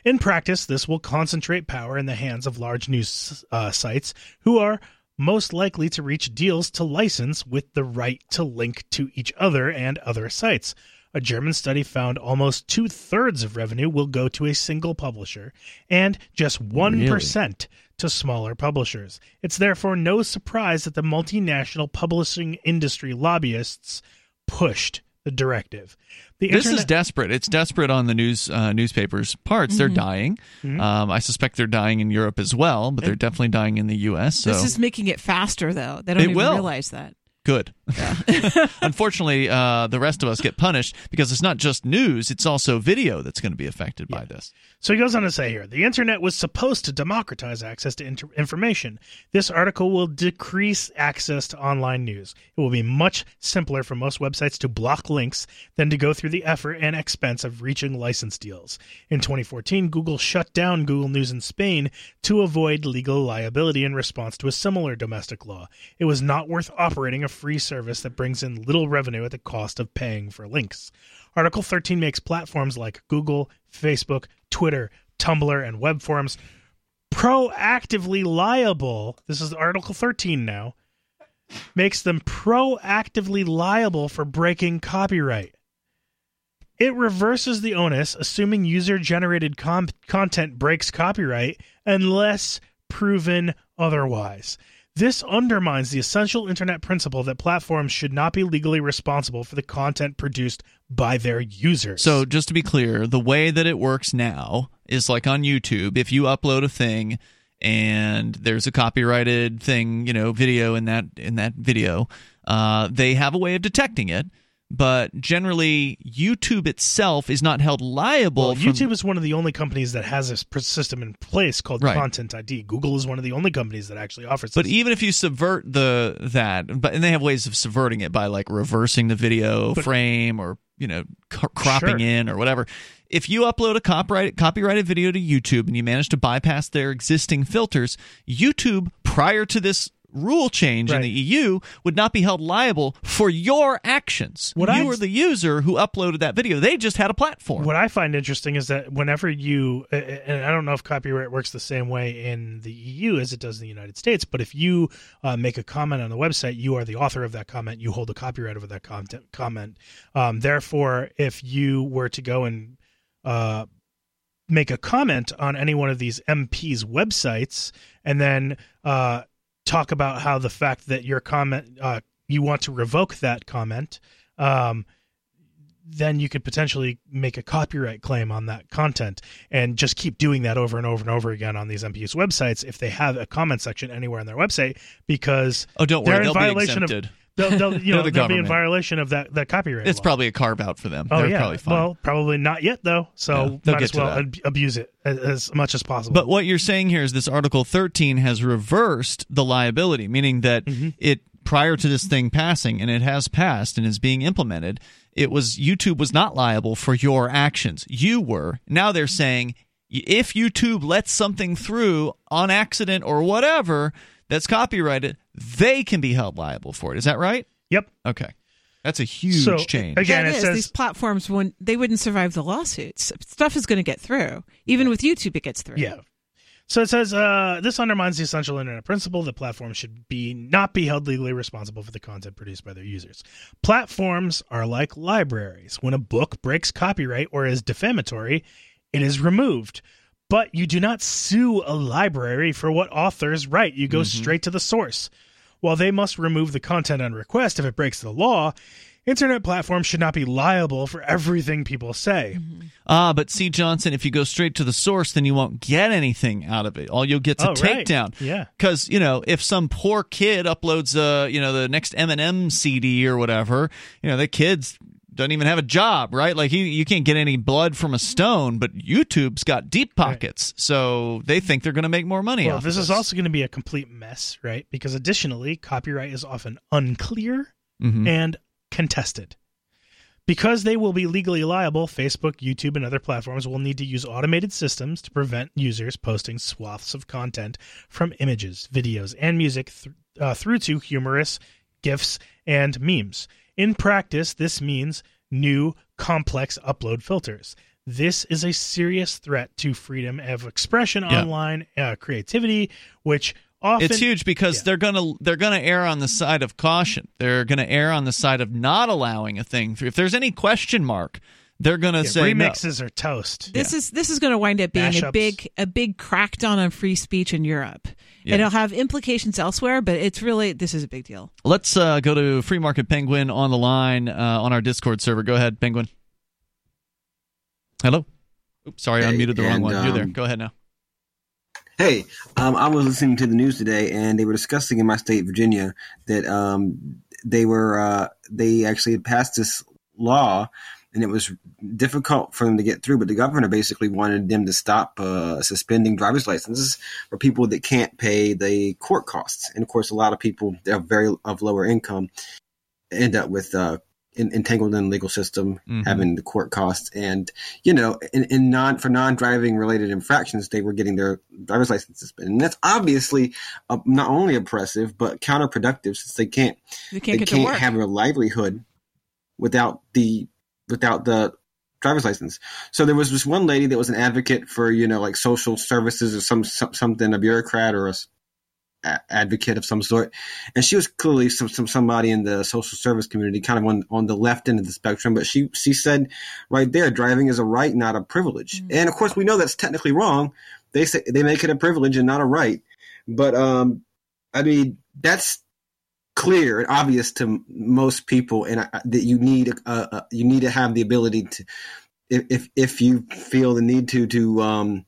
In practice, this will concentrate power in the hands of large news uh, sites who are most likely to reach deals to license with the right to link to each other and other sites. A German study found almost two thirds of revenue will go to a single publisher and just 1% to smaller publishers. It's therefore no surprise that the multinational publishing industry lobbyists pushed directive. The this is desperate. It's desperate on the news uh, newspapers' parts. They're Mhm. dying. Mhm. Um, I suspect they're dying in Europe as well, but they're definitely dying in the U.S. So This is making it faster, though. They don't It even will. realize that. Good. <laughs> Unfortunately, uh, the rest of us get punished because it's not just news; it's also video that's going to be affected by this. So he goes on to say here the internet was supposed to democratize access to inter- information. This article will decrease access to online news. It will be much simpler for most websites to block links than to go through the effort and expense of reaching license deals. In 2014, Google shut down Google News in Spain to avoid legal liability in response to a similar domestic law. It was not worth operating a free service that brings in little revenue at the cost of paying for links. Article 13 makes platforms like Google, Facebook, Twitter, Tumblr, and web forums proactively liable. This is Article 13 now. Makes them proactively liable for breaking copyright. It reverses the onus, assuming user generated content breaks copyright unless proven otherwise. This undermines the essential internet principle that platforms should not be legally responsible for the content produced by their users. So, just to be clear, the way that it works now is like on YouTube. If you upload a thing and there's a copyrighted thing, you know, video in that in that video, uh, they have a way of detecting it. But generally, YouTube itself is not held liable. Well, from- YouTube is one of the only companies that has this system in place called Right. Content ID. Google is one of the only companies that actually offers But this. even if you subvert the that, but and they have ways of subverting it by like reversing the video But- frame or you know c- cropping Sure. in or whatever. If you upload a copyright copyrighted video to YouTube and you manage to bypass their existing filters, YouTube prior to this rule change in the EU would not be held liable for your actions. What you I- were the user who uploaded that video. They just had a platform. What I find interesting is that whenever you, and I don't know if copyright works the same way in the EU as it does in the United States, but if you uh, make a comment on the website, you are the author of that comment. You hold the copyright over that content comment. Um, therefore, if you were to go and uh, make a comment on any one of these MPs' websites, and then uh, talk about how the fact that your comment uh, you want to revoke that comment. Um, then you could potentially make a copyright claim on that content and just keep doing that over and over and over again on these MPU's websites if they have a comment section anywhere on their website because Oh, don't they're worry, in they'll be exempted. of they'll, they'll, you <laughs> know the they'll be in violation of that that copyright. It's law. probably a carve out for them. Oh They're yeah, probably fine. well, probably not yet though. So Yeah, they'll might as well ab- abuse it as, as much as possible. But what you're saying here is this Article 13 has reversed the liability, meaning that Mm-hmm. it prior to this thing passing, and it has passed and is being implemented, it was YouTube was not liable for your actions. You were. Now they're saying if YouTube lets something through on accident or whatever that's copyrighted, they can be held liable for it. Is that right? Yep. Okay. That's a huge So, change. again, Yeah, it is. says- these platforms when they wouldn't survive the lawsuits. Stuff is going to get through. Even with YouTube, it gets through. Yeah. So it says uh, this undermines the essential internet principle that platforms should be not be held legally responsible for the content produced by their users. Platforms are like libraries. When a book breaks copyright or is defamatory, it is removed. But you do not sue a library for what authors write. You go straight to the source. While they must remove the content on request if it breaks the law, internet platforms should not be liable for everything people say. Ah, but see, Johnson, if you go straight to the source, then you won't get anything out of it. All you'll get's a Oh, right. takedown. Yeah. Because you know, if some poor kid uploads, uh, you know, the next Eminem CD or whatever, you know, the kid's doesn't even have a job, right? Like he, you can't get any blood from a stone, but YouTube's got deep pockets, so they think they're going to make more money. Well, off this of is also going to be a complete mess, right? Because additionally, copyright is often unclear Mhm. and contested. Because they will be legally liable, Facebook, YouTube, and other platforms will need to use automated systems to prevent users posting swaths of content from images, videos, and music th- uh, through to humorous GIFs and memes. In practice, this means new, complex upload filters. This is a serious threat to freedom of expression Yeah. online, uh, creativity, which often it's huge because they're gonna they're gonna err on the side of caution. They're gonna err on the side of not allowing a thing through. If there's any question mark, they're gonna Yeah, say no. remixes are toast. This is this is going to wind up being a big a big crackdown on free speech in Europe. Yeah. It'll have implications elsewhere, but it's really this is a big deal. Let's uh, go to Free Market Penguin on the line uh, on our Discord server. Go ahead, Penguin. Hello. Oops, sorry, I Hey, unmuted the wrong and, one. You're there. um, Go ahead now. Hey, um, I was listening to the news today, and they were discussing in my state, Virginia, that um, they were uh, they actually passed this law, and it was difficult for them to get through. But the governor basically wanted them to stop uh, suspending driver's licenses for people that can't pay the court costs. And of course, a lot of people that are very of lower income end up with uh, en- entangled in the legal system, Mhm. having the court costs, and you know, in, in non for non-driving related infractions, they were getting their driver's license suspended, and that's obviously uh, not only oppressive but counterproductive since they can't They can't to work. have a livelihood without the without the driver's license. So there was this one lady that was an advocate for you know like social services or some, some something a bureaucrat or a a- advocate of some sort, and she was clearly some, some somebody in the social service community, kind of on on the left end of the spectrum. But she she said right there, driving is a right, not a privilege. And of course, we know that's technically wrong. They say they make it a privilege and not a right. But um, I mean, that's clear and obvious to most people, and uh, that you need uh, uh, you need to have the ability to, if if, if you feel the need to to um,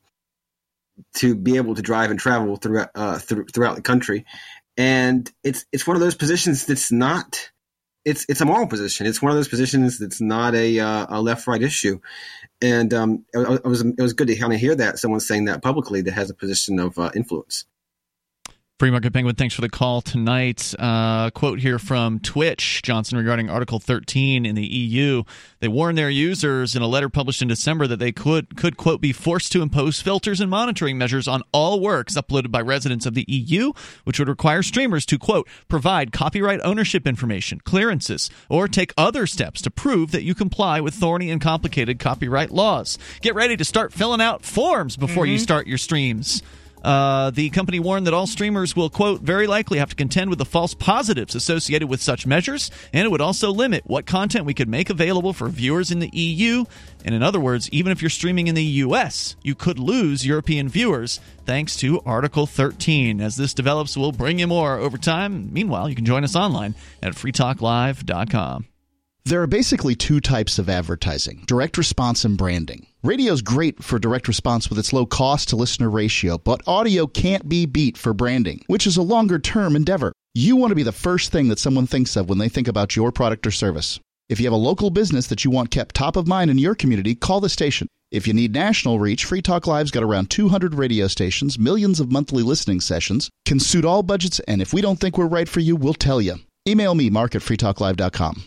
to be able to drive and travel throughout uh, through, throughout the country, and it's it's one of those positions that's not. It's it's a moral position. It's one of those positions that's not a uh, a left right issue, and um, it, it was it was good to kind of hear that someone saying that publicly that has a position of uh, influence. Free Market Penguin, thanks for the call tonight. Uh, quote here from Twitch Johnson regarding Article 13 in the EU. They warned their users in a letter published in December that they could, could, quote, be forced to impose filters and monitoring measures on all works uploaded by residents of the EU, which would require streamers to, quote, provide copyright ownership information, clearances, or take other steps to prove that you comply with thorny and complicated copyright laws. Get ready to start filling out forms before you start your streams. Uh, the company warned that all streamers will, quote, very likely have to contend with the false positives associated with such measures, and it would also limit what content we could make available for viewers in the EU. And in other words, even if you're streaming in the US, you could lose European viewers thanks to Article 13. As this develops, we'll bring you more over time. Meanwhile, you can join us online at freetalklive.com. There are basically two types of advertising direct response and branding. Radio's great for direct response with its low cost to listener ratio, but audio can't be beat for branding, which is a longer term endeavor. You want to be the first thing that someone thinks of when they think about your product or service. If you have a local business that you want kept top of mind in your community, call the station. If you need national reach, Free Talk Live's got around 200 radio stations, millions of monthly listening sessions, can suit all budgets, and if we don't think we're right for you, we'll tell you. Email me, mark at freetalklive.com.